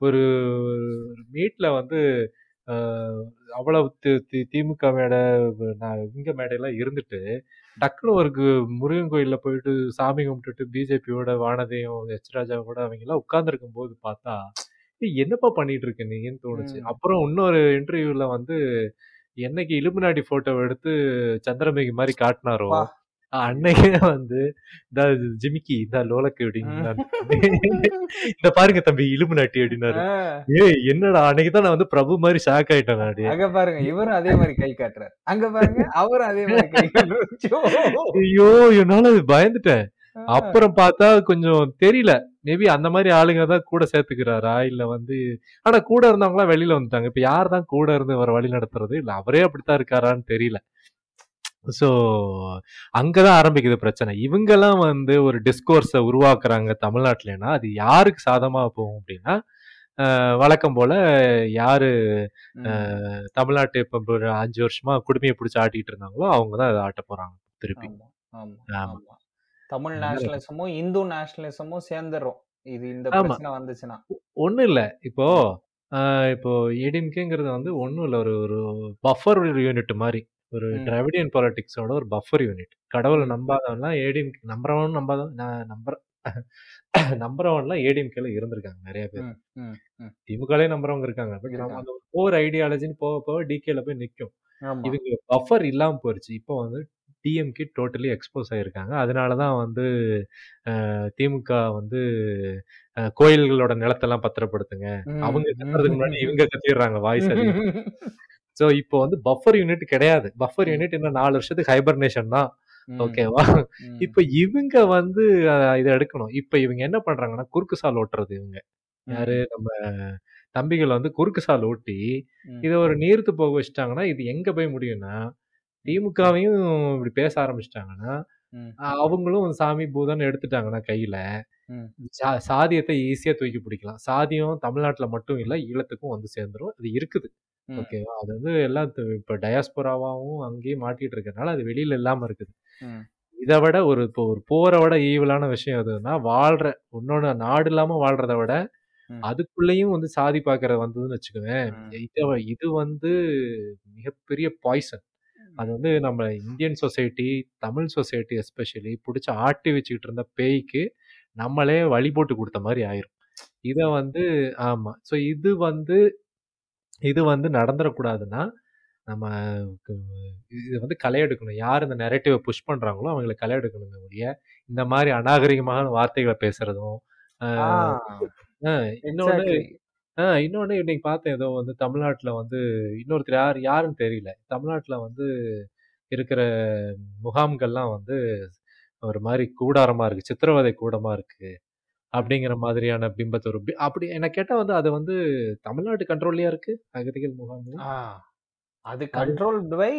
ஒரு மீட்ல வந்து அவ்வளவு திமுக மேடை நான் இங்க மேடையெல்லாம் இருந்துட்டு டக்குனு ஒரு முருகன் கோயில்ல போயிட்டு சாமி கும்பிட்டுட்டு பிஜேபியோட வானதையும் எச் ராஜா கூட அவங்க எல்லாம் உட்கார்ந்துருக்கும் போது பார்த்தா "ஏய், என்னப்பா பண்ணிட்டு இருக்க நீங்கன்னு தோணுச்சு. அப்புறம் இன்னொரு இன்டர்வியூல வந்து என்னைக்கு இலுமினாடி போட்டோ எடுத்து சந்திரமுகி மாதிரி காட்டினாரோ. அன்னைக்கே வந்து இந்த ஜிமிக்கி இந்த லோலக்கு அப்படின்னு இந்த பாருங்க தம்பி இலுமினாட்டி அப்படின்னாரு. ஏய் என்னடா அன்னைக்கு தான் நான் வந்து பிரபு மாதிரி ஷாக் ஆயிட்டேன் நான். அங்க பாருங்க இவரும் அதே மாதிரி கை காட்டுறாரு. அங்க பாருங்க அவரும் அதே மாதிரி கை காட்டுறாரு. ஐயோ என்னால அது பயந்துட்டேன். அப்புறம் பார்த்தா கொஞ்சம் தெரியல. மேபி அந்த மாதிரி ஆளுங்க தான் கூட சேர்த்துக்கிறாரா? இல்ல வந்து ஆனா கூட இருந்தவங்களாம் வெளியில வந்துட்டாங்க. இப்ப யார் தான் கூட இருந்து வர வழி நடத்துறது? இல்ல அவரே அப்படித்தான் இருக்காரான்னு தெரியல. ஸோ அங்கதான் ஆரம்பிக்குது பிரச்சனை. இவங்கெல்லாம் வந்து ஒரு டிஸ்கோர்ஸை உருவாக்குறாங்க தமிழ்நாட்டிலனா அது யாருக்கு சாதகமா போகும் அப்படின்னா வழக்கம் போல யாரு தமிழ்நாட்டு இப்ப ஒரு அஞ்சு வருஷமா குடுமையை பிடிச்சி ஆட்டிட்டு இருந்தாங்களோ அவங்க தான் அதை ஆட்ட போறாங்க திருப்பி. ஆமா ஆமா ஆமா. ஆமா. தமிழ் நேஷனலிசமும் இந்து நேஷனலிசமும் சேர்ந்துரும் இது இந்த. பிரச்சனை வந்துச்சுன்னா. ஒண்ணும் இல்ல. இப்போ இப்போ ஏடிஎம்கேங்கிறது வந்து ஒண்ணும் இல்ல. ஒரு ஒரு பஃபர் யூனிட் மாதிரி. ஒரு. டிராவிடியன் பாலிடிக்ஸோட ஒரு பஃபர் யூனிட் கடவுளை. நம்பாதவன்லாம் ஏடிஎம் நம்புறவன் நம்பாதவன் நான் நம்புற நம்புறவன்லாம் ஏடிஎம்கேல இருந்திருக்காங்க நிறைய பேர். திமுகலே நம்புறவங்க இருக்காங்க பட் நம்ம. அந்த கோர் ஐடியாலஜின்னு போக போக டிகேல போய் நிக்கும் ஆமா இவங்க பஃபர் இல்லாம போயிருச்சு இப்போ வந்து டிஎம்கே டோட்டலி எக்ஸ்போஸ் ஆயிருக்காங்க அதனால தான் வந்து திமுக வந்து கோயில்களோட நிலத்தெல்லாம் பத்திரப்படுத்துங்க அவங்க. கத்துறதுக்கு முன்னாடி இவங்க கத்திடுறாங்க வாய்ஸ் ஸோ இப்போ வந்து பஃபர் யூனிட் கிடையாது. பஃபர். யூனிட் இன்னும் நாலு வருஷத்துக்கு ஹைபர்னேஷன் தான். ஓகேவா. இப்போ இவங்க வந்து இதை எடுக்கணும். இப்போ இவங்க என்ன பண்றாங்கன்னா குறுக்கு சால் ஓட்டுறது இவங்க. யாரு? நம்ம தம்பிகள் வந்து குறுக்கு சால் ஓட்டி. இதை ஒரு நீர்த்து போக வச்சுட்டாங்கன்னா இது எங்க போய் முடியும்னா திமுகவையும் இப்படி பேச ஆரம்பிச்சிட்டாங்கன்னா. அவங்களும் சாமி பூதம்னு எடுத்துட்டாங்கன்னா கையில சாதியத்தை ஈஸியா தூக்கி பிடிக்கலாம். சாதியம் தமிழ்நாட்டுல மட்டும் இல்ல ஈழத்துக்கும் வந்து சேர்ந்துரும். அது இருக்குது. ஓகேவா அது வந்து எல்லாம் இப்ப டயாஸ்போராவாவும் அங்கேயும் மாட்டிட்டு இருக்கறனால அது வெளியில இல்லாம இருக்குது. இதை விட ஒரு இப்போ ஒரு போரை விட ஈவலான விஷயம் எதுன்னா வாழ்ற இன்னொன்னு நாடு இல்லாம வாழ்றத விட. அதுக்குள்ளேயும் வந்து சாதி பார்க்கறது வந்ததுன்னு வச்சுக்கோவேன். இது வந்து மிகப்பெரிய பாய்சன் அது வந்து நம்ம Indian society Tamil society especially பிடிச்ச ஆட்டி வச்சுக்கிட்டு இருந்த பேய்க்கு நம்மளே வழி போட்டு கொடுத்த மாதிரி ஆயிரும். இதை வந்து ஆமா. ஸோ இது வந்து இது வந்து நடந்துடக்கூடாதுன்னா நம்ம இது வந்து களை எடுக்கணும். யார் இந்த நெரட்டிவை புஷ் பண்றாங்களோ அவங்களை களை எடுக்கணுமே ஒழிய இந்த மாதிரி அநாகரிகமான வார்த்தைகளை பேசுறதும் ஆஹ் இன்னொன்னு இன்னைக்கு பார்த்தேன். ஏதோ வந்து தமிழ்நாட்டுல வந்து இன்னொருத்தர் யார் யாருன்னு தெரியல. தமிழ்நாட்டுல வந்து இருக்கிற முகாம்கள்லாம் வந்து ஒரு மாதிரி கூடாரமா இருக்கு சித்திரவதை கூடமா இருக்கு அப்படிங்கிற மாதிரியான பிம்பத்தை ஒரு பி- அப்படி என்ன கேட்டா வந்து அது வந்து தமிழ்நாட்டு கண்ட்ரோல்லயா இருக்கு? அகதிகள் முகாம்கள் ஆ அது அது கண்ட்ரோல் பை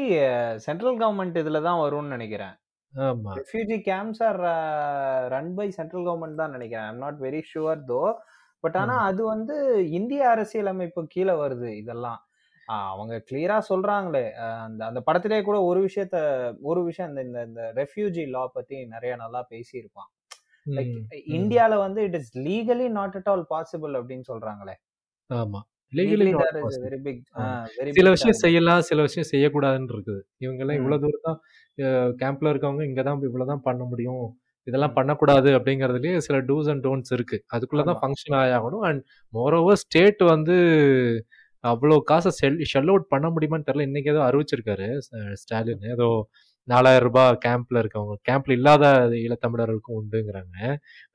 சென்ட்ரல் கவர்மெண்ட் இதுல தான் வரும்னு நினைக்கிறேன். ஆமா. Refugee camps are run by central government தான் நினைக்கிறேன். I'm not very sure though but ஆனா ம். அது வந்து இந்திய அரசியலமைப்பு கீழே வருது இதெல்லாம். அவங்க கிளியரா சொல்றாங்களே. அந்த அந்த படத்திலே கூட ஒரு விஷயத்த ஒரு விஷயம் இந்த இந்த இந்த ரெஃப்யூஜி லா பத்தி நிறைய நல்லா பேசியிருப்பான். லைக். இந்தியால வந்து it is legally not at all possible அப்படின்னு சொல்றாங்களே. ஆமா. சில விஷயம் செய்யலாம் சில விஷயம் செய்யக்கூடாதுன்னு இருக்குது. இவங்க எல்லாம் இவ்வளவு தூரம் தான் கேம்ப்ல இருக்கவங்க இங்க தான் இவ்வளவுதான் பண்ண முடியும். இதெல்லாம் பண்ணக்கூடாது அப்படிங்கறதுலயே சில டூஸ் அண்ட் டோன்ட்ஸ் இருக்கு. அதுக்குள்ளதான் ஃபங்க்ஷன் ஆகணும். அண்ட் மோரோவர் ஸ்டேட் வந்து அவ்வளோ காசை செல் ஷெல் அவுட் பண்ண முடியுமான்னு தெரியல. இன்னைக்கு ஏதோ அறிவிச்சிருக்காரு ஸ்டாலின். ஏதோ நாலாயிரம் ரூபாய் கேம்ப்ல இருக்கவங்க கேம்ப்ல இல்லாத ஈழத்தமிழர்களுக்கும் உண்டுங்கிறாங்க.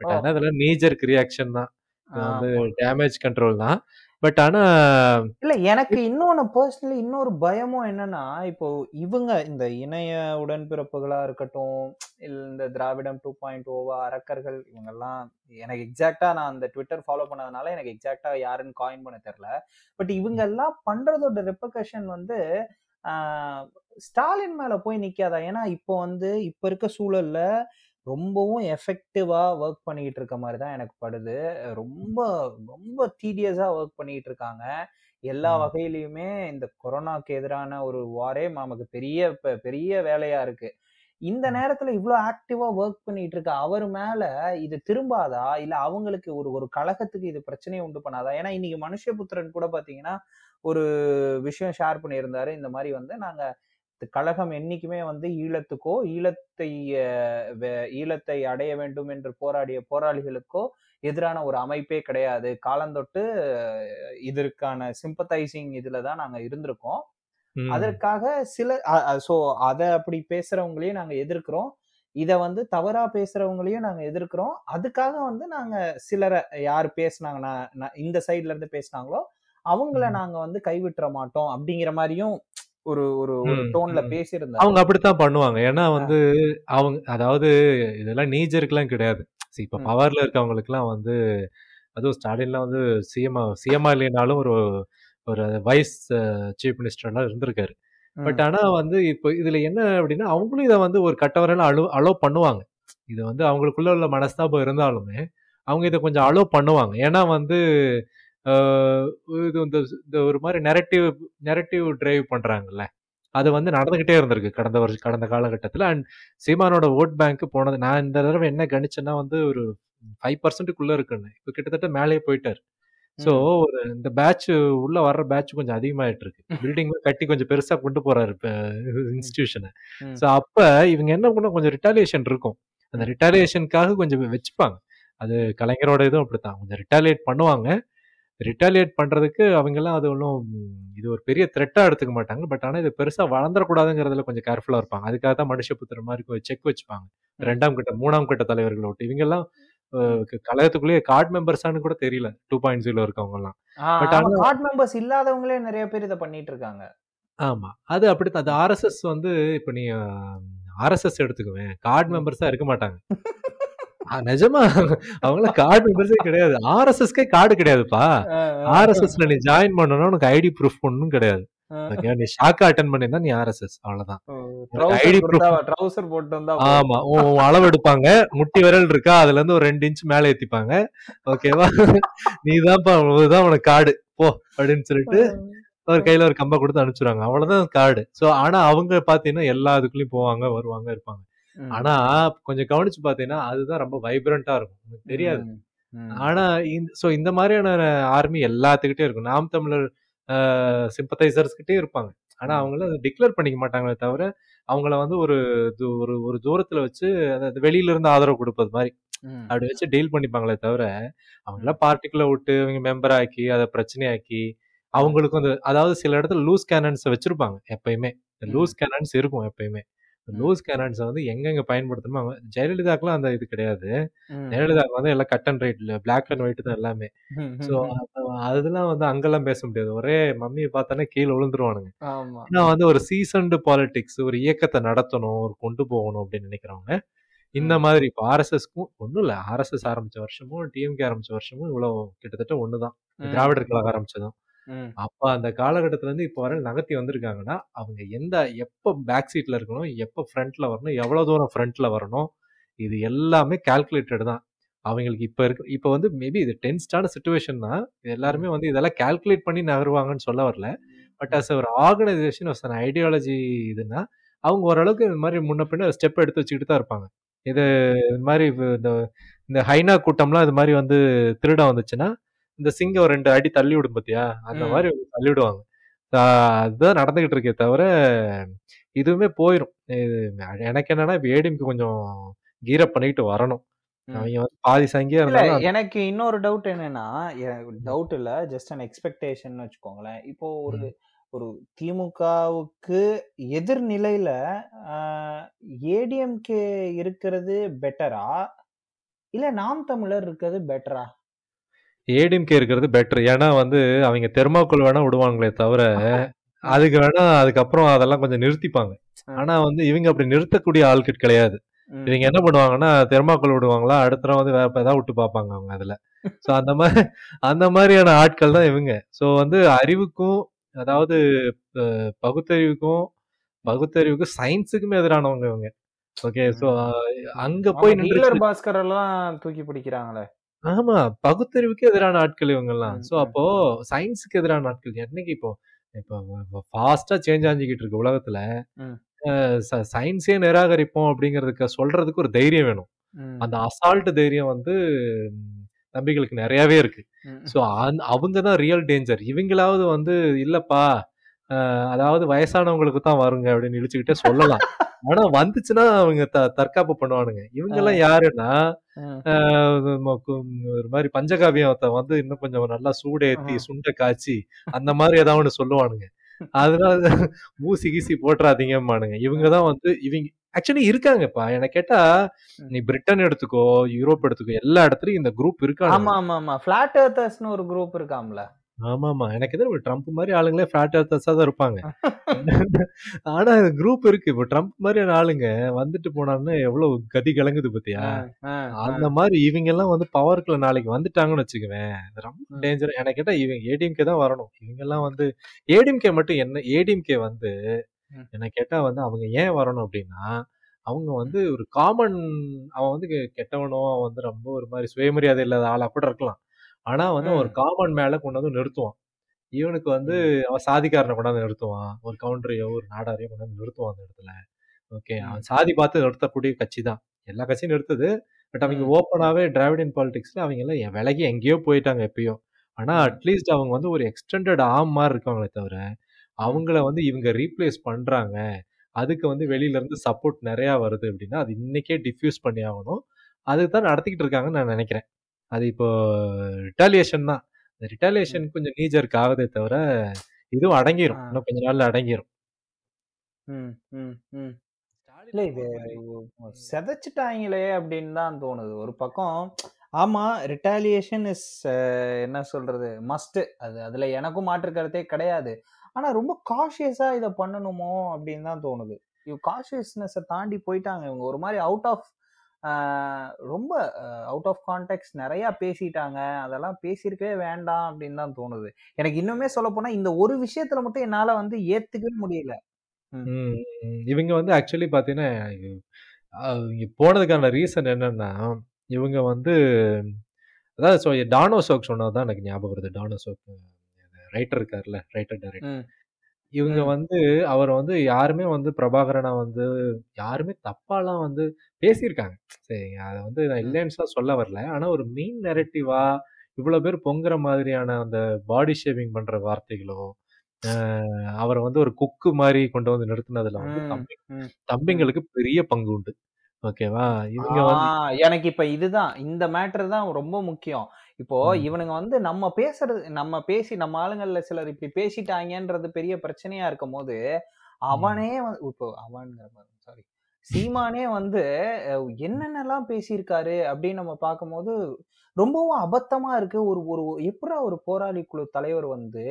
பட் ஓ. ஆனா இதெல்லாம் நீஜருக்கு ரியாக்ஷன் தான். வந்து டேமேஜ் கண்ட்ரோல் தான். பட் ஆனா இல்ல எனக்கு இன்னொன்னு பர்சனலி இன்னொரு பயமும் என்னன்னா இப்போ இவங்க இந்த இணைய உடன்பிறப்புகளா இருக்கட்டும் இல்ல இந்த திராவிடம் டூ பாயிண்ட் ஓவா அரக்கர்கள் இவங்கெல்லாம் எனக்கு எக்ஸாக்டா நான் அந்த ட்விட்டர் ஃபாலோ பண்ணதுனால எனக்கு எக்ஸாக்டா யாருன்னு காயின் பண்ண தெரியல பட் இவங்க எல்லாம் பண்றதோட ரெப்பகஷன் வந்து ஸ்டாலின் மேல போய் நிக்காதா? ஏன்னா இப்போ வந்து இப்ப இருக்க சூழல்ல ரொம்பவும் எஃபெக்டிவா ஒர்க் பண்ணிக்கிட்டு இருக்க மாதிரி தான் எனக்கு படுது. ரொம்ப ரொம்ப டீடியஸா ஒர்க் பண்ணிட்டு இருக்காங்க. எல்லா வகையிலயுமே இந்த கொரோனாக்கு எதிரான ஒரு வாரே நமக்கு பெரிய பெரிய வேலையா இருக்கு. இந்த நேரத்துல இவ்வளவு ஆக்டிவா ஒர்க் பண்ணிட்டு இருக்க அவர் மேல இது திரும்பாதா? இல்ல அவங்களுக்கு ஒரு ஒரு கழகத்துக்கு இது பிரச்சனையை உண்டு பண்ணாதா? ஏன்னா இன்னைக்கு மனுஷபுத்திரன் கூட பாத்தீங்கன்னா ஒரு விஷயம் ஷேர் பண்ணியிருந்தாரு. இந்த மாதிரி வந்து நாங்க இந்த கழகம் என்னைக்குமே வந்து ஈழத்துக்கோ ஈழத்தை ஈழத்தை அடைய வேண்டும் என்று போராடிய போராளிகளுக்கோ எதிரான ஒரு அமைப்பே கிடையாது. காலந்தொட்டு இதற்கான சிம்பத்தைசிங் இதுல தான் நாங்க இருந்திருக்கோம். அதற்காக சில ஸோ அதை அப்படி பேசுறவங்களையும் நாங்க எதிர்க்கிறோம். இதை வந்து தவறா பேசுறவங்களையும் நாங்க எதிர்க்கிறோம். அதுக்காக வந்து நாங்க சிலரை யார் பேசுனாங்கன்னா இந்த சைட்ல இருந்து பேசுனாங்களோ அவங்கள நாங்க வந்து கைவிட்டுற மாட்டோம் அப்படிங்கிற மாதிரியும் ஒரு ஒரு ஒரு டோன்ல ம். பேசியிருந்தாரு. அவங்க அப்படித்தான் பண்ணுவாங்க. ஏன்னா வந்து அவங்க அதாவது இதெல்லாம் நீஜருக்குலாம் கிடையாது. இப்ப பவர்ல இருக்கவங்களுக்குலாம் வந்து அதுவும் ஸ்டாலின்லாம் வந்து சிஎம்ஆ சிஎம்ஆ இல்லைனாலும் ஒரு ஒரு வைஸ் சீஃப் மினிஸ்டர்லாம் இருந்திருக்காரு. பட் ஆனா வந்து இப்போ இதுல என்ன அப்படின்னா அவங்களும் இதை வந்து ஒரு கட்டவரையில அலோ அலோ பண்ணுவாங்க. இது வந்து அவங்களுக்குள்ள உள்ள மனஸ்தாபம் இருந்தாலுமே அவங்க இதை கொஞ்சம் அலோ பண்ணுவாங்க. ஏன்னா வந்து இது இந்த இந்த ஒரு மாதிரி நெரட்டிவ் நெரட்டிவ் டிரைவ் பண்றாங்கல்ல. அது வந்து நடந்துகிட்டே இருந்திருக்கு கடந்த வருஷம் கடந்த காலகட்டத்தில். அண்ட் சீமானோட ஓட் பேங்க் போனது நான் இந்த தடவை என்ன கணிச்சேன்னா வந்து ஒரு ஃபைவ் பர்சன்ட்டுக்குள்ள இருக்குன்னு. இப்போ கிட்டத்தட்ட மேலேயே போயிட்டார். ஸோ ஒரு இந்த பேட்ச் உள்ள வர்ற பேட்ச் கொஞ்சம் அதிகமாயிட்டு இருக்கு. பில்டிங் கட்டி கொஞ்சம் பெருசா கொண்டு போறாரு இப்போ இன்ஸ்டிடியூஷனை ஸோ அப்ப இவங்க என்ன பண்ண கொஞ்சம் ரிட்டாலியேஷன் இருக்கும். அந்த ரிட்டாலியேஷனுக்காக கொஞ்சம் வச்சுப்பாங்க. அது கலைஞரோட இதுவும் அப்படித்தான். கொஞ்சம் ரிட்டாலியேட் பண்ணுவாங்க. ரிட்டாலியேட் பண்றதுக்கு அவங்கெல்லாம் அது ஒன்றும் இது ஒரு பெரிய த்ரெட்டா எடுத்துக்க மாட்டாங்க. பட் ஆனா இது பெருசா வளர்ந்துடக்கூடாதுங்கிறதுல கொஞ்சம் கேர்ஃபுல்லா இருப்பாங்க. அதுக்காக தான் மனுஷபுத்திர மாதிரி செக் வச்சுப்பாங்க. ரெண்டாம் கட்ட மூணாம் கட்ட தலைவர்களை விட்டு இவங்கெல்லாம் கழகத்துக்குள்ளேயே கார்டு மெம்பர்ஸானு கூட தெரியல. டூ பாயிண்ட் ஜீரோ இருக்கவங்க எல்லாம் பட் ஆமா ஆனா கார்ட் மெம்பர்ஸ் இல்லாதவங்களே நிறைய பேர் இதை பண்ணிட்டு இருக்காங்க. ஆமா. அது அப்படித்தான். அது ஆர்எஸ்எஸ் வந்து இப்ப நீ ஆர்எஸ்எஸ் எடுத்துக்குவேன். கார்டு. மெம்பர்ஸா இருக்க மாட்டாங்க. நிஜமா? அவங்களாம் கார்டு மெம்பர்ஸே கிடையாது. ஆர்எஸ்எஸ்க்கே கார்டு கிடையாதுப்பா. ஆர்எஸ்எஸ்ல நீ ஜாயின் பண்ணணும் உனக்கு ஐடி ப்ரூஃப் ஒன்றும் கிடையாது. நீ ஷாக்கா அட்டன் பண்ணியிருந்தா நீ ஆர்எஸ்எஸ் அவ்வளவுதான். ஐடி ட்ரௌசர் போட்டு வந்தா ஆமா உன் அளவு எடுப்பாங்க. முட்டி விரல் இருக்கா அதுல இருந்து ஒரு ரெண்டு இன்ச் மேல ஏத்திப்பாங்க. ஓகேவா? நீ தான்ப்பா இதுதான் உனக்கு கார்டு போ அப்படின்னு சொல்லிட்டு ஒரு கையில ஒரு கம்பை கொடுத்து அனுப்பிச்சிடுவாங்க. அவ்வளவுதான் கார்டு ஸோ ஆனா அவங்க பாத்தீங்கன்னா எல்லா இதுக்குள்ளயும் போவாங்க வருவாங்க இருப்பாங்க. ஆனா கொஞ்சம் கவனிச்சு பார்த்தீங்கன்னா அதுதான் ரொம்ப வைப்ரண்டா இருக்கும் தெரியாது. ஆனா இந்த ஸோ இந்த மாதிரியான ஆர்மி எல்லாத்துக்கிட்டே இருக்கும் நாம் தமிழர் சிம்பத்தைசர்ஸ் கிட்டே இருப்பாங்க ஆனா. அவங்கள டிக்ளேர் பண்ணிக்க மாட்டாங்களே தவிர அவங்கள வந்து ஒரு ஒரு ஒரு தூரத்துல வச்சு அதாவது வெளியில இருந்து ஆதரவு கொடுப்பது மாதிரி. அப்படி வச்சு டீல் பண்ணிப்பாங்களே தவிர அவங்கள பார்ட்டிக்குள்ள விட்டு இவங்க மெம்பர் ஆக்கி அதை பிரச்சனையாக்கி அவங்களுக்கும் அந்த அதாவது சில இடத்துல லூஸ் கேனன்ஸ் வச்சிருப்பாங்க எப்பயுமே. லூஸ் கேனன்ஸ் இருக்கும் எப்பயுமே. லூஸ் கேனன்ஸை வந்து எங்கெங்க பயன்படுத்தணுமோ அவங்க ஜெயலலிதாக்கெல்லாம் அந்த இது கிடையாது. ஜெயலலிதாக்கு வந்து எல்லாம் கட் அண்ட் ரைட்ல பிளாக் அண்ட் ஒயிட் தான் எல்லாமே. ஸோ அதெல்லாம் வந்து அங்கெல்லாம் பேச முடியாது. ஒரே மம்மியை பார்த்தானே கீழே விழுந்துருவானுங்க. ஆனா வந்து ஒரு சீசன்டு பாலிடிக்ஸ் ஒரு இயக்கத்தை நடத்தணும் ஒரு கொண்டு போகணும் அப்படின்னு நினைக்கிறவங்க இந்த. மாதிரி இப்போ ஆர்எஸ்எஸ்க்கும் ஒன்றும் இல்லை. ஆர்எஸ்எஸ் ஆரம்பிச்ச வருஷமும் டிஎம்கே ஆரம்பிச்ச வருஷமும் இவ்வளோ கிட்டத்தட்ட ஒன்று தான். திராவிடர் கழகம் ஆரம்பிச்சதும். ம். அப்போ அந்த காலகட்டத்துல இருந்து இப்போ வரை நகர்த்தி வந்திருக்காங்கன்னா அவங்க எந்த எப்போ பேக் சீட்ல இருக்கணும் எப்போ ஃப்ரண்ட்ல வரணும் எவ்வளோ தூரம் ஃப்ரண்ட்ல வரணும் இது எல்லாமே கால்குலேட்டட் தான். அவங்களுக்கு இப்போ இருக்கு இப்போ வந்து மேபி இது டென்ஸ்டான சுச்சுவேஷன் தான். இது எல்லாருமே வந்து இதெல்லாம் கால்குலேட் பண்ணி நகருவாங்கன்னு சொல்ல வரல. பட் அஸ் ஒரு ஆர்கனைசேஷன் அஸ் அன் ஐடியாலஜி இதுன்னா அவங்க ஓரளவுக்கு இந்த மாதிரி முன்ன பின்ன ஸ்டெப் எடுத்து வச்சுக்கிட்டு தான் இருப்பாங்க. இது இந்த மாதிரி இந்த இந்த ஹைனா கூட்டம்லாம் இது மாதிரி வந்து திருடம் வந்துச்சுன்னா இந்த சிங்கம் ரெண்டு அடி தள்ளி விடும் பார்த்தியா அந்த. மாதிரி தள்ளி விடுவாங்க. அதுதான் நடந்துகிட்டு இருக்கே தவிர இதுவுமே போயிடும் எனக்கு என்னன்னா இப்போ ஏடிஎம்க்கு கொஞ்சம் கீரப் பண்ணிக்கிட்டு வரணும். பாதி சங்கியா இருந்தாலும் எனக்கு இன்னொரு டவுட் என்னன்னா டவுட் இல்ல ஜஸ்ட் அன் எக்ஸ்பெக்டேஷன் வச்சுக்கோங்களேன். இப்போ ஒரு. ஒரு திமுகவுக்கு எதிர்நிலையில ஏடிஎம்கே இருக்கிறது பெட்டரா இல்ல நாம் தமிழர் இருக்கிறது பெட்டரா ஏடிஎம்கே இருக்கிறது பெட்டர் ஏன்னா வந்து அவங்க தெர்மாக்கோல் வேணா விடுவாங்களே தவிர அதுக்கு வேணா அதுக்கப்புறம் அதெல்லாம் கொஞ்சம் நிறுத்திப்பாங்க. ஆனா வந்து இவங்க அப்படி நிறுத்தக்கூடிய ஆள்கிட்ட கிடையாது. இவங்க என்ன பண்ணுவாங்கன்னா தெர்மாக்கோல் விடுவாங்களா அடுத்த தடவை வந்து வேற ஏதாவது விட்டு பார்ப்பாங்க அவங்க அதுல. ஸோ அந்த மாதிரி அந்த மாதிரியான ஆட்கள் தான் இவங்க. ஸோ வந்து அறிவுக்கும் அதாவது பகுத்தறிவுக்கும் பகுத்தறிவுக்கும் சயின்ஸுக்குமே எதிரானவங்க இவங்க. ஓகே ஸோ அங்க போய் நின்று பாஸ்கர் எல்லாம் தூக்கி பிடிக்கிறாங்களே. ஆமா பகுத்தறிவுக்கு எதிரான ஆட்கள் இவங்க எல்லாம் ம், ஸோ ம். அப்போ சயின்ஸுக்கு எதிரான ஆட்கள். என்னைக்கு இப்போ இப்போ ஃபாஸ்டா சேஞ்ச் ஆஞ்சிக்கிட்டு இருக்கு உலகத்துல. சயின்ஸே நிராகரிப்போம் அப்படிங்கிறதுக்கு சொல்றதுக்கு ஒரு தைரியம் வேணும். அந்த அசால்ட் தைரியம் வந்து தம்பிகளுக்கு நிறையவே இருக்கு. ஸோ அவங்க தான் ரியல் டேஞ்சர் இவங்களாவது வந்து இல்லப்பா அதாவது வயசானவங்களுக்கு தான் வருங்க அப்படின்னு இழிச்சுக்கிட்டே சொல்லலாம். ஆனா வந்துச்சுன்னா அவங்க த தற்காப்பு பண்ணுவானுங்க. இவங்க எல்லாம் யாருன்னா ஒரு மாதிரி பஞ்சகாவியத்தை வந்து இன்னும் கொஞ்சம் நல்லா சூடேத்தி. சுண்டை காய்ச்சி அந்த மாதிரி ஏதாவது ஒண்ணு சொல்லுவானுங்க. அதனால ஊசி கீசி போட்டுறாதீங்கம்மானுங்க. இவங்க தான் வந்து இவங்க ஆக்சுவலி இருக்காங்கப்பா. எனக்கு கேட்டா நீ பிரிட்டன் எடுத்துக்கோ யூரோப் எடுத்துக்கோ எல்லா இடத்துலயும் இந்த குரூப் இருக்காங்க ஆமா ஆமா ஆமா பிளாட் ஒரு குரூப் இருக்காம்ல. ஆமா ஆமா எனக்கு எதிர ட்ரம்ப் மாதிரி ஆளுங்களே ஃபிளாட் எர்த்தர்ஸா தான் இருப்பாங்க. ஆனா குரூப் இருக்கு. இப்போ ட்ரம்ப் மாதிரியான ஆளுங்க வந்துட்டு போனான்னு எவ்வளவு கதி கலங்குது பாத்தியா? அந்த மாதிரி இவங்க எல்லாம் வந்து பவருக்குள்ள நாளைக்கு வந்துட்டாங்கன்னு வச்சுக்குவேன். ரொம்ப. டேஞ்சர் எனக்கு கேட்டா இவங்க ஏடிஎம்கே தான் வரணும். இவங்க எல்லாம் வந்து ஏடிஎம்கே மட்டும் என்ன ஏடிஎம்கே வந்து. என்ன கேட்டா வந்து அவங்க ஏன் வரணும் அப்படின்னா அவங்க வந்து ஒரு காமன் அவன் வந்து கெட்டவனோ அவன் வந்து ரொம்ப ஒரு மாதிரி சுயமரியாதை இல்லாத ஆளா கூட இருக்கலாம். ஆனா வந்து ஒரு. காமன் மேல கொண்டு வந்து நிறுத்துவான் இவனுக்கு வந்து. அவன் சாதிக்காரனை கொண்டாந்து நிறுத்துவான் ஒரு கவுண்டரையோ ஒரு நாடாரையோ கொண்டாந்து நிறுத்துவான் அந்த இடத்துல ஓகே. அவன் சாதி பார்த்து நிறுத்தக்கூடிய கட்சி தான் எல்லா கட்சியும் நிறுத்துது பட் அவங்க ம். ஓப்பனாவே டிராவிடியன் பாலிடிக்ஸ்ல அவங்க எல்லாம் விலகி எங்கேயோ போயிட்டாங்க எப்பயோ ஆனா ம். அட்லீஸ்ட் அவங்க வந்து ஒரு எக்ஸ்டெண்டட் ஆம் மாதிரி இருக்காங்களே தவிர. அவங்கள வந்து இவங்க ரீப்ளேஸ் பண்றாங்க அதுக்கு வந்து வெளியில இருந்து சப்போர்ட் நிறைய வருது அப்படின்னா அது இன்னைக்கே டிஃப்யூஸ் பண்ணி ஆகணும் அதுக்கு தான் நடத்திக்கிட்டு இருக்காங்கன்னு நான் நினைக்கிறேன் அது இப்போ ரிட்டாலியேஷன் தான். இந்த ம். ரிட்டாலியேஷன் கொஞ்சம் நீஜருக்கு ஆகுதே தவிர இதுவும் அடங்கிரும். இன்னும் கொஞ்ச நாள்ல அடங்கிரும். ம், ம், ம். இல்ல இது செதைச்சிட்டாங்களே அப்படின்னு தான் தோணுது. ஒரு பக்கம் ஆமா ரிட்டாலியேஷன் இஸ் என்ன சொல்றது மஸ்ட் அது அதுல எனக்கும் மாற்று கருத்தே கிடையாது. ஆனா ரொம்ப காஷியஸா இதை பண்ணணுமோ அப்படின்னு தான் தோணுது. காஷியஸ்னஸை தாண்டி போயிட்டாங்க. இவங்க ஒரு மாதிரி அவுட் ஆஃப் ரொம்ப அவுட் ஆஃப் கான்டெக்ட் நிறைய பேசிட்டாங்க. அதெல்லாம் பேசியிருக்கவே வேண்டாம் அப்படின்னு தான் தோணுது. எனக்கு இன்னுமே சொல்ல போனா இந்த ஒரு விஷயத்துல மட்டும் என்னால வந்து ஏத்துக்கவே முடியல. ம். இவங்க வந்து ஆக்சுவலி பார்த்தீங்கன்னா இங்க போனதுக்கான ரீசன் என்னன்னா இவங்க வந்து அதாவது ஸோ டானோ சொன்னது தான் எனக்கு ஞாபகம் வருது. டானோ சோக் ரைட்டர் இருக்கார்ல ரைட்டர் டைரக்டர் ம். இவங்க ம். வந்து அவர வந்து யாருமே வந்து பிரபாகரன வந்து யாருமே தப்பாலாம் வந்து பேசியிருக்காங்க. சரிங்க. அத வந்து நான் ம். இல்லைன்னுலாம் சொல்ல வரல. ஆனா ஒரு மெயின் நரேட்டிவா இவ்ளோ பேர் பொங்குற மாதிரியான அந்த பாடி ஷேமிங் பண்ற வார்த்தைகளோ, அ அவர வந்து ஒரு குக்கு மாரி கொண்டு வந்து நிறுத்துனதுல வந்து ம். தம்பி ம். ம். தம்பிங்களுக்கு பெரிய பங்கு உண்டு. ஓகேவா? ஆ இவங்க வந்து எனக்கு இப்ப இதுதான். இந்த மேட்டர் தான் ரொம்ப முக்கியம். இப்போ. இவனுங்க வந்து நம்ம பேசுறது நம்ம பேசி நம்ம ஆளுங்கள்ல சிலர் இப்படி பேசிட்டாங்கன்றது பெரிய பிரச்சனையா இருக்கும்போது, ம். அவனே இப்போ அவன்ங்கிற பாரு சாரி. சீமானே வந்து. என்னென்னலாம் பேசியிருக்காரு அப்படின்னு நம்ம பார்க்கும்போது, ரொம்பவும் அபத்தமா இருக்கு. ஒரு ஒரு எப்புட்றா ஒரு போராளி குழு தலைவர் வந்து.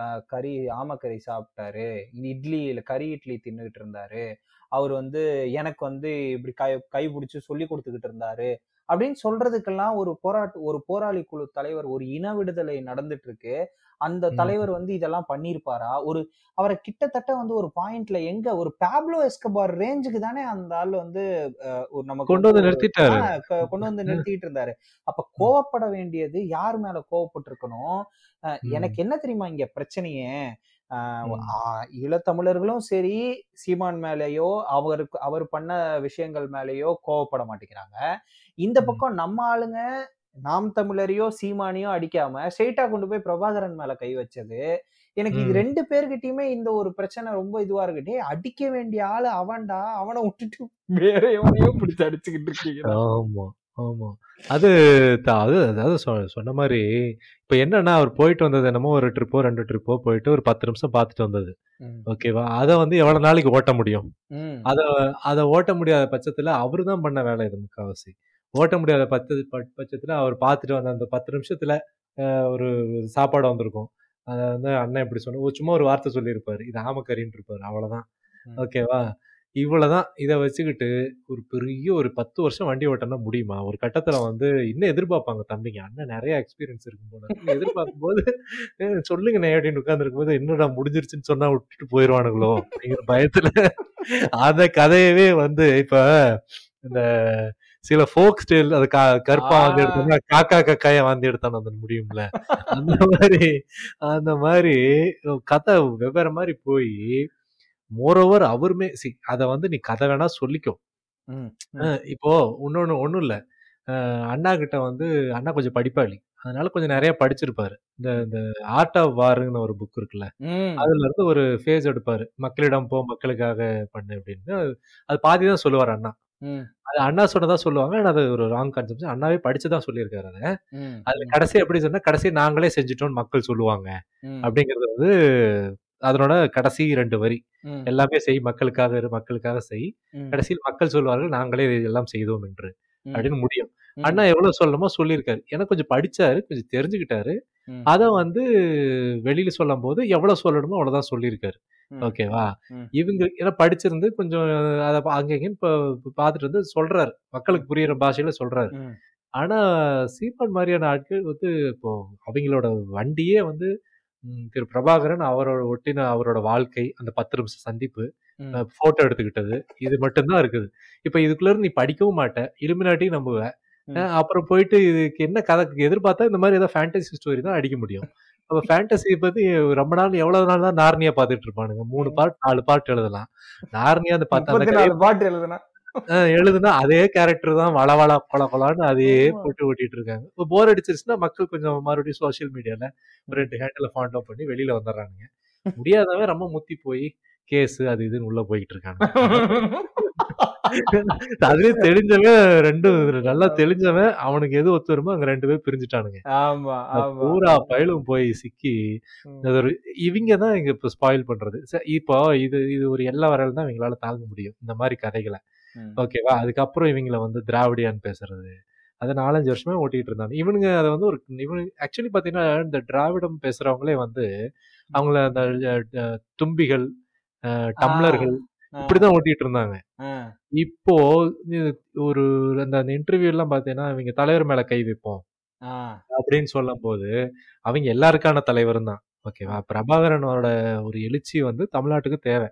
அ கறி ஆமக்கறி சாப்பிட்டாரு. இட்லி கறி இட்லி தின்னுகிட்டு இருந்தாரு. அவரு வந்து எனக்கு வந்து இப்படி கை கை புடிச்சு சொல்லிக் குடுத்துக்கிட்டு இருந்தாரு. அப்படின்னு சொல்றதுக்கெல்லாம் ஒரு போராட்ட ஒரு போராளி குழு தலைவர் ஒரு இன விடுதலை நடந்துட்டு இருக்கு. அந்த. தலைவர் வந்து இதெல்லாம் பண்ணியிருப்பாரா? ஒரு அவர கிட்டத்தட்ட வந்து ஒரு பாயிண்ட்ல எங்க ஒரு பாப்லோ எஸ்கோபார் ரேஞ்சுக்கு தானே அந்த ஆள் வந்து ஒரு நமக்கு கொண்டு வந்து நிறுத்திட்டாரு. கொண்டு வந்து ம். நிறுத்திக்கிட்டு இருந்தாரு. அப்ப. கோவப்பட வேண்டியது யார் மேல கோவப்பட்டுருக்கணும்? எனக்கு. என்ன தெரியுமா இங்க பிரச்சனையே? அ ம். ஆ ஈழத்தமிழர்களும் சரி, சீமான் மேலயோ, அவருக்கு அவர் பண்ண விஷயங்கள் மேலயோ கோவப்பட மாட்டேங்கிறாங்க. இந்த. பக்கம் நம்ம ஆளுங்க நாம் தமிழரையோ, சீமானையோ அடிக்காம ஸ்ட்ரெய்ட்டா கொண்டு போய் பிரபாகரன் மேல கை வச்சது. எனக்கு இது. 2 பேர்கிட்டயுமே இந்த ஒரு பிரச்சனை ரொம்ப இதுவா இருக்கு. டேய் அடிக்க வேண்டிய ஆளு அவன்டா. அவன விட்டுட்டு வேற எவனையோ பிடிச்சு அடிச்சுக்கிட்டு இருக்கீங்கடா. ஆமா. அது த அது அதாவது சொ சொன்ன மாரி, இப்ப என்னன்னா அவர் போயிட்டு வந்தது என்னமோ ஒரு ட்ரிப்போ, 2 ட்ரிப்போ போயிட்டு ஒரு 10 நிமிஷம் பார்த்துட்டு வந்தது. ம். ஓகேவா? அத வந்து எவ்வளோ நாளைக்கு ஓட்ட முடியும்? ம். அத அத ஓட்ட முடியாத பட்சத்துல அவரு தான் பண்ண வேலை இது முக்காவாசி. ஓட்ட முடியாத பத்து ப பட்சத்துல அவர் பார்த்துட்டு வந்த அந்த 10 நிமிஷத்துல அ ஒரு சாப்பாடு வந்திருக்கும். அத வந்து அண்ணன் இப்படி சொன்னா ஒரு சும்மா ஒரு வார்த்தை சொல்லியிருப்பாரு. இது ஆமக்கறின்னு இருப்பாரு. அவ்வளோதான். ம். ஓகேவா? இவ்வளதான். இத வச்சுக்கிட்டு ஒரு பெரிய ஒரு 10 வருஷம் வண்டி ஓட்டனா முடியுமா? ஒரு கட்டத்துல வந்து இன்னும் எதிர்பார்ப்பாங்க தம்பிங்க. அண்ணன் நெறைய எக்ஸ்பீரியன்ஸ் இருக்கும் போல இருக்குன்னு எதிர்பார்க்கும்போது, "அ சொல்லுங்கண்ணே" அப்படின்னு உட்கார்ந்திருக்கும்போது, என்னடா முடிஞ்சிருச்சுன்னு சொன்னா விட்டுட்டு போயிருவானுங்களோ? அப்படிங்கிற பயத்துல அந்த கதையவே வந்து இப்ப இந்த சில ஃபோக் ஸ்டைல் அது க கருப்பா. வாந்தி எடுத்தோம்னா, காக்கா கக்காயா வாந்தி எடுத்தான்னு வந்து முடியும்ல. அந்த மாரி அந்த மாரி கதை வெவ்வேற மாரி போயி, மோரோவர் அவருமே சி அத வந்து நீ கதை வேணா சொல்லிக்கோ. ம். அ ம். இப்போ இன்னொன்னு ஒண்ணும் இல்ல. அண்ணா கிட்ட வந்து அண்ணா கொஞ்சம் படிப்பாளி. அதனால கொஞ்சம் நெறைய படிச்சிருப்பாரு. இந்த இந்த ஆர்ட் ஆஃப் வார்ன்னு ஒரு புக் இருக்குல்ல. அதுல இருந்து ஒரு ஃபேஸ் எடுப்பாரு. மக்களிடம் போ, மக்களுக்காக பண்ணு அப்படின்னு. அது பாதி தான் சொல்லுவாரு அண்ணா. அது அண்ணா சொன்னதா சொல்லுவாங்க. அது ஒரு ராங் கான்செப்ட். அண்ணாவே படிச்சு தான் சொல்லியிருக்காரு அத. அதுல ம். கடைசியா எப்படி சொன்னா, கடைசியா நாங்களே செஞ்சுட்டோம்னு மக்கள் சொல்லுவாங்க. அப்படிங்கிறது வந்து அதனோட கடைசி 2 வரி. எல்லாமே செய் மக்களுக்காக இரு, மக்களுக்காக செய். கடைசியில் மக்கள் சொல்வார்கள், நாங்களே எல்லாம் செய்தோம் என்று. அப்படின்னு முடியும். அண்ணா எவ்வளவு சொல்லணுமோ சொல்லியிருக்காரு. ஏன்னா கொஞ்சம் படிச்சாரு, கொஞ்சம் தெரிஞ்சுக்கிட்டாரு. அத வந்து வெளியில சொல்லும்போது எவ்வளவு சொல்லணுமோ அவ்வளவுதான் சொல்லியிருக்காரு. ஓகேவா? இவங்க ஏன்னா படிச்சிருந்து கொஞ்சம் அத அங்க இங்கன்னு இப்ப பார்த்துட்டு வந்து சொல்றாரு. மக்களுக்கு புரியிற பாஷையில சொல்றாரு. ஆனா சீமான் மாரியான ஆட்கள் வந்து இப்போ அவைங்களோட வண்டியே வந்து திரு பிரபாகரன் அவரோட ஒட்டின அவரோட வாழ்க்கை, அந்த 10 நிமிஷம் சந்திப்பு, ஃபோட்டோ எடுத்துக்கிட்டது. இது மட்டும் தான் இருக்குது. இப்ப இதுக்குள்ள இருந்து நீ படிக்கவும் மாட்ட. இலுமினாட்டியும் நம்புவ. அப்புறம் போயிட்டு இதுக்கு என்ன கதை எதிர்பார்த்தா இந்த மாரி ஏதாவது ஃபேண்டசி ஸ்டோரி தான் அடிக்க முடியும். அப்ப ஃபேண்டசிய பத்தி ரொம்ப நாள் எவ்வளவு நாள் தான் நார்னியா பார்த்துட்டு இருப்பானுங்க. 3 ம். பார்ட், 4 பார்ட் எழுதலாம். நார்னியா அந்த 10 அந்த கதைய 34 பாட்டு எழுதுனா. எழுதுனா அதே கேரக்டர் தான் வளவள கொல கொலான்னு அதையே. போட்டு ஓட்டிட்டு இருக்காங்க. இப்போ போர் அடிச்சிருச்சுன்னா மக்கள் கொஞ்சம் மறுபடியும் சோசியல் மீடியால ம். 2 ஹேண்டில ஃபாலோ பண்ணி வெளியில வந்துடுறானுங்க. முடியாதவன் ரொம்ப முத்தி போய் கேஸ் அது இதுன்னு உள்ள போயிட்டு இருக்கானுங்க. அதுலயே தெளிஞ்சவன் 2 நல்லா. தெளிஞ்சவன் அவனுக்கு எது ஒத்து வருமோ அங்க 2 பேர் பிரிஞ்சுட்டானுங்க. பூரா பயலும் போய் சிக்கி ஒரு இவிங்க தான் இங்க இப்ப ஸ்பாயில் பண்றது. இப்போ இது இது ஒரு எல்லை வரையில தான் இவங்களால தாங்க முடியும். இந்த மாரி கதைகள. ஓகேவா? அதுக்கப்புறம் இவங்கள வந்து திராவிடியான்னு பேசுறது. அத 4, 5 வருஷமா ஓட்டிட்டு இருந்தாங்க. இவனுங்க அத வந்து ஒரு இவனு ஆக்சுவலி பார்த்தீங்கன்னா, இந்த திராவிடம் பேசுறவங்களே வந்து அவங்கள அந்த தும்பிகள். டம்ளர்கள். இப்படிதான் ஓட்டிட்டு இருந்தாங்க. இப்போ ஒரு அந்த அந்த இன்டர்வியூலாம் பார்த்தீங்கன்னா, இவங்க தலைவர் மேல கை வைப்போம். அப்படின்னு சொல்லும்போது, அவங்க எல்லாருக்கான தலைவரும் தான். ஓகேவா? பிரபாகரனோட ஒரு எழுச்சி வந்து தமிழ்நாட்டுக்கு தேவை.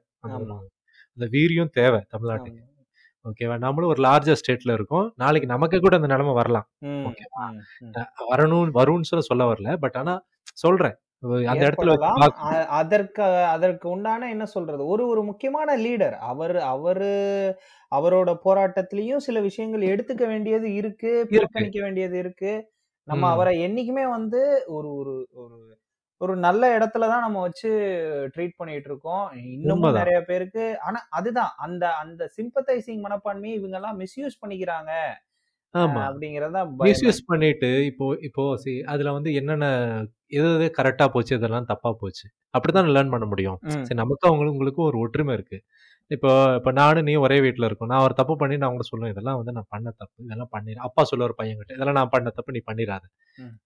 அந்த வீரியம் தேவை தமிழ்நாட்டுக்கு. ஓகேவா? நம்மளும் ஒரு லார்ஜர் ஸ்டேட்ல இருக்கோம். நாளைக்கு நமக்கு கூட அந்த நிலைமை வரலாம். ஓகேவா? வரணும் வரும்ன்னு சொல்ல சொல்ல வரல. பட் ஆனா சொல்றேன். அந்த இடத்துல அதற்கு அதற்கு உண்டான என்ன சொல்றது ஒரு ஒரு முக்கியமான லீடர் அவர் அவரு அவரோட போராட்டத்திலயும் சில விஷயங்கள் எடுத்துக்க வேண்டியது இருக்கு புறக்கணிக்க வேண்டியது இருக்கு நம்ம அவரை என்னைக்குமே வந்து ஒரு ஒரு ஒரு ஒரு நல்ல இடத்துல தான் நம்ம வச்சு ட்ரீட் பண்ணிட்டு இருக்கோம். இன்னமும் நிறைய பேருக்கு. ஆனா அதுதான். அந்த அந்த சிம்பத்தைசிங் மனப்பான்மையை இவங்க எல்லாம் மிஸ்யூஸ் பண்ணிக்கிறாங்க ஆமா. அப்படிங்கறதுதான் பயமே. மிஸ்யூஸ் பண்ணிட்டு இப்போ இப்போ சி அதுல வந்து என்னென்ன எது எது கரெக்டா போச்சு இதெல்லாம் தப்பா போச்சு. அப்படிதான் லேர்ன் பண்ண முடியும். சரி நமக்கு அவங்களுக்கு உங்களுக்கும் ஒரு ஒற்றுமை இருக்கு. இப்போ இப்போ நானும் நீ ஒரே வீட்டில் இருக்கோம். நான் ஒரு தப்பு பண்ணி நான் அவங்க சொல்லுவேன் இதெல்லாம் வந்து நான் பண்ண தப்பு இதெல்லாம் பண்ணிடுறேன் அப்பா சொல்லுவார் பையன்கிட்ட இதெல்லாம் நான் பண்ண தப்பு நீ பண்ணிடாத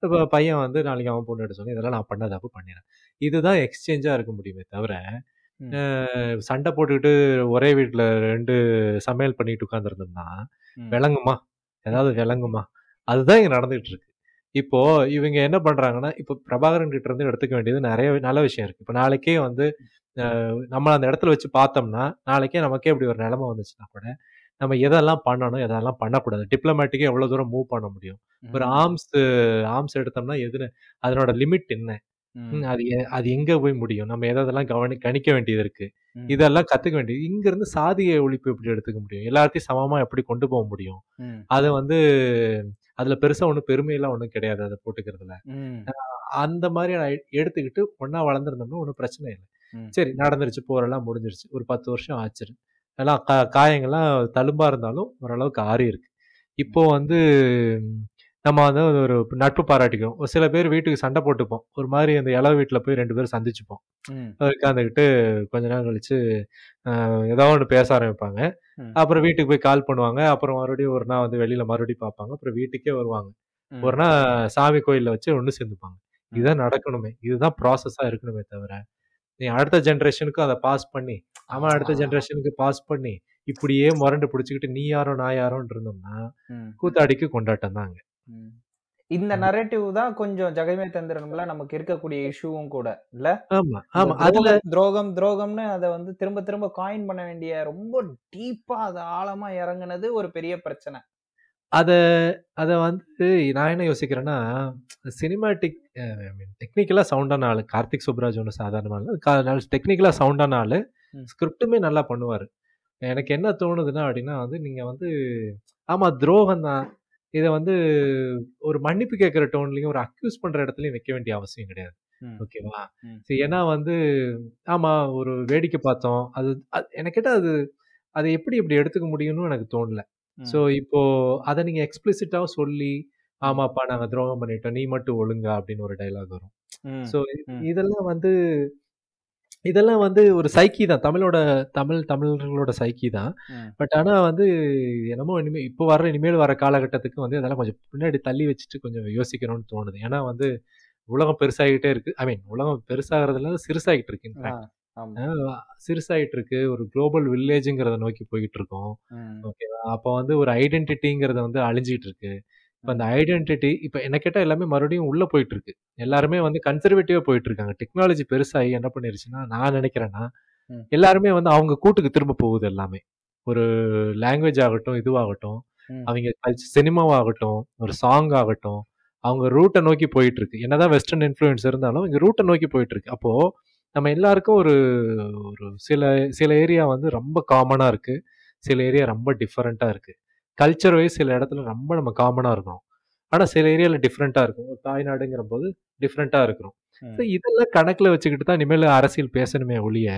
இப்போ பையன் வந்து நாளைக்கு அவன் பொண்ணு எடுத்து சொல்லி இதெல்லாம் நான் பண்ண தப்பு பண்ணிடுறேன் இதுதான் எக்ஸ்சேஞ்சாக இருக்க முடியுமே தவிர சண்டை போட்டுக்கிட்டு ஒரே வீட்டில் ரெண்டு சமையல் பண்ணிட்டு உட்காந்துருந்தோம்னா விளங்குமா? ஏதாவது விளங்குமா? அதுதான் இங்க நடந்துகிட்டு இருக்கு. இப்போ இவங்க என்ன பண்றாங்கன்னா இப்போ பிரபாகரன் கிட்ட இருந்து எடுத்துக்க வேண்டியது நிறைய நல்ல விஷயம் இருக்கு. இப்போ நாளைக்கே வந்து நம்ம அந்த இடத்துல வச்சு பார்த்தோம்னா நாளைக்கே நமக்கே இப்படி ஒரு நிலைமை வந்துச்சுன்னா கூட நம்ம எதெல்லாம் பண்ணணும் எதெல்லாம் பண்ணக்கூடாது? டிப்ளமேட்டிக்காக எவ்வளோ தூரம் மூவ் பண்ண முடியும்? ஒரு ஆர்ம்ஸ் ஆர்ம்ஸ் எடுத்தோம்னா எதுன்னு அதனோட லிமிட் என்ன? ம். ம், அது எ- அது எங்க போய் முடியும்? நம்ம எதெல்லாம் கவனி கணிக்க வேண்டியது இருக்கு? ம். இதெல்லாம் கத்துக்க வேண்டியது இங்க இருந்து சாதிய ஒழிப்பு எப்படி எடுத்துக்க முடியும்? எல்லாத்தையும் சமமா எப்படி கொண்டு போக முடியும்? ம். அது வந்து அதுல பெருசா ஒன்றும் பெருமையெல்லாம் ஒன்றும் கிடையாது அதை போட்டுக்கிறதுல. ம். அந்த மாதிரி நான் எடுத்துக்கிட்டு ஒண்ணா வளர்ந்துருந்தோம்னா ஒன்றும் பிரச்சனை இல்லை. ம். சரி நடந்துருச்சு போரெல்லாம் முடிஞ்சிருச்சு. ஒரு பத்து வருஷம் ஆச்சு. எல்லாம் கா காயங்கள்லாம் தழும்பா இருந்தாலும் ஓரளவுக்கு ஆறி இருக்கு இப்போ வந்து ம், நம்ம வந்து ஒரு நட்பு பாராட்டிக்கிறோம் ஒரு சில பேர் வீட்டுக்கு சண்டை போட்டுப்போம். ஒரு மாதிரி அந்த இளவு வீட்டில் போய் ரெண்டு பேரும் சந்திச்சுப்போம். உட்காந்துக்கிட்டு கொஞ்ச நேரம் கழிச்சு ஆஹ், ஏதோ ஒன்று பேச ஆரம்பிப்பாங்க. அப்புறம் வீட்டுக்கு போய் கால் பண்ணுவாங்க. அப்புறம் மறுபடியும் ஒரு நாள் வந்து வெளியில மறுபடியும் பார்ப்பாங்க. அப்புறம் வீட்டுக்கே வருவாங்க. ஒரு நாள் சாமி கோயில்ல வச்சு ஒன்று சேர்ந்துப்பாங்க. இதுதான் நடக்கணுமே. இதுதான் ப்ராசஸா இருக்கணுமே தவிர நீ அடுத்த ஜென்ரேஷனுக்கு அதை பாஸ் பண்ணி அவன் அடுத்த ஜென்ரேஷனுக்கு பாஸ் பண்ணி இப்படியே முரண்டு பிடிச்சிக்கிட்டு நீ யாரோ நான் யாரோன்னு இருந்தோம்னா கூத்தாடிக்கு கொண்டாட்டம் தாங்க. ம். இந்த நரேட்டிவ் தான் கொஞ்சம் ஜெகமே தந்திரம்ல நமக்கு இருக்கக்கூடிய இஷ்யூவும் கூட இல்ல? ஆமா இந்த ஆமா. அதுல துரோகம் துரோகம் துரோகம்னு அதை வந்து திரும்ப திரும்ப காயின் பண்ண வேண்டிய ரொம்ப டீப்பா அது ஆழமா இறங்குனது ஒரு பெரிய பிரச்சனை. அத அத வந்து நான் என்ன யோசிக்கிறேன்னா சினிமாட்டிக் டெக்னிக்கலா சவுண்டான ஆளு கார்த்திக் சுப்ராஜ் ஒன்று சாதாரணமான டெக்னிக்கலா சவுண்டான ஆளு ம். ஸ்கிரிப்டுமே நல்லா பண்ணுவாரு. எனக்கு என்ன தோணுதுன்னா அப்படின்னா வந்து நீங்க வந்து ஆமா துரோகம் தான் இதை வந்து ஒரு மன்னிப்பு கேட்குற டோன்லையும் ஒரு அக்யூஸ் பண்ற இடத்துலையும் வைக்க வேண்டிய அவசியம் கிடையாது. ஓகேவா. சரி ஏன்னா வந்து ஆமா ஒரு வேடிக்கை பார்த்தோம். அது எனக்கு கேட்டால் அது அதை எப்படி இப்படி எடுத்துக்க முடியும்னு எனக்கு தோணல. ஸோ இப்போ அதை நீங்க எக்ஸ்பிளிசிட்டாக சொல்லி ஆமாப்பா நாங்க துரோகம் பண்ணிட்டோம். நீ மட்டும் ஒழுங்கா அப்படின்னு ஒரு டைலாக் வரும். ஸோ. இதெல்லாம் வந்து இதெல்லாம் வந்து ஒரு சைக்கி தான். தமிழோட தமிழ் தமிழர்களோட சைக்கி தான். பட் ஆனா வந்து என்னமோ இனிமே இப்போ வர இனிமேல் வர காலகட்டத்துக்கு வந்து அதெல்லாம் கொஞ்சம் பின்னாடி தள்ளி வச்சுட்டு கொஞ்சம் யோசிக்கணும்னு தோணுது. ஏன்னா வந்து உலகம் பெருசாகிட்டே இருக்கு. ஐ மீன் உலகம் பெருசாகிறதுல சிறுசாகிட்டு இருக்கு. சிறுசாகிட்டு இருக்கு. ஒரு குளோபல் வில்லேஜுங்கிறத நோக்கி போய்கிட்டு இருக்கோம். ஓகேவா? அப்போ வந்து ஒரு ஐடென்டிட்டிங்கிறத வந்து அழிஞ்சிட்டு இருக்கு. இப்போ அந்த ஐடென்டிட்டி இப்போ என்ன கேட்டால் எல்லாமே மறுபடியும் உள்ள போயிட்டு இருக்கு எல்லாருமே வந்து கன்சர்வேட்டிவா போயிட்டு இருக்காங்க டெக்னாலஜி பெருசாகி என்ன பண்ணிருச்சுன்னா நான் நினைக்கிறேன்னா. எல்லாருமே வந்து அவங்க கூட்டுக்கு திரும்ப போகுது எல்லாமே. ஒரு லாங்குவேஜ் ஆகட்டும் இதுவாகட்டும். அவங்க சினிமாவாகட்டும் ஒரு சாங் ஆகட்டும் அவங்க ரூட்டை நோக்கி போயிட்டு இருக்கு என்னதான் வெஸ்டர்ன் இன்ஃப்ளூயன்ஸ் இருந்தாலும் இங்க ரூட்டை நோக்கி போயிட்டு இருக்கு அப்போ நம்ம எல்லாருக்கும் ஒரு ஒரு சில சில ஏரியா வந்து ரொம்ப காமனா இருக்கு. சில ஏரியா ரொம்ப டிஃப்ரெண்டா இருக்கு. கல்ச்சர் வைஸ் சில இடத்துல ரொம்ப நம்ம காமனா இருக்கணும். ஆனா சில ஏரியால டிஃப்ரெண்டா இருக்கும். தாய்நாடுங்கிற போது டிஃப்ரெண்டா இருக்கிறோம். ஸோ இதெல்லாம் கணக்குல வச்சுக்கிட்டு தான் இனிமேல் அரசியல் பேசணுமே ஒழிய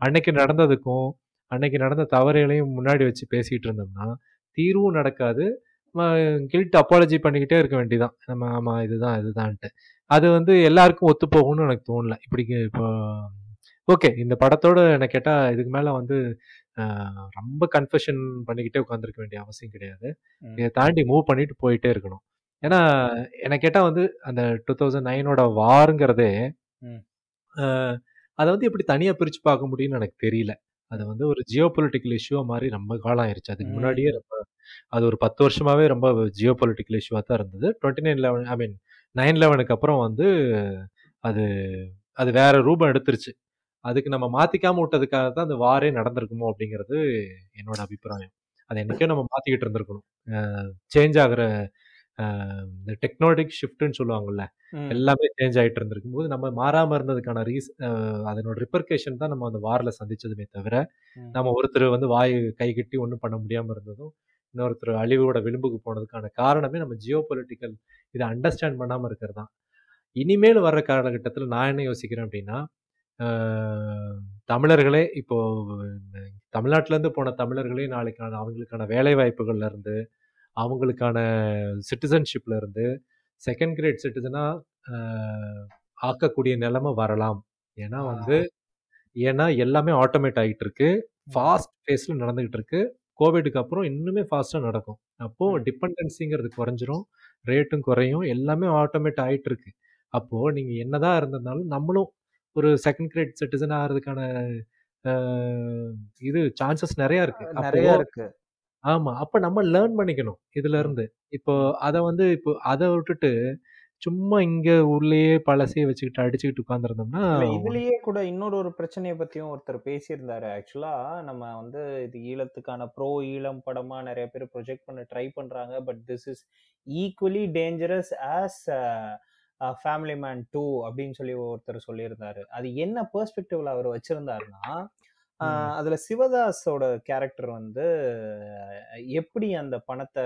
அன்னைக்கு நடந்ததுக்கும் அன்னைக்கு நடந்த தவறுகளையும் முன்னாடி வச்சு பேசிட்டு இருந்தோம்னா தீர்வும் நடக்காது. கில்ட் அப்பாலஜி பண்ணிக்கிட்டே இருக்க வேண்டியதான் நம்ம ஆமா இதுதான் இதுதான்ட்டு. அது வந்து எல்லாருக்கும் ஒத்து போகும்னு எனக்கு தோணல. இப்படி இப்போ ஓகே இந்த படத்தோட என்ன கேட்டா இதுக்கு மேல வந்து ரொம்ப கன்ஃபெஷன் பண்ணிக்கிட்டே உட்காந்துருக்க வேண்டிய அவசியம் கிடையாது. இதை தாண்டி மூவ் பண்ணிட்டு போயிட்டே இருக்கணும். ஏன்னா என்ன கேட்டா வந்து அந்த டூ தௌசண்ட் நைனோட வாருங்கிறதே அதை வந்து எப்படி தனியா பிரிச்சு பார்க்க முடியும்னு எனக்கு தெரியல. அது வந்து ஒரு ஜியோ பொலிட்டிக்கல் இஷ்யூவா மாதிரி ரொம்ப காலம் ஆயிருச்சு. அதுக்கு. முன்னாடியே ரொம்ப அது ஒரு பத்து வருஷமாவே ரொம்ப ஜியோ பொலிட்டிக்கல் இஷ்யூவா தான் இருந்தது. Twenty nine eleven I mean nine லெவனுக்கு அப்புறம் வந்து அது அது வேற ரூபம் எடுத்துருச்சு. அதுக்கு நம்ம மாத்திக்காம விட்டதுக்காக தான் அந்த வாரே நடந்திருக்குமோ அப்படிங்கிறது என்னோட அபிப்பிராயம் அதை என்னைக்கோ நம்ம மாத்திக்கிட்டு இருந்திருக்கணும் சேஞ்ச் ஆகுற இந்த டெக்னாலஜிக் ஷிஃப்ட்னு சொல்லுவாங்கல்ல. எல்லாமே சேஞ்ச் ஆயிட்டு இருந்திருக்கும் போது நம்ம மாறாம இருந்ததுக்கான ரீஸ் அதனோட ரிப்பர்கேஷன் தான் நம்ம அந்த வாரில் சந்திச்சதுமே தவிர. நம்ம ஒருத்தர் வந்து வாய் கை கட்டி ஒன்றும் பண்ண முடியாம இருந்ததும் இன்னொருத்தர் அழிவோட விளிம்புக்கு போனதுக்கான காரணமே நம்ம ஜியோ பொலிட்டிக்கல் இதை அண்டர்ஸ்டாண்ட் பண்ணாம இருக்கிறது தான் இனிமேல் வர்ற காலகட்டத்தில் நான் என்ன யோசிக்கிறேன் அப்படின்னா தமிழர்களே இப்போ உம், தமிழ்நாட்டுல இருந்து போன தமிழர்களே நாளைக்கான அவங்களுக்கான வேலை வாய்ப்புகள்ல இருந்து அவங்களுக்கான சிட்டிசன்ஷிப்ல இருந்து செகண்ட் கிரேட் சிட்டிசனா ஆக்கக்கூடிய நிலைமை வரலாம். ஏன்னா வந்து ஏன்னா எல்லாமே ஆட்டோமேட் ஆகிட்டு இருக்கு ஃபாஸ்ட் ஃபேஸில் நடந்துகிட்டு இருக்கு கோவிடுக்கு அப்புறம் இன்னுமே ஃபாஸ்ட்டாக நடக்கும். அப்போ ம். டிபெண்டன்சிங்கிறது குறைஞ்சிரும் ரேட்டும் குறையும் எல்லாமே ஆட்டோமேட் ஆகிட்டு இருக்கு அப்போ நீங்க என்னதான் இருந்திருந்தாலும் நம்மளும் ஒரு செகண்ட் கிரேட் சிட்டிசன் ஆகிறதுக்கான இது சான்சஸ் நிறைய இருக்கு. நிறைய இருக்கு. ஆமா. அப்ப நம்ம லேர்ன் பண்ணிக்கணும் இதுல இருந்து. இப்போ அத வந்து இப்போ அதை விட்டுட்டு சும்மா இங்க உள்ளேயே பழசையே வச்சுக்கிட்டு அடிச்சுக்கிட்டு உட்காந்துருந்தோம்னா இதுலயே கூட இன்னொரு ஒரு பிரச்சனையை பத்தியும் ஒருத்தர் பேசியிருந்தாரு. ஆக்சுவலா நம்ம வந்து இது ஈழத்துக்கான ப்ரோ ஈழம் படமா நிறைய பேர் ப்ரொஜெக்ட் பண்ண ட்ரை பண்றாங்க. But this is equally dangerous as family man two அப்படின்னு சொல்லி ஒருத்தர் சொல்லியிருந்தாரு அது என்ன பெர்ஸ்பெக்டிவ்ல அவர் வச்சிருந்தாருன்னா அதுல சிவதாஸோட கேரக்டர் வந்து எப்படி அந்த பணத்தை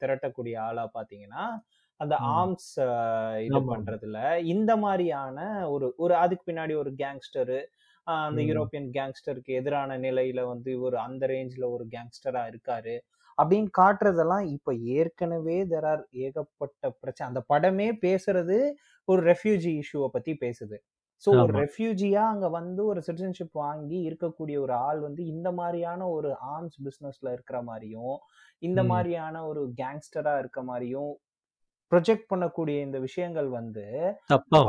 திரட்டக்கூடிய ஆளா பாத்தீங்கன்னா அந்த. ஆர்ம்ஸ் இது. பண்றதுல இந்த மாதிரியான ஒரு ஒரு அதுக்கு பின்னாடி ஒரு கேங்ஸ்டரு அந்த. யூரோப்பியன் கேங்ஸ்டருக்கு எதிரான நிலையில வந்து இவர் அந்த ரேஞ்ச்ல ஒரு கேங்ஸ்டரா இருக்காரு அப்படின்னு காட்டுறதெல்லாம் இப்ப ஏற்கனவே தெர் ஆர் ஏகப்பட்ட பிரச்சனை அந்த படமே பேசுறது ஒரு ரெஃப்யூஜி இஷ்யூவை பத்தி பேசுது ஸோ ஒரு. ரெஃப்யூஜியா அங்க வந்து ஒரு சிட்டிசன்ஷிப் வாங்கி இருக்கக்கூடிய ஒரு ஆள் வந்து இந்த மாதிரியான ஒரு ஆர்ம்ஸ் பிசினஸ்ல இருக்கிற மாதிரியும் இந்த. மாதிரியான ஒரு கேங்ஸ்டரா இருக்க மாதிரியும் ப்ரொஜெக்ட் பண்ணக்கூடிய இந்த விஷயங்கள் வந்து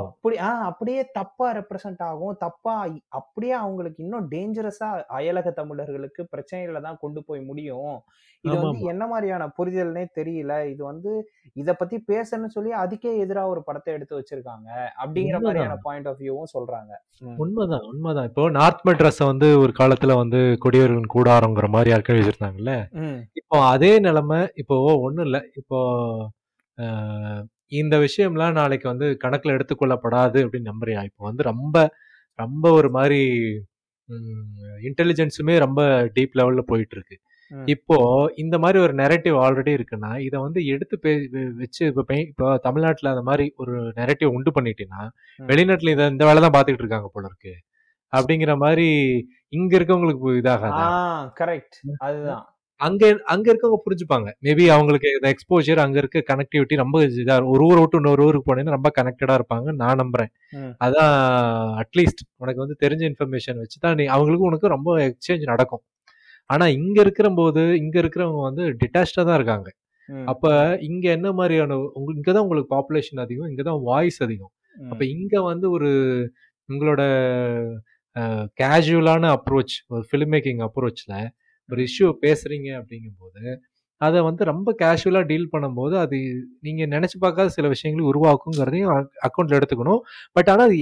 அப்படி ஆ அப்படியே தப்பா ரெப்ரசன்ட் ஆகும். தப்பா அப்படியே அவங்களுக்கு இன்னும் டேஞ்சரஸா அயலக தமிழர்களுக்கு பிரச்சனையில தான் கொண்டு போய் முடியும். இது வந்து என்ன மாதிரியான புரிதல்னே தெரியல. இது வந்து இத பத்தி பேசணும்னு சொல்லி அதுக்கே எதிரா ஒரு படத்தை எடுத்து வச்சிருக்காங்க அப்படிங்கிற மாதிரியான பாயிண்ட் ஆஃப் வியூவும் சொல்றாங்க. உண்மைதான் உண்மைதான். இப்போ நார்த் மெட்ராஸை வந்து ஒரு காலத்துல வந்து கொடியவர்களின் கூடாரங்கிற மாதிரி யாருக்கும் வச்சிருந்தாங்கல்ல. இப்போ அதே நிலைமை இப்போ ஒன்றும் இல்லை. இப்போ ஆஹ், இந்த விஷயம்லாம் நாளைக்கு வந்து கணக்கில் எடுத்துக்கொள்ளப்படாது அப்படின்னு நம்புறியா இப்போ வந்து ரொம்ப ரொம்ப ஒரு மாதிரி இன்டெலிஜென்ஸுமே ரொம்ப டீப் லெவலில் போயிட்டு இருக்கு. இப்போ இந்த மாதிரி ஒரு நெரட்டிவ் ஆல்ரெடி இருக்குன்னா இதை வந்து எடுத்து பே வச்சு இப்போ இப்போ தமிழ்நாட்டில் அந்த மாதிரி ஒரு நெரட்டிவ் உண்டு பண்ணிட்டீங்கன்னா. வெளிநாட்டில் இதை இந்த வேலை தான் பார்த்துக்கிட்டு இருக்காங்க போல இருக்கு. அப்படிங்கிற மாதிரி இங்க இருக்கவங்களுக்கு இதாகாதா? கரெக்ட் அதுதான். அங்க அங்க இருக்கவங்க புரிஞ்சுப்பாங்க மேபி அவங்களுக்கு இந்த எக்ஸ்போஜர் அங்க இருக்க கனெக்டிவிட்டி ரொம்ப இதா ஒரு ஊரை விட்டு இன்னொரு ஊருக்கு போனீங்கன்னா ரொம்ப கனெக்டடா இருப்பாங்க நான் நம்புறேன். அதான் அட்லீஸ்ட் உனக்கு வந்து தெரிஞ்ச இன்ஃபர்மேஷன் வச்சு தான் நீ அவங்களுக்கும் உனக்கு ரொம்ப எக்ஸ்சேஞ்ச் நடக்கும் ஆனா இங்க இருக்கிற போது இங்க இருக்கிறவங்க வந்து டிட்டாச்சா தான் இருக்காங்க. அப்ப இங்க என்ன மாதிரியான இங்கதான் உங்களுக்கு பாப்புலேஷன் அதிகம் இங்கதான் வாய்ஸ் அதிகம் அப்ப. இங்க வந்து ஒரு உங்களோட கேஷுவலான அப்ரோச் ஒரு ஃபிலிம் மேக்கிங் அப்ரோச்ல ஒரு இஷ்யூ பேசுறீங்க அப்படிங்கும்போது அதை வந்து ரொம்ப கேஷுவலா டீல் பண்ணும்போது அது நீங்க நினைச்சு பார்க்காத சில விஷயங்களை உருவாக்குங்கிறதையும் அக்கௌண்ட்ல எடுத்துக்கணும் பட் ஆனா அது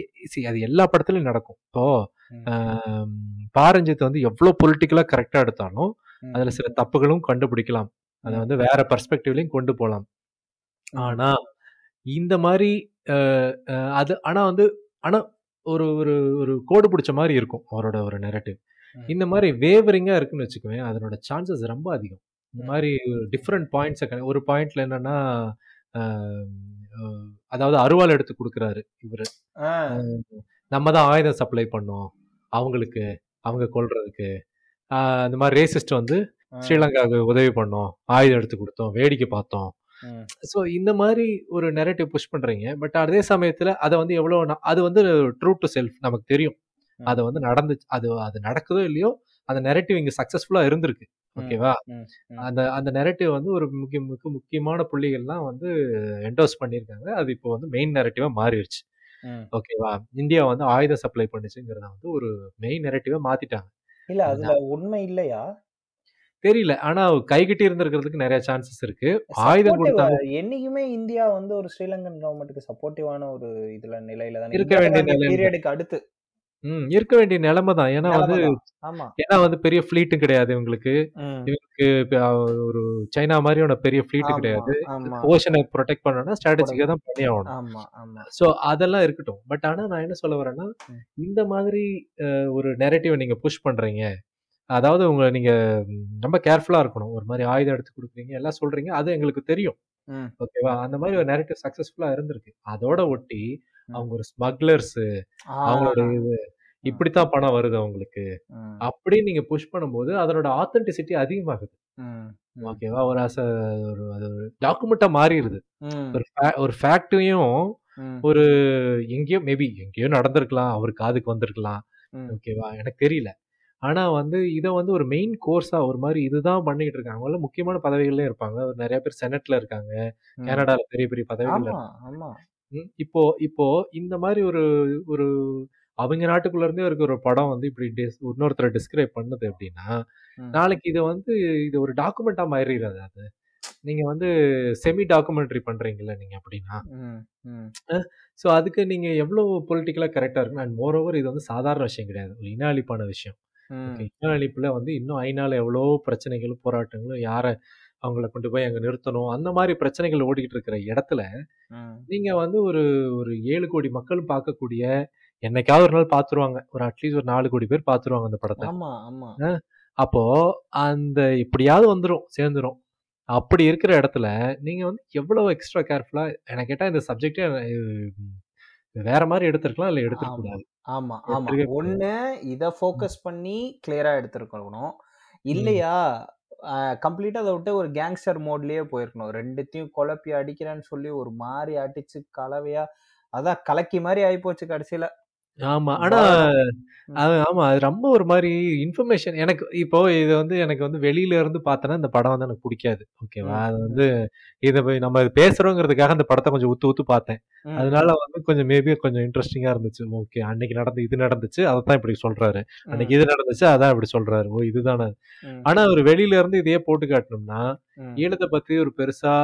அது எல்லா படத்துலயும் நடக்கும் இப்போ ம். ஆம், பாரஞ்சித் வந்து எவ்வளவு பொலிட்டிக்கலா கரெக்டா எடுத்தாலும். அதுல சில தப்புகளும் கண்டுபிடிக்கலாம் அதை. வந்து வேற பர்ஸ்பெக்டிவ்லயும் கொண்டு போகலாம் ம். ஆனா இந்த மாதிரி அது ஆனா வந்து ஆனா ஒரு ஒரு ஒரு கோடு பிடிச்ச மாதிரி இருக்கும் அவரோட ஒரு நெரட்டிவ். இந்த மாதிரி வேவரிங்கா இருக்குன்னு வச்சுக்கோங்க அதனோட சான்சஸ் ரொம்ப அதிகம் இந்த. மாதிரி டிஃப்ரெண்ட் பாயிண்ட்ஸை ஒரு பாயிண்ட்ல என்னன்னா அதாவது அருவாள் எடுத்து கொடுக்குறாரு இவரு. நம்ம தான் ஆயுதம் சப்ளை பண்ணோம் அவங்களுக்கு அவங்க கொல்றதுக்கு ஆஹ் இந்த மாதிரி ரேசிஸ்ட் வந்து. ஸ்ரீலங்காவுக்கு உதவி பண்ணோம் ஆயுதம் எடுத்து கொடுத்தோம் வேடிக்கை பார்த்தோம். ஸோ இந்த மாதிரி ஒரு நெரட்டிவ் புஷ் பண்றீங்க பட் அதே சமயத்துல அதை வந்து எவ்வளோ அது வந்து ட்ரூ டு செல்ஃப் நமக்கு தெரியும். அது வந்து நடந்து அது அது நடக்குதோ இல்லையோ அந்த நெரட்டிவ் இங்க சக்சஸ்ஃபுல்லா இருந்திருக்கு. ஓகேவா. அந்த அந்த நெரட்டிவ் வந்து ஒரு முக்கிய முக்கிய முக்கியமான புள்ளிகள்லாம் வந்து என்டோஸ் பண்ணியிருக்காங்க. அது இப்போ வந்து மெயின் நெரட்டிவா மாறிடுச்சு. ஓகேவா? இந்தியா வந்து ஆயுதம் சப்ளை பண்ணுச்சுங்கிறத வந்து ஒரு மெயின் நெரட்டிவா மாத்திட்டாங்க. இல்ல அதுல உண்மை இல்லையா? தெரியல. ஆனா கைகிட்டி இருந்திருக்கிறதுக்கு நிறைய சான்சஸ் இருக்கு. ஆயுதம் கொடுத்தாங்க என்னைக்குமே இந்தியா வந்து ஒரு ஸ்ரீலங்கன் கவர்மெண்ட்டுக்கு சப்போர்ட்டிவான ஒரு இதுல நிலையில தான் இருக்க வேண்டிய. பீரியடுக்கு அடுத்து. ம். இருக்க வேண்டிய நிலைமை தான். ஏன்னா வந்து. ஆமா. ஏன்னா வந்து பெரிய ஃப்ளீட்டும் கிடையாது இவங்களுக்கு. இவங்களுக்கு ஒரு சைனா மாரியான பெரிய ஃப்ளீட் கிடையாது. ஓஷன புரொடெக்ட் பண்ணணும்னா ஸ்ட்ராட்டஜிக்கா தான் பண்ணி ஆகணும். ஆமா, ஆமா. ஸோ அதெல்லாம் இருக்கட்டும். பட் ஆனா நான் என்ன சொல்ல வரேன்னா. இந்த மாதிரி ஒரு நரேட்டிவ நீங்க புஷ் பண்றீங்க. அதாவது உங்கள நீங்க ரொம்ப கேர்ஃபுல்லா இருக்கணும். ஒரு மாரி ஆயுதம் எடுத்து குடுக்குறீங்க, எல்லாம் சொல்றீங்க. அது எங்களுக்கு தெரியும். ஓகேவா? அந்த மாரி ஒரு நரேட்டிவ் சக்சஸ்ஃபுல்லா இருந்திருக்கு. அதோட ஒட்டி. அவங்க ஒரு ஸ்மக்லர்ஸு. அவங்களோட இது. இப்படித்தான் பணம் வருது அவங்களுக்கு. அப்படின்னு நீங்க புஷ் பண்ணும்போது அதனோட ஆத்தென்டிசிட்டி அதிகமாகுது. ஓகேவா? ஒரு ஆஸ் அ ஒரு அது ஒரு டாக்குமெண்ட்டா மாறிருது. ம். ஒரு ஒரு ஃபேக்ட்டையும் ம். ஒரு எங்கேயோ மேபி எங்கேயோ நடந்திருக்கலாம். அவர் காதுக்கு வந்திருக்கலாம். ஓகேவா? எனக்கு தெரியல. ஆனா வந்து இத வந்து ஒரு மெயின் கோர்ஸா ஒரு மாரி இதுதான் பண்ணிட்டு இருக்காங்க. முக்கியமான பதவிகள்லயும் இருப்பாங்க. நெறைய பேர் செனட்ல இருக்காங்க. கனடால பெரிய பெரிய பதவிகள்ல இப்போ இப்போ இந்த மாரி ஒரு ஒரு அவங்க நாட்டுக்குள்ள இருந்தே இருக்க ஒரு படம் வந்து இப்படி டிஸ் இன்னொருத்தர டிஸ்கிரைப் பண்ணுது அப்படின்னா. நாளைக்கு இத வந்து இது ஒரு டாக்குமெண்ட்டா மாறிறாதா அது? நீங்க வந்து செமி டாக்குமெண்டரி பண்றீங்கல்ல நீங்க அப்படின்னா. ஸோ அதுக்கு நீங்க எவ்வளோ பொலிட்டிக்கலா கரெக்ட்டா இருக்கணும். அண்ட் மோர் ஓவர் இது வந்து சாதாரண விஷயம் கிடையாது. ஒரு இன அழிப்பான விஷயம். இன அழிப்புல வந்து இன்னும் ஐநால எவ்வளோ பிரச்சனைகளும், போராட்டங்களும் யார அவங்கள கொண்டு போய் அங்க நிறுத்தணும். அந்த மாரி பிரச்சனைகள் ஓடிக்கிட்டு இருக்கிற இடத்துல, ம். நீங்க வந்து ஒரு ஒரு 7,00,00,000 மக்கள் பார்க்கக்கூடிய என்னைக்காவது ஒரு நாள் பார்த்துருவாங்க. ஒரு அட்லீஸ்ட் ஒரு 4,00,00,000 பேர் பார்த்துருவாங்க அந்த படத்த. ஆமா, ஆமா. அப்போ அந்த எப்படியாவது வந்துரும், சேர்ந்துரும். அப்படி இருக்கிற இடத்துல, நீங்க வந்து எவ்வளோ எக்ஸ்ட்ரா கேர்ஃபுல்லா என்ன கேட்டா இந்த சப்ஜெக்ட்டே வேற மாரி எடுத்திருக்கலாம். இல்ல ஆமா, எடுத்திருக்கக்கூடாது. ஆமா, ஆமா. எடுத்திருக்கவே கூடாது. ஒண்ணு இத. ஃபோக்கஸ் பண்ணி கிளியரா எடுத்திருக்கணும். இல்லையா, கம்ப்ளீட்டாக அதை விட்டு ஒரு கேங்ஸ்டர் மோட்லேயே போயிருக்கணும். ரெண்டுத்தையும் குழப்பி அடிக்கிறேன்னு சொல்லி ஒரு மாதிரி அடித்து கலவையாக அதான் கலக்கி மாதிரி ஆகிப்போச்சு கடைசியில் ஆமா. ஆனா. அது ஆமா. அது ரொம்ப ஒரு மாரி இன்ஃபர்மேஷன் எனக்கு இப்போ இது வந்து எனக்கு வந்து வெளியில இருந்து பார்த்தேன்னா, இந்த படம் வந்து எனக்கு புடிக்காது. ஓகேவா? அது. வந்து இத போய் நம்ம பேசுறோங்கிறதுக்காக அந்த படத்த கொஞ்சம் உத்து உத்து பார்த்தேன். அதனால வந்து கொஞ்சம் மேபி கொஞ்சம் இன்ட்ரஸ்டிங்கா இருந்துச்சு. ஓகே. அன்னைக்கு நடந்து இது நடந்துச்சு. அதத்தான் இப்படி சொல்றாரு. அன்னைக்கு. இது நடந்துச்சு. அதான் இப்படி சொல்றாரு. ஓ! இதுதான. ஆனா அவரு வெளியில இருந்து இதையே போட்டு காட்டணும்னா. ஈழத்த பத்தி ஒரு பெருசா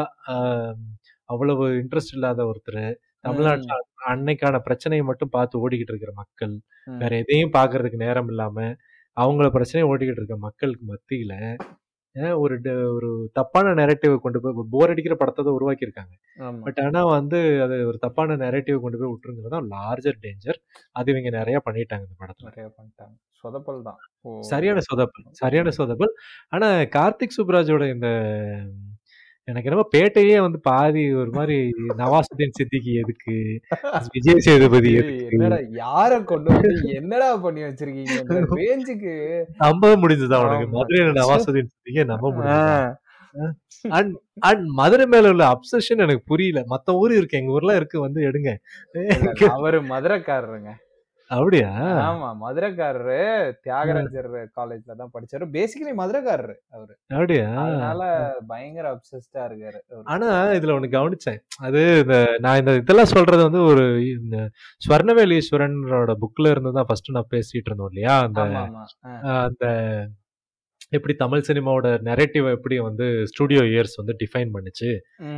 அவ்வளவு இன்ட்ரெஸ்ட் இல்லாத ஒருத்தரு, தமிழ்நாட்டுல. அன்னைக்கான பிரச்சனைய மட்டும் பார்த்து ஓடிக்கிட்டு இருக்கிற மக்கள், வேற. எதையும் பார்க்கறதுக்கு நேரம் இல்லாம, அவங்கள பிரச்சனைய ஓட்டிக்கிட்டு இருக்க மக்களுக்கு மத்தியில, ஒரு ஒரு தப்பான நரேட்டிவ கொண்டு போய் போர் அடிக்கிற படத்த தான் உருவாக்கியிருக்காங்க. பட் ஆனா வந்து அது ஒரு தப்பான நரேட்டிவ கொண்டு போய் விட்டுருங்கிறது தான் லார்ஜர் டேஞ்சர். அது இவங்க நெறைய பண்ணிட்டாங்க இந்த படத்துல. நெறைய பண்ணிட்டாங்க. சொதப்பல் தான். சரியான சொதப்பல். சரியான சொதப்பல். ஆனா கார்த்திக் சுப்புராஜோட இந்த எனக்கு என்னமோ பேட்டையே வந்து பாதி ஒரு மாரி நவாசுதீன் சித்திகி எதுக்கு? விஜய் சேதுபதி? என்னடா யார கொண்டு வந்து என்னடா பண்ணி வச்சிருக்கீங்க? ரேஞ்சுக்கு நம்ப முடிஞ்சதா உனக்கு? மதுரையில! நவாசுதீன் சித்திகிய நம்ப. முடிஞ்சதா? அண்ட் அண்ட் மதுரை மேல உள்ள அப்சஷன் எனக்கு புரியல. மத்த ஊரு இருக்கு. எங்க ஊர்லாம் இருக்கு வந்து எடுங்க. அவரு மதுரைக்காரருங்க. அப்படியா? ஆமா. மதுரைக்காரரு. தியாகராஜர் காலேஜ்ல தான் படிச்சாரு. பேசிக்கலி மதுரைக்காரரு அவரு. அப்படியா? அதனால. பயங்கர அப்சஸ்டா இருக்காரு. ஆனா இதுல ஒண்ணு கவனிச்சேன். அது இந்த நான் இந்த இதெல்லாம் சொல்றது வந்து ஒரு இந்த ஸ்வர்ணவேல் ஈஸ்வரனோட புக்ல இருந்து தான் ஃபர்ஸ்ட் நான் பேசிட்டு இருந்தோம் இல்லையா? அந்த அந்த எப்படி தமிழ் சினிமாவோட நரேட்டிவ் எப்படி வந்து ஸ்டுடியோ இயர்ஸ் வந்து டிஃபைன் பண்ணுச்சு.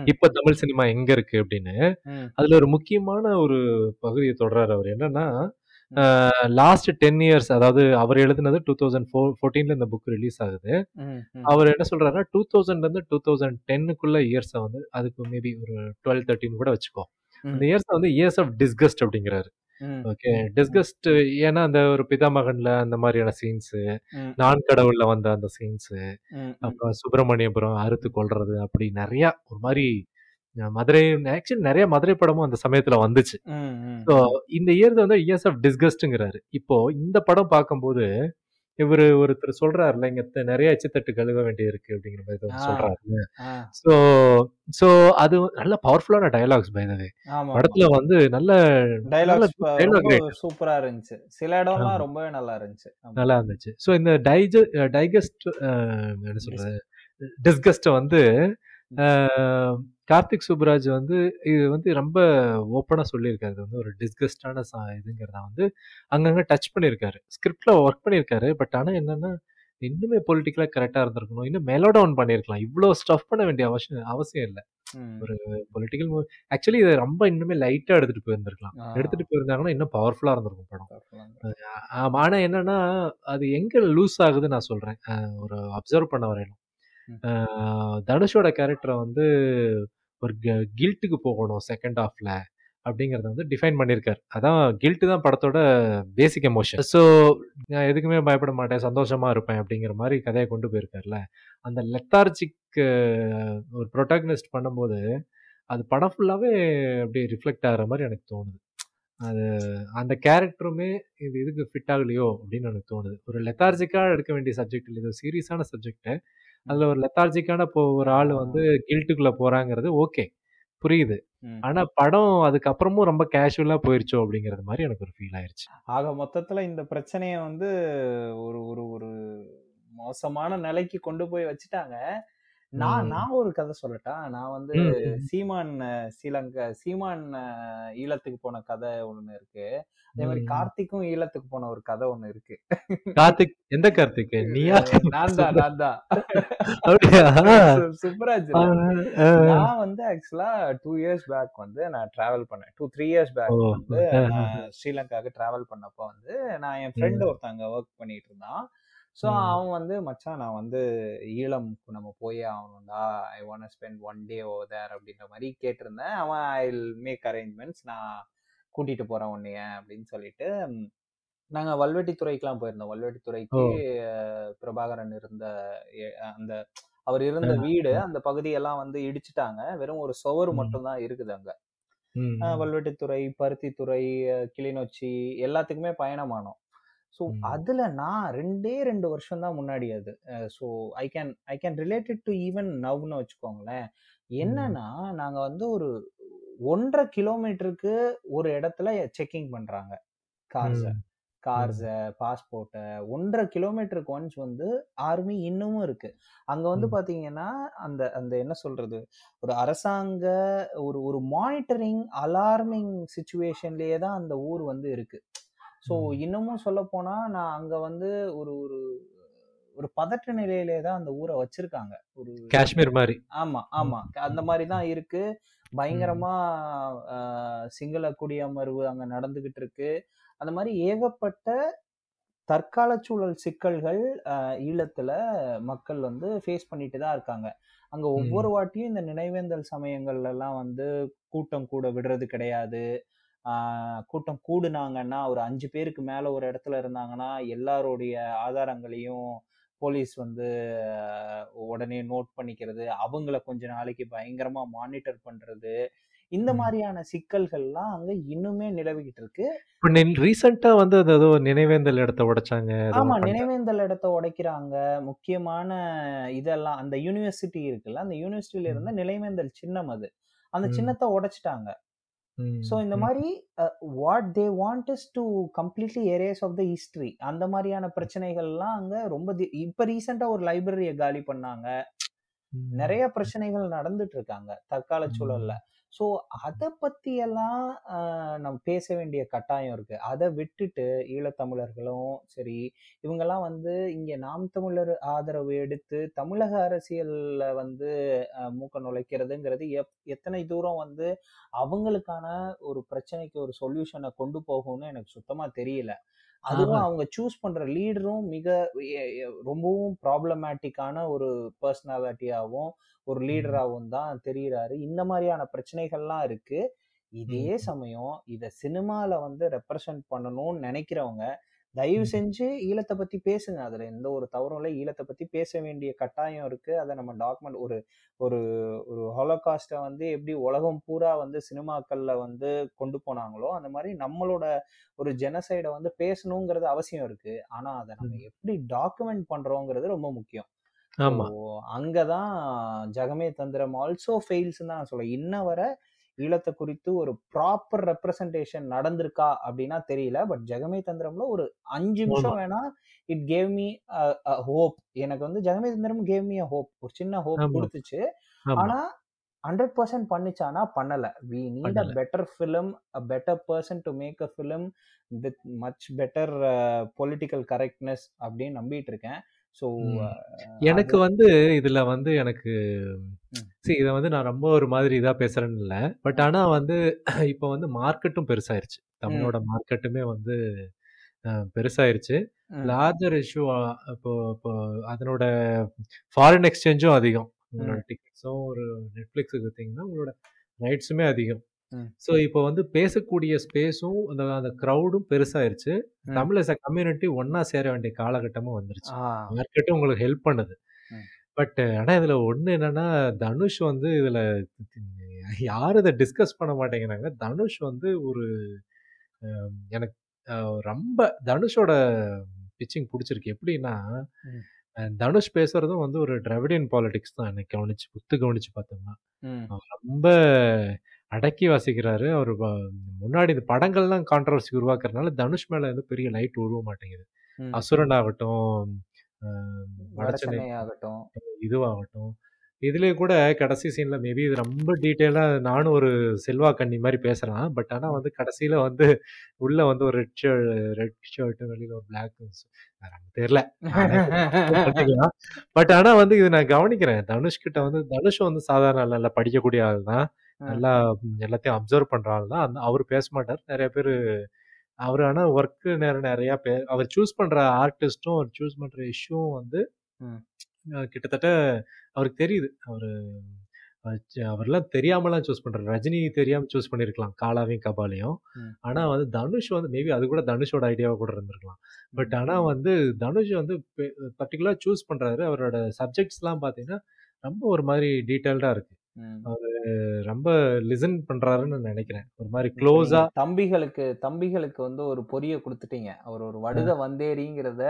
இப்ப தமிழ் சினிமா எங்க இருக்கு அப்படின்னு. அதுல ஒரு முக்கியமான ஒரு பகுதிய தொடறாரு அவரு. என்னன்னா. லாஸ்ட் 10 இயர்ஸ் அதாவது அவர் எழுதுனது 2014ல இந்த புக் ரிலீஸ் ஆகுது. அவரு என்ன சொல்றாருன்னா, 2000லேருந்து 2010க்குள்ள இயர்ஸ வந்து அதுக்கு மேபி ஒரு 12, 13 கூட வச்சுக்கோ. அந்த. இயர்ஸ வந்து இயர்ஸ் ஆஃப் டிஸ்கஸ்ட் அப்படிங்கிறாரு. ஓகே. டிஸ்கஸ்ட் ஏன்னா அந்த ஒரு பிதாமகன்ல அந்த மாரியான சீன்ஸு. நான். கடவுள்ல வந்த அந்த சீன்ஸு. அப்புறம் சுப்பிரமணியபுரம் அறுத்து கொல்றது அப்படி நெறையா ஒரு அ மதுரை ஆக்சுவலி நெறைய மதுரை படமும் அந்த சமயத்துல வந்துச்சு. ஸோ. இந்த இயர்ஸ் வந்து இயர்ஸ் ஆஃப் டிஸ்கஸ்ட்ங்கிறாரு. இப்போ இந்த படம் பார்க்கும்போது, இவரு ஒருத்தர் சொல்றாருல்ல, இங்க நெறைய எச்சுத்தட்டு கழுவ வேண்டியது இருக்கு அப்படிங்கிற. சொல்றாருல்ல. ஆ. ஸோ ஸோ அது நல்ல பவர்ஃபுல்லான டயலாக்ஸ் பை த வே. ஆமாமா. படத்துல வந்து நல்ல டயலாக்ஸ். சூப்பரா இருந்துச்சு. சில இடம்லாம். ரொம்பவே நல்லா இருந்துச்சு. நல்லா இருந்துச்சு. ஸோ இந்த டைஜ டைகஸ்ட் என்ன சொல்றது? டிஸ்கஸ்ட்ட வந்து கார்த்திக் சுப்புராஜ் வந்து இது வந்து ரொம்ப ஓப்பனா சொல்லியிருக்காரு. இது வந்து ஒரு டிஸ்கஸ்டான ச இதுங்கிறத வந்து அங்கங்க டச் பண்ணியிருக்காரு. ஸ்கிரிப்ட்ல ஒர்க் பண்ணியிருக்காரு. பட் ஆனா என்னன்னா, இன்னுமே பொலிட்டிக்கலா கரெக்ட்டா இருந்திருக்கணும். இன்னும் மெலோ டவுன் பண்ணியிருக்கலாம். இவ்ளோ ஸ்டஃப் பண்ண வேண்டிய அவசியம் அவசியம் இல்ல. ஒரு பொலிட்டிக்கல் மூவி ஆக்சுவலி இத ரொம்ப இன்னுமே லைட்டா எடுத்துட்டு போயிருந்திருக்கலாம். ஆ. எடுத்துட்டு போயிருந்தாங்கன்னா, இன்னும் பவர்ஃபுல்லா இருந்திருக்கும் படம். பவர்ஃபுல்லா இருந்துச்சு. ஆமா. ஆனா என்னன்னா, அது எங்க லூஸ் ஆகுதுன்னு நான் சொல்றேன். அ ஒரு அப்சர்வ் பண்ண வரையிலும். தனுஷோட கேரக்டர வந்து ஒரு கில்ட்டுக்கு போகணும் செகண்ட் ஹாஃப்ல அப்படிங்கிறத வந்து டிஃபைன் பண்ணியிருக்காரு. அதான் கில்ட்டு தான் படத்தோட பேசிக் எமோஷன். ஸோ நான் எதுக்குமே பயப்பட மாட்டேன், சந்தோஷமாக இருப்பேன் அப்படிங்கிற மாதிரி கதையை கொண்டு போயிருக்கார்ல. அந்த லெத்தார்ஜிக் ஒரு புரோட்டாகனிஸ்ட் பண்ணும்போது, அது படம் ஃபுல்லாகவே அப்படியே ரிஃப்ளெக்ட் ஆகிற மாதிரி எனக்கு தோணுது. அது அந்த கேரக்டருமே இது இதுக்கு ஃபிட் ஆகலையோ அப்படின்னு எனக்கு தோணுது. ஒரு லெத்தார்ஜிக்காக எடுக்க வேண்டிய சப்ஜெக்ட் இல்லை இது ஒரு சீரியஸான சப்ஜெக்ட்டு அதுல ஒரு லெத்தார்ஜிக்கான இப்போ ஒரு ஆள் வந்து கில்ட்டுக்குள்ள போறாங்கிறது ஓகே. புரியுது. ஆனா படம் அதுக்கப்புறமும் ரொம்ப கேஷுவலா போயிருச்சோ அப்படிங்கிறது மாரி எனக்கு ஒரு ஃபீல் ஆயிருச்சு. ஆக மொத்தத்துல இந்த பிரச்சனைய வந்து ஒரு ஒரு ஒரு மோசமான நிலைக்கு கொண்டு போய் வச்சுட்டாங்க. நான். நான் ஒரு கதை சொல்லட்டா? நான் வந்து. சீமான் ஸ்ரீலங்கா சீமான் ஈழத்துக்கு போன கதை ஒண்ணு இருக்கு. அதே மாரி ம். கார்த்திக்கும் ஈழத்துக்கு போன ஒரு கதை ஒண்ணு இருக்கு. கார்த்திக் எந்த கார்த்திக்? நீயா? நான் தான் நான் தான். சுப்ராஜ். நான் வந்து ஆக்சுவலா 2 இயர்ஸ் பேக் வந்து நான் டிராவல் பண்ணேன். 2, 3 இயர்ஸ்! பேக் வந்து ஸ்ரீலங்காவுக்கு டிராவல் பண்ணப்போ வந்து நான் என் ஃப்ரெண்ட் அங்க ஒர்க் பண்ணிட்டு இருந்தான். ஸோ. அவன் வந்து மச்சான் நான் வந்து ஈழம்க்கு நம்ம போயே ஆகணும்டா. I want spend one day over there அப்படின்ற மாதிரி கேட்டிருந்தேன். அவன் ஐ மேக் அரேஞ்ச்மெண்ட்ஸ் நான் கூட்டிட்டு போறேன் உன்னைய அப்படின்னு சொல்லிட்டு ம், நாங்க வல்வெட்டித்துறைக்கெல்லாம் போயிருந்தோம். ஓ! வல்வெட்டித்துறைக்கு பிரபாகரன் இருந்த அந்த அவர் இருந்த வீடு. அந்த பகுதியெல்லாம் வந்து இடிச்சிட்டாங்க. வெறும் ஒரு சுவர் ம். மட்டும் தான் இருக்குது அங்க. வல்வெட்டித்துறை, பருத்தித்துறை, கிளிநொச்சி எல்லாத்துக்குமே பயணமானோம். ஸோ. அதுல நான் 2டே 2 வருஷம் தான் முன்னாடி அது. So I can I can related to even நவ்னு வச்சுக்கோங்களேன். என்னன்னா நாங்க வந்து ஒரு 1 1/2 கிலோமீட்டருக்கு ஒரு இடத்துல செக்கிங் பண்றாங்க கார்ஸ. கார்ஸ, பாஸ்போர்ட்ட 1 1/2 கிலோமீட்டருக்கு ஒன்ஸ் வந்து ஆர்மி இன்னமும் இருக்கு. அங்க வந்து ம். பாத்தீங்கன்னா, அந்த அந்த என்ன சொல்றது? ஒரு அரசாங்க ஒரு ஒரு மானிட்டரிங், அலார்மிங் சிச்சுவேஷன்லயே தான் அந்த ஊர் வந்து இருக்கு. ஸோ. இன்னமும் சொல்லப்போனா, நான் அங்க வந்து ஒரு ஒரு ஒரு பதட்ட நிலையிலே தான் அந்த ஊர வச்சிருக்காங்க. ஒரு காஷ்மீர் மாரி. ஆமா. ஆமா. அந்த ம். மாரி தான் இருக்கு. பயங்கரமா சிங்கள குடியமர்வு அங்க நடந்துகிட்டு இருக்கு. அந்த மாரி ஏகப்பட்ட தற்கால சூழல் சிக்கல்கள் ஈழத்துல மக்கள் வந்து ஃபேஸ் பண்ணிட்டு தான் இருக்காங்க. அங்க ஒவ்வொரு. வாட்டியும் இந்த நினைவேந்தல் சமயங்கள்லலாம் வந்து கூட்டம் கூட விடுறது கிடையாது. கூட்டம் கூடுனாங்கன்னா, ஒரு 5 பேருக்கு மேல ஒரு இடத்துல இருந்தாங்கன்னா, எல்லாருடைய ஆதாரங்களையும் போலீஸ் வந்து உடனே நோட் பண்ணிக்கிறது. அவங்கள கொஞ்ச நாளைக்கு பயங்கரமா மானிட்டர் பண்றது. இந்த ம். மாரியான சிக்கல்கள்லாம் அங்க இன்னுமே நிலவிக்கிட்டு இருக்கு. ரீசென்ட்டா வந்து ஏதோ நினைவேந்தல் இடத்த உடைச்சாங்க. ஆமா. நினைவேந்தல் இடத்த உடைக்கிறாங்க. முக்கியமான இதெல்லாம் அந்த யூனிவர்சிட்டி இருக்குல்ல, அந்த யூனிவர்சிட்டில இருந்த. நினைவேந்தல் சின்னம் அது. அந்த. சின்னத்த உடைச்சுட்டாங்க. ஸோ. இந்த ம். மாரி அ what they want is to completely erase of the history. அந்த மாரியான பிரச்சனைகள்லாம் அங்க ரொம்ப இப்ப ரீசென்ட்டா ஒரு லைப்ரரிய காலி பண்ணாங்க. நெறைய பிரச்சனைகள் நடந்துட்டு இருக்காங்க தற்கால சூழல்ல. ஸோ அதை பற்றியெல்லாம் நம்ம பேச வேண்டிய கட்டாயம் இருக்குது அதை விட்டுட்டு ஈழத்தமிழர்களும் சரி, இவங்கெல்லாம் வந்து இங்கே நாம் தமிழர் ஆதரவு எடுத்து தமிழக அரசியலில் வந்து மூக்க நுழைக்கிறதுங்கிறது எப் எத்தனை தூரம் வந்து அவங்களுக்கான ஒரு பிரச்சனைக்கு ஒரு சொல்யூஷனை கொண்டு போகும்னு எனக்கு சுத்தமாக தெரியல. அதுவும். அவங்க சூஸ் பண்ற லீடரும் மிக ரொம்பவும் ப்ராப்ளமேட்டிக்கான ஒரு பெர்சனாலிட்டியாவும், ஒரு ம். லீடராவும் தான் தெரியிறாரு. இந்த மாரியான பிரச்சனைகள்லாம் இருக்கு. இதே. சமயம் இத சினிமால வந்து ரெப்ரசன்ட் பண்ணணும்னு நெனைக்கிறவங்க, தயவு. செஞ்சு ஈழத்த பத்தி பேசுங்க. அதுல எந்த ஒரு தவறும் இல்ல. ஈழத்த பத்தி பேச வேண்டிய கட்டாயம் இருக்கு. அத நம்ம டாக்குமெண்ட் ஒரு ஒரு ஒரு ஹாலோகாஸ்ட்ட வந்து எப்படி உலகம் பூரா வந்து சினிமாக்கள்ல வந்து கொண்டு போனாங்களோ, அந்த மாரி நம்மளோட ஒரு ஜெனசைட வந்து பேசணுங்கிறது அவசியம் இருக்கு. ஆனா அத நம்ம. எப்படி டாக்குமெண்ட் பண்றோங்கிறது ரொம்ப முக்கியம். ஸோ ஆமா. அங்க தான் ஜெகமே தந்திரம் ஆல்சோ ஃபெயில்ஸ்ன்னு தான் நான் சொல்லுவேன். இன்ன வர ஈழத்த குறித்து ஒரு ப்ராப்பர் ரெப்ரசன்டேஷன் நடந்திருக்கா அப்படின்னா தெரியல. பட் ஜெகமே தந்திரம்ல ஒரு 5 ஆமா. நிமிஷம் வேணா இட் கேவ் மீ ஹோப். எனக்கு வந்து ஜெகமே தந்திரம் கேவ் மீ அ ஹோப். ஒரு சின்ன ஹோப். குடுத்துச்சு. ஆனா 100% பண்ணுச்சான்னா பண்ணல. We need a. Better film, a better person to make a film with much better political correctness அப்படின்னு நம்பிட்டு இருக்கேன். ஸோ எனக்கு வந்து இதுல வந்து எனக்கு see இத வந்து நான் ரொம்ப ஒரு மாதிரி இதா பேசுறேன்னு இல்ல. பட் ம். ஆனா வந்து இப்ப வந்து மார்க்கெட்டும் பெருசாயிருச்சு. தமிழோட மார்க்கெட்டுமே வந்து பெருசாயிருச்சு. லார்ஜர் இஷ்யூ இப்போ இப்போ அதனோட ஃபாரின் எக்ஸ்சேஞ்சும் அதிகம் உங்களோட. டிக்கெட்ஸும் ஒரு நெட்ஃப்ளிக்ஸுக்கு பார்த்தீங்கன்னா உங்களோட ரைட்ஸுமே அதிகம் ம். ஸோ இப்போ வந்து பேசக்கூடிய ஸ்பேஸும் அந்த அந்த க்ரௌடும் பெருசாயிருச்சு ம். தமிழ் எஸ் கம்யூனிட்டி ஒன்றா சேர வேண்டிய காலகட்டமும் வந்துருச்சு ஆ. மார்க்கெட்டும் உங்களுக்கு ஹெல்ப் பண்ணுது ம். பட் ஆனால் இதில் ஒன்று என்னன்னா தனுஷ் வந்து இதில் யாரும் இதை டிஸ்கஸ் பண்ண மாட்டேங்கிறாங்க தனுஷ் வந்து ஒரு எனக்கு ரொம்ப தனுஷோட பிச்சிங் பிடிச்சிருக்கு எப்படின்னா ம். தனுஷ் பேசுறதும் வந்து ஒரு டிராவிடியன் பாலிடிக்ஸ் தான் எனக்கு கவனிச்சு புத்து கவனிச்சு பார்த்தோம்னா ம். ரொம்ப அடக்கி வாசிக்கிறாரு. அவர் முன்னாடி இந்த படங்கள்லாம் கான்ட்ரவர்சி உருவாக்குறதுனால தனுஷ் மேல வந்து பெரிய லைட் உருவ மாட்டேங்குது. அசுரன் ஆகட்டும் வடச்சென்னை ஆகட்டும் இதுவாகட்டும். இதுலேயே கூட கடைசி சீன்ல மேபி இது ரொம்ப டீட்டெயிலாக நானும் ஒரு செல்வா கண்ணி மாதிரி பேசுறேன் பட் ஆனால் வந்து கடைசியில வந்து உள்ள வந்து ஒரு ரெட் ஷர்ட் ரெட் ஷர்ட் வெளியில ஒரு பிளாக் தெரியல. பட் ஆனா வந்து இது நான் கவனிக்கிறேன். தனுஷ் கிட்ட வந்து தனுஷ் வந்து சாதாரண நல்லா படிக்கக்கூடிய ஆள் தான். நல்லா எல்லாத்தையும் அப்சர்வ் பண்ற ஆள் தான். அவர் பேச மாட்டார். நிறைய பேர் அவர் ஆனா ஒர்க்கு நேரம் நிறைய பே அவர் சூஸ் பண்ற ஆர்டிஸ்டும் அவர் சூஸ் பண்ற இஷ்யூவும் வந்து கிட்டத்தட்ட அவருக்கு தெரியுது. அவரு அவர்லாம் தெரியாமலாம் சூஸ் பண்றாரு ரஜினி தெரியாம சூஸ் பண்ணிருக்கலாம். காலாவையும் கபாலையும். ம். ஆனா வந்து தனுஷ் வந்து மேபி அது கூட தனுஷோட ஐடியாவா கூட இருந்திருக்கலாம். பட் ஆனா வந்து தனுஷ் வந்து பர்டிகுலரா சூஸ் பண்றாரு. அவரோட சப்ஜெக்ட்ஸ்லாம் பாத்தீங்கன்னா ரொம்ப ஒரு மாதிரி டீட்டெயில்டா இருக்கு. ம். ரொம்ப லிசன் பண்றாருன்னு நினைக்கிறேன். ஒரு மாதிரி க்ளோஸா தம்பிகளுக்கு தம்பிகளுக்கு வந்து ஒரு பொரிய கொடுத்துட்டீங்க. அவர் ஒரு வடுக வந்தேரிங்கிறத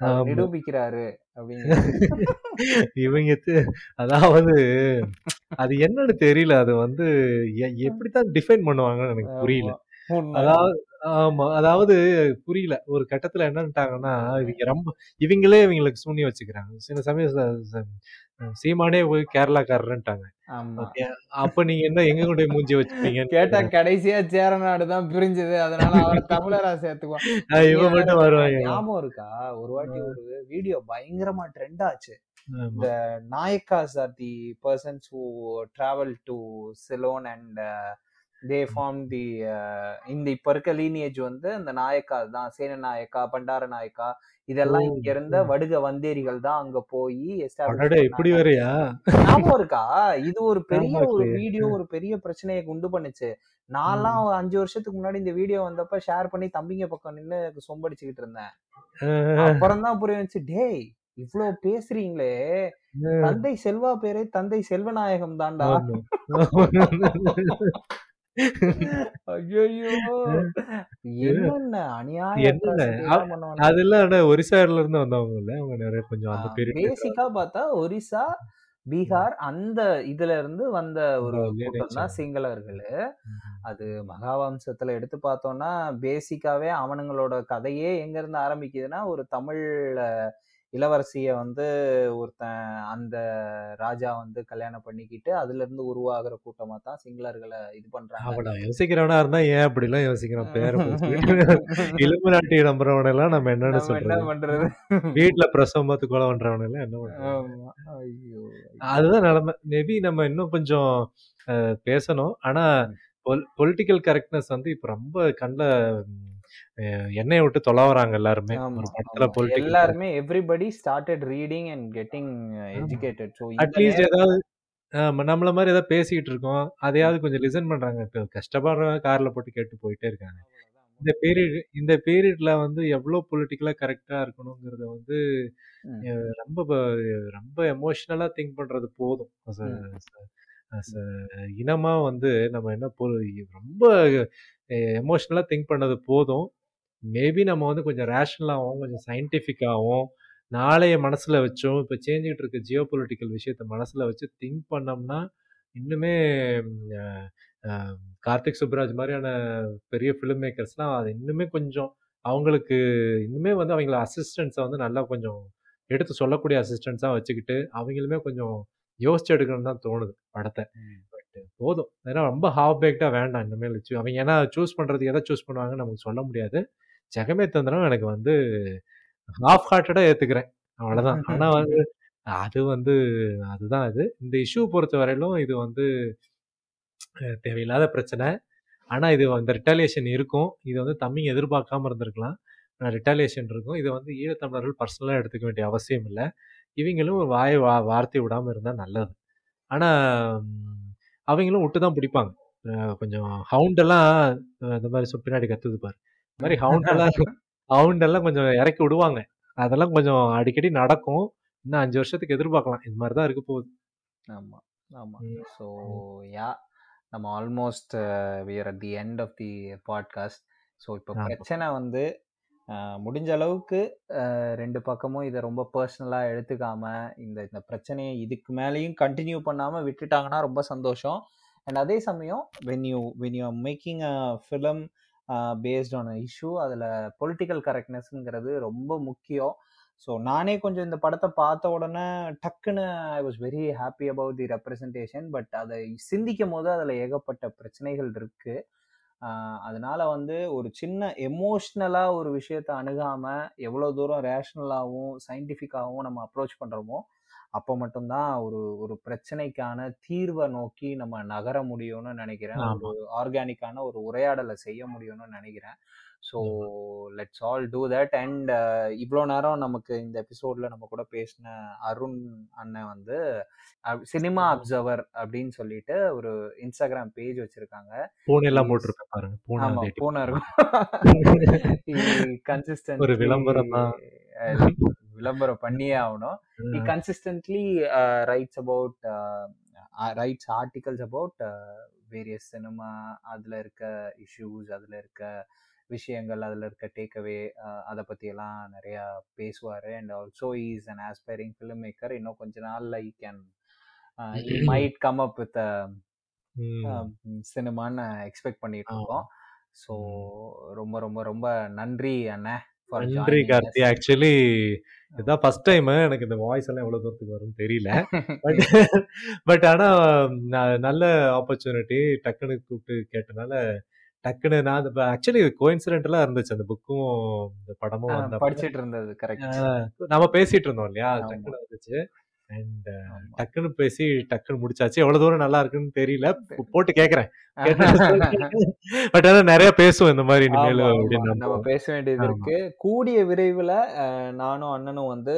அவர். நிரூபிக்கிறாரு இவங்க அதாவது அது என்னன்னு தெரியல. அது வந்து எப்படித்தான் டிஃபைன் பண்ணுவாங்கன்னு எனக்கு புரியல. அதாவது ஆமா. அதாவது புரியல. ஒரு கட்டத்துல என்னன்ட்டாங்கன்னா இவங்க ரொம்ப இவங்களே இவங்களுக்கு சூனி வச்சுக்கிறாங்க. சில சமயம் சீமானே போய் கேரளாக்காரன்ட்டாங்க ஆமா. அப்ப நீங்க என்ன எங்க கொண்டு போய் மூஞ்சி வச்சுப்பீங்கன்னு கேட்டா கடைசியா சேரநாடு தான் பிரிஞ்சது. அதனால அவர் தமிழரா சேர்த்துக்குவான் இவன் மட்டும் வருவாங்க. ஞாபகம் இருக்கா? ஒரு வாட்டி ஒரு வீடியோ பயங்கரமா ட்ரெண்ட் ஆச்சு. இந்த Nayakas are the persons who travel to Ceylon and they form the இந்த இப்ப இருக்க லீனியேஜ் வந்து அந்த நாயக்கா தான் சேன நாயக்கா பண்டார நாயக்கா இதெல்லாம் இங்க இருந்த வடுக வந்தேரிகள் தான் அங்க போய் இப்படி வேறயா? ஞாபகம் இருக்கா? இது ஒரு பெரிய ஒரு. வீடியோ ஒரு பெரிய பிரச்சனையை உண்டு பண்ணுச்சு. நான்லாம் அஞ்சு வருஷத்துக்கு முன்னாடி இந்த வீடியோ வந்தப்ப ஷேர் பண்ணி தம்பிங்க பக்கம் நின்னு சொம்படிச்சுக்கிட்டு இருந்தேன். அப்புறம் தான் புரிய வந்துச்சு டேய் இவ்ளோ பேசுறீங்களே. தந்தை செல்வா பேரே தந்தை செல்வநாயகம் தான்டா. அதெல்லாம் ஒரிசால இருந்து வந்தவங்க இல்ல? அவங்க நிறைய கொஞ்சம் அந்த பீரியட் பேசிக்கா பார்த்தா ஒரிசா பீகார் அந்த இதுல இருந்து வந்த ஒரு தான். சிங்களர்கள். அது மகாவம்சத்துல எடுத்து பார்த்தோம்னா பேசிக்காவே அவனுங்களோட கதையே எங்க இருந்து ஆரம்பிக்குதுன்னா ஒரு தமிழ் அஹ், இளவரசிய வந்து ஒருத்தன் அந்த ராஜா வந்து கல்யாணம் பண்ணிக்கிட்டு அதுல இருந்து உருவாகிற கூட்டமா தான் சிங்களர்களை இது பண்றாங்க. அவன யோசிக்கிறவனா இருந்தா ஏன் அப்படி எல்லாம் யோசிக்கிறான் பேர இலும்பு நாட்டி நம்புறவன எல்லாம் நம்ம என்னன்னு சொல்றது? பண்றது? வீட்டுல பிரசவம் பார்த்து கொலை பண்றவன எல்லாம் என்ன. ஐயோ அதுதான் நிலைமை மேபி நம்ம இன்னும் கொஞ்சம் பேசணும். ஆனா பொலிட்டிக்கல் கரெக்ட்னஸ் வந்து இப்ப ரொம்ப கண்ணில் எண்ணெயை விட்டு தொலாவுறாங்க எல்லாருமே. ஒரு படத்துல எல்லாருமே everybody started reading and getting educated so at least ஏதாவது நம்மள மாதிரி ஏதாவது பேசிக்கிட்டு இருக்கோம். அதையாவது கொஞ்சம் லிசன் பண்றாங்க. இப்போ கஷ்டப்படுறவங்க கார்ல போட்டு கேட்டு போயிட்டே இருக்காங்க. இந்த பீரியட் இந்த பீரியட்ல வந்து எவ்வளவு பொலிட்டிக்கலா கரெக்டா இருக்கணுங்கிறத வந்து ரொம்ப ரொம்ப எமோஷனலா திங்க் பண்றது போதும். இனமா வந்து நம்ம என்ன ரொம்ப எமோஷனலா திங்க் பண்ணது போதும். மேபி நம்ம வந்து கொஞ்சம் ரேஷனலாகவும் கொஞ்சம் சயின்டிஃபிக்காகவும் நாளைய மனசுல வச்சும் இப்போ சேஞ்சிட்டு இருக்க ஜியோ பொலிட்டிக்கல் விஷயத்த மனசுல வச்சு திங்க் பண்ணோம்னா இன்னுமே கார்த்திக் சுப்ராஜ் மாதிரியான பெரிய ஃபிலிம் மேக்கர்ஸ்லாம் அது இன்னுமே கொஞ்சம் அவங்களுக்கு இன்னுமே வந்து அவங்கள அசிஸ்டன்ஸை வந்து நல்லா கொஞ்சம் எடுத்து சொல்லக்கூடிய அசிஸ்டன்ஸாக வச்சுக்கிட்டு அவங்களுமே கொஞ்சம் யோசிச்சு எடுக்கணும்னு தான் தோணுது படத்தை. பட் போதும். ஏன்னா ரொம்ப ஹாஃப் பேக்டாக வேண்டாம் இனிமேல் வச்சு. அவங்க ஏன்னா சூஸ் பண்ணுறது எதை சூஸ் பண்ணுவாங்கன்னு நமக்கு சொல்ல முடியாது. ஜெகமே தந்திரம் எனக்கு வந்து ஹாஃப் ஹார்ட்டடாக ஏற்றுக்கிறேன் அவ்வளோதான் ஆனால் வந்து அது வந்து அதுதான் இது. இந்த இஷ்யூ பொறுத்த வரையிலும் இது வந்து தேவையில்லாத பிரச்சனை. ஆனால் இது அந்த ரிட்டாலியேஷன் இருக்கும். இது வந்து தம்பிங்க எதிர்பார்க்காம இருந்திருக்கலாம். ரிட்டாலியேஷன் இருக்கும். இதை வந்து ஈழத்தமிழர்கள் பர்சனலாக எடுத்துக்க வேண்டிய அவசியம் இல்லை. இவங்களும் வாய் வா வார்த்தை விடாமல் இருந்தால் நல்லது. ஆனால் அவங்களும் விட்டு தான் பிடிப்பாங்க கொஞ்சம் ஹவுண்டெல்லாம் இந்த மாதிரி பின்னாடி கத்துது பாரு. இந்த மாதிரி ஹவுண்டெல்லாம் ஹவுண்டெல்லாம் கொஞ்சம் இறக்கி விடுவாங்க. அதெல்லாம் கொஞ்சம் அடிக்கடி நடக்கும். இன்னும் அஞ்சு வருஷத்துக்கு எதிர்பார்க்கலாம். இது மாதிரி தான் இருக்க போகுது. ஆமாம் ஆமாம். ஸோ யா நம்ம almost we're at the end of the podcast so இப்போ. பிரச்சனை வந்து முடிஞ்ச அளவுக்கு ரெண்டு பக்கமும் இதை ரொம்ப பர்சனலாக எடுத்துக்காம இந்த இந்த பிரச்சனையை இதுக்கு மேலேயும் கண்டினியூ பண்ணாமல் விட்டுட்டாங்கன்னா ரொம்ப சந்தோஷம். அண்ட் அதே சமயம் when you when you are making a film based on issue அதில் பொலிட்டிக்கல் கரெக்ட்னஸ்ங்கிறது ரொம்ப முக்கியம். ஸோ நானே கொஞ்சம் இந்த படத்தை பார்த்த உடனே டக்குன்னு I was very happy about the representation but அதை சிந்திக்கும் போது அதில் ஏகப்பட்ட பிரச்சனைகள் இருக்குது அதனால் அதனால வந்து ஒரு சின்ன எமோஷ்னலாக ஒரு விஷயத்தை அணுகாமல் எவ்வளோ தூரம் ரேஷ்னலாகவும் சயின்டிஃபிக்காகவும் நம்ம அப்ரோச் பண்ணுறோமோ அப்போ மட்டும்தான் ஒரு ஒரு பிரச்சனைக்கான தீர்வை நோக்கி நம்ம நகர முடியும்னு நினைக்கிறேன். ஒரு ஆர்கானிக்கான ஒரு உரையாடலை செய்ய முடியும்னு நினைக்கிறேன். So let's all do that and இவ்வளோ நேரம் நமக்கு இந்த எபிசோட்ல நம்ம கூட பேசின அருண் அண்ணன் வந்து சினிமா அப்சர்வர் அப்படின்னு சொல்லிட்டு ஒரு இன்ஸ்டாகிராம் பேஜ் வச்சிருக்காங்க. பூனை எல்லாம் Yes. போட்டிருப்பேன் பாருங்க. பூனை ஆமா பூனை இருக்கும். கன்சிஸ்டன்ட் ஒரு விளம்பரம். விளம்பரம் பண்ணியே ஆகணும். He பார்ப்பேன். consistently uh, writes about uh, uh, writes articles about uh, various cinema அதுல இருக்க issues அதுல இருக்க விஷயங்கள் அதுல இருக்க டேக்அவே அதை பத்தி எல்லாம் நிறைய பேசுவாரு. And also is an aspiring film maker இன்னும் கொஞ்ச நாள்ல he can might come up with. சினிமான்னு expect பண்ணிட்டு இருக்கோம். ஸோ ரொம்ப ரொம்ப ரொம்ப நன்றி அண்ணே. நன்றி கார்த்தி. ஆக்சுவலி இதான் ஃபர்ஸ்ட் டைம் எனக்கு இந்த வாய்ஸ் எல்லாம் எவ்வளவு தூரத்துக்கு வரும்னு தெரியல. பட் பட் ஆனா நல்ல ஆப்பர்ச்சுனிட்டி டக்குன்னு கூப்பிட்டு கேட்டனால டக்குன்னு நான் ஆக்சுவலி கோயின்சிடென்டெல்லாம் இருந்துச்சு. அந்த புக்கும் இந்த படமும் படிச்சிட்டு இருந்தது கரெக்ட் நம்ம பேசிட்டு இருந்தோம் இல்லையா. டக்குன்னு வந்துச்சு. அண்ட் டக்குன்னு பேசி டக்குன்னு முடிச்சாச்சு. எவ்வளவு தூரம் நல்லா இருக்குன்னு தெரியல. போட்டு கேக்குறேன். பட் ஆனா நிறைய பேசுவோம் இந்த மாதிரி இனிமேல் நம்ம. பேச வேண்டியது. இருக்கு. கூடிய விரைவில் நானும் அண்ணனும் வந்து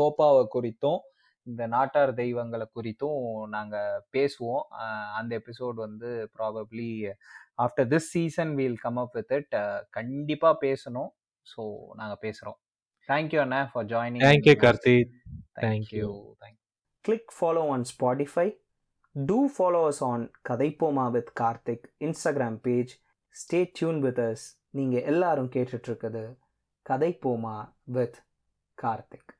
தோப்பாவை குறித்தும் இந்த நாட்டார் தெய்வங்களை குறித்தும் நாங்க பேசுவோம். அந்த எபிசோட் வந்து probably after this season will come up with it கண்டிப்பா பேசணும். ஸோ நாங்க thank you Anna for joining Thank you, Karthi Thank thank you you. Thank you Click follow on Spotify. Do follow us on Kadaipoma with Karthik Instagram page. Stay tuned with us. நீங்கள் எல்லாரும் கேட்டுட்டு இருக்குது கதைப்போமா வித் கார்த்திக்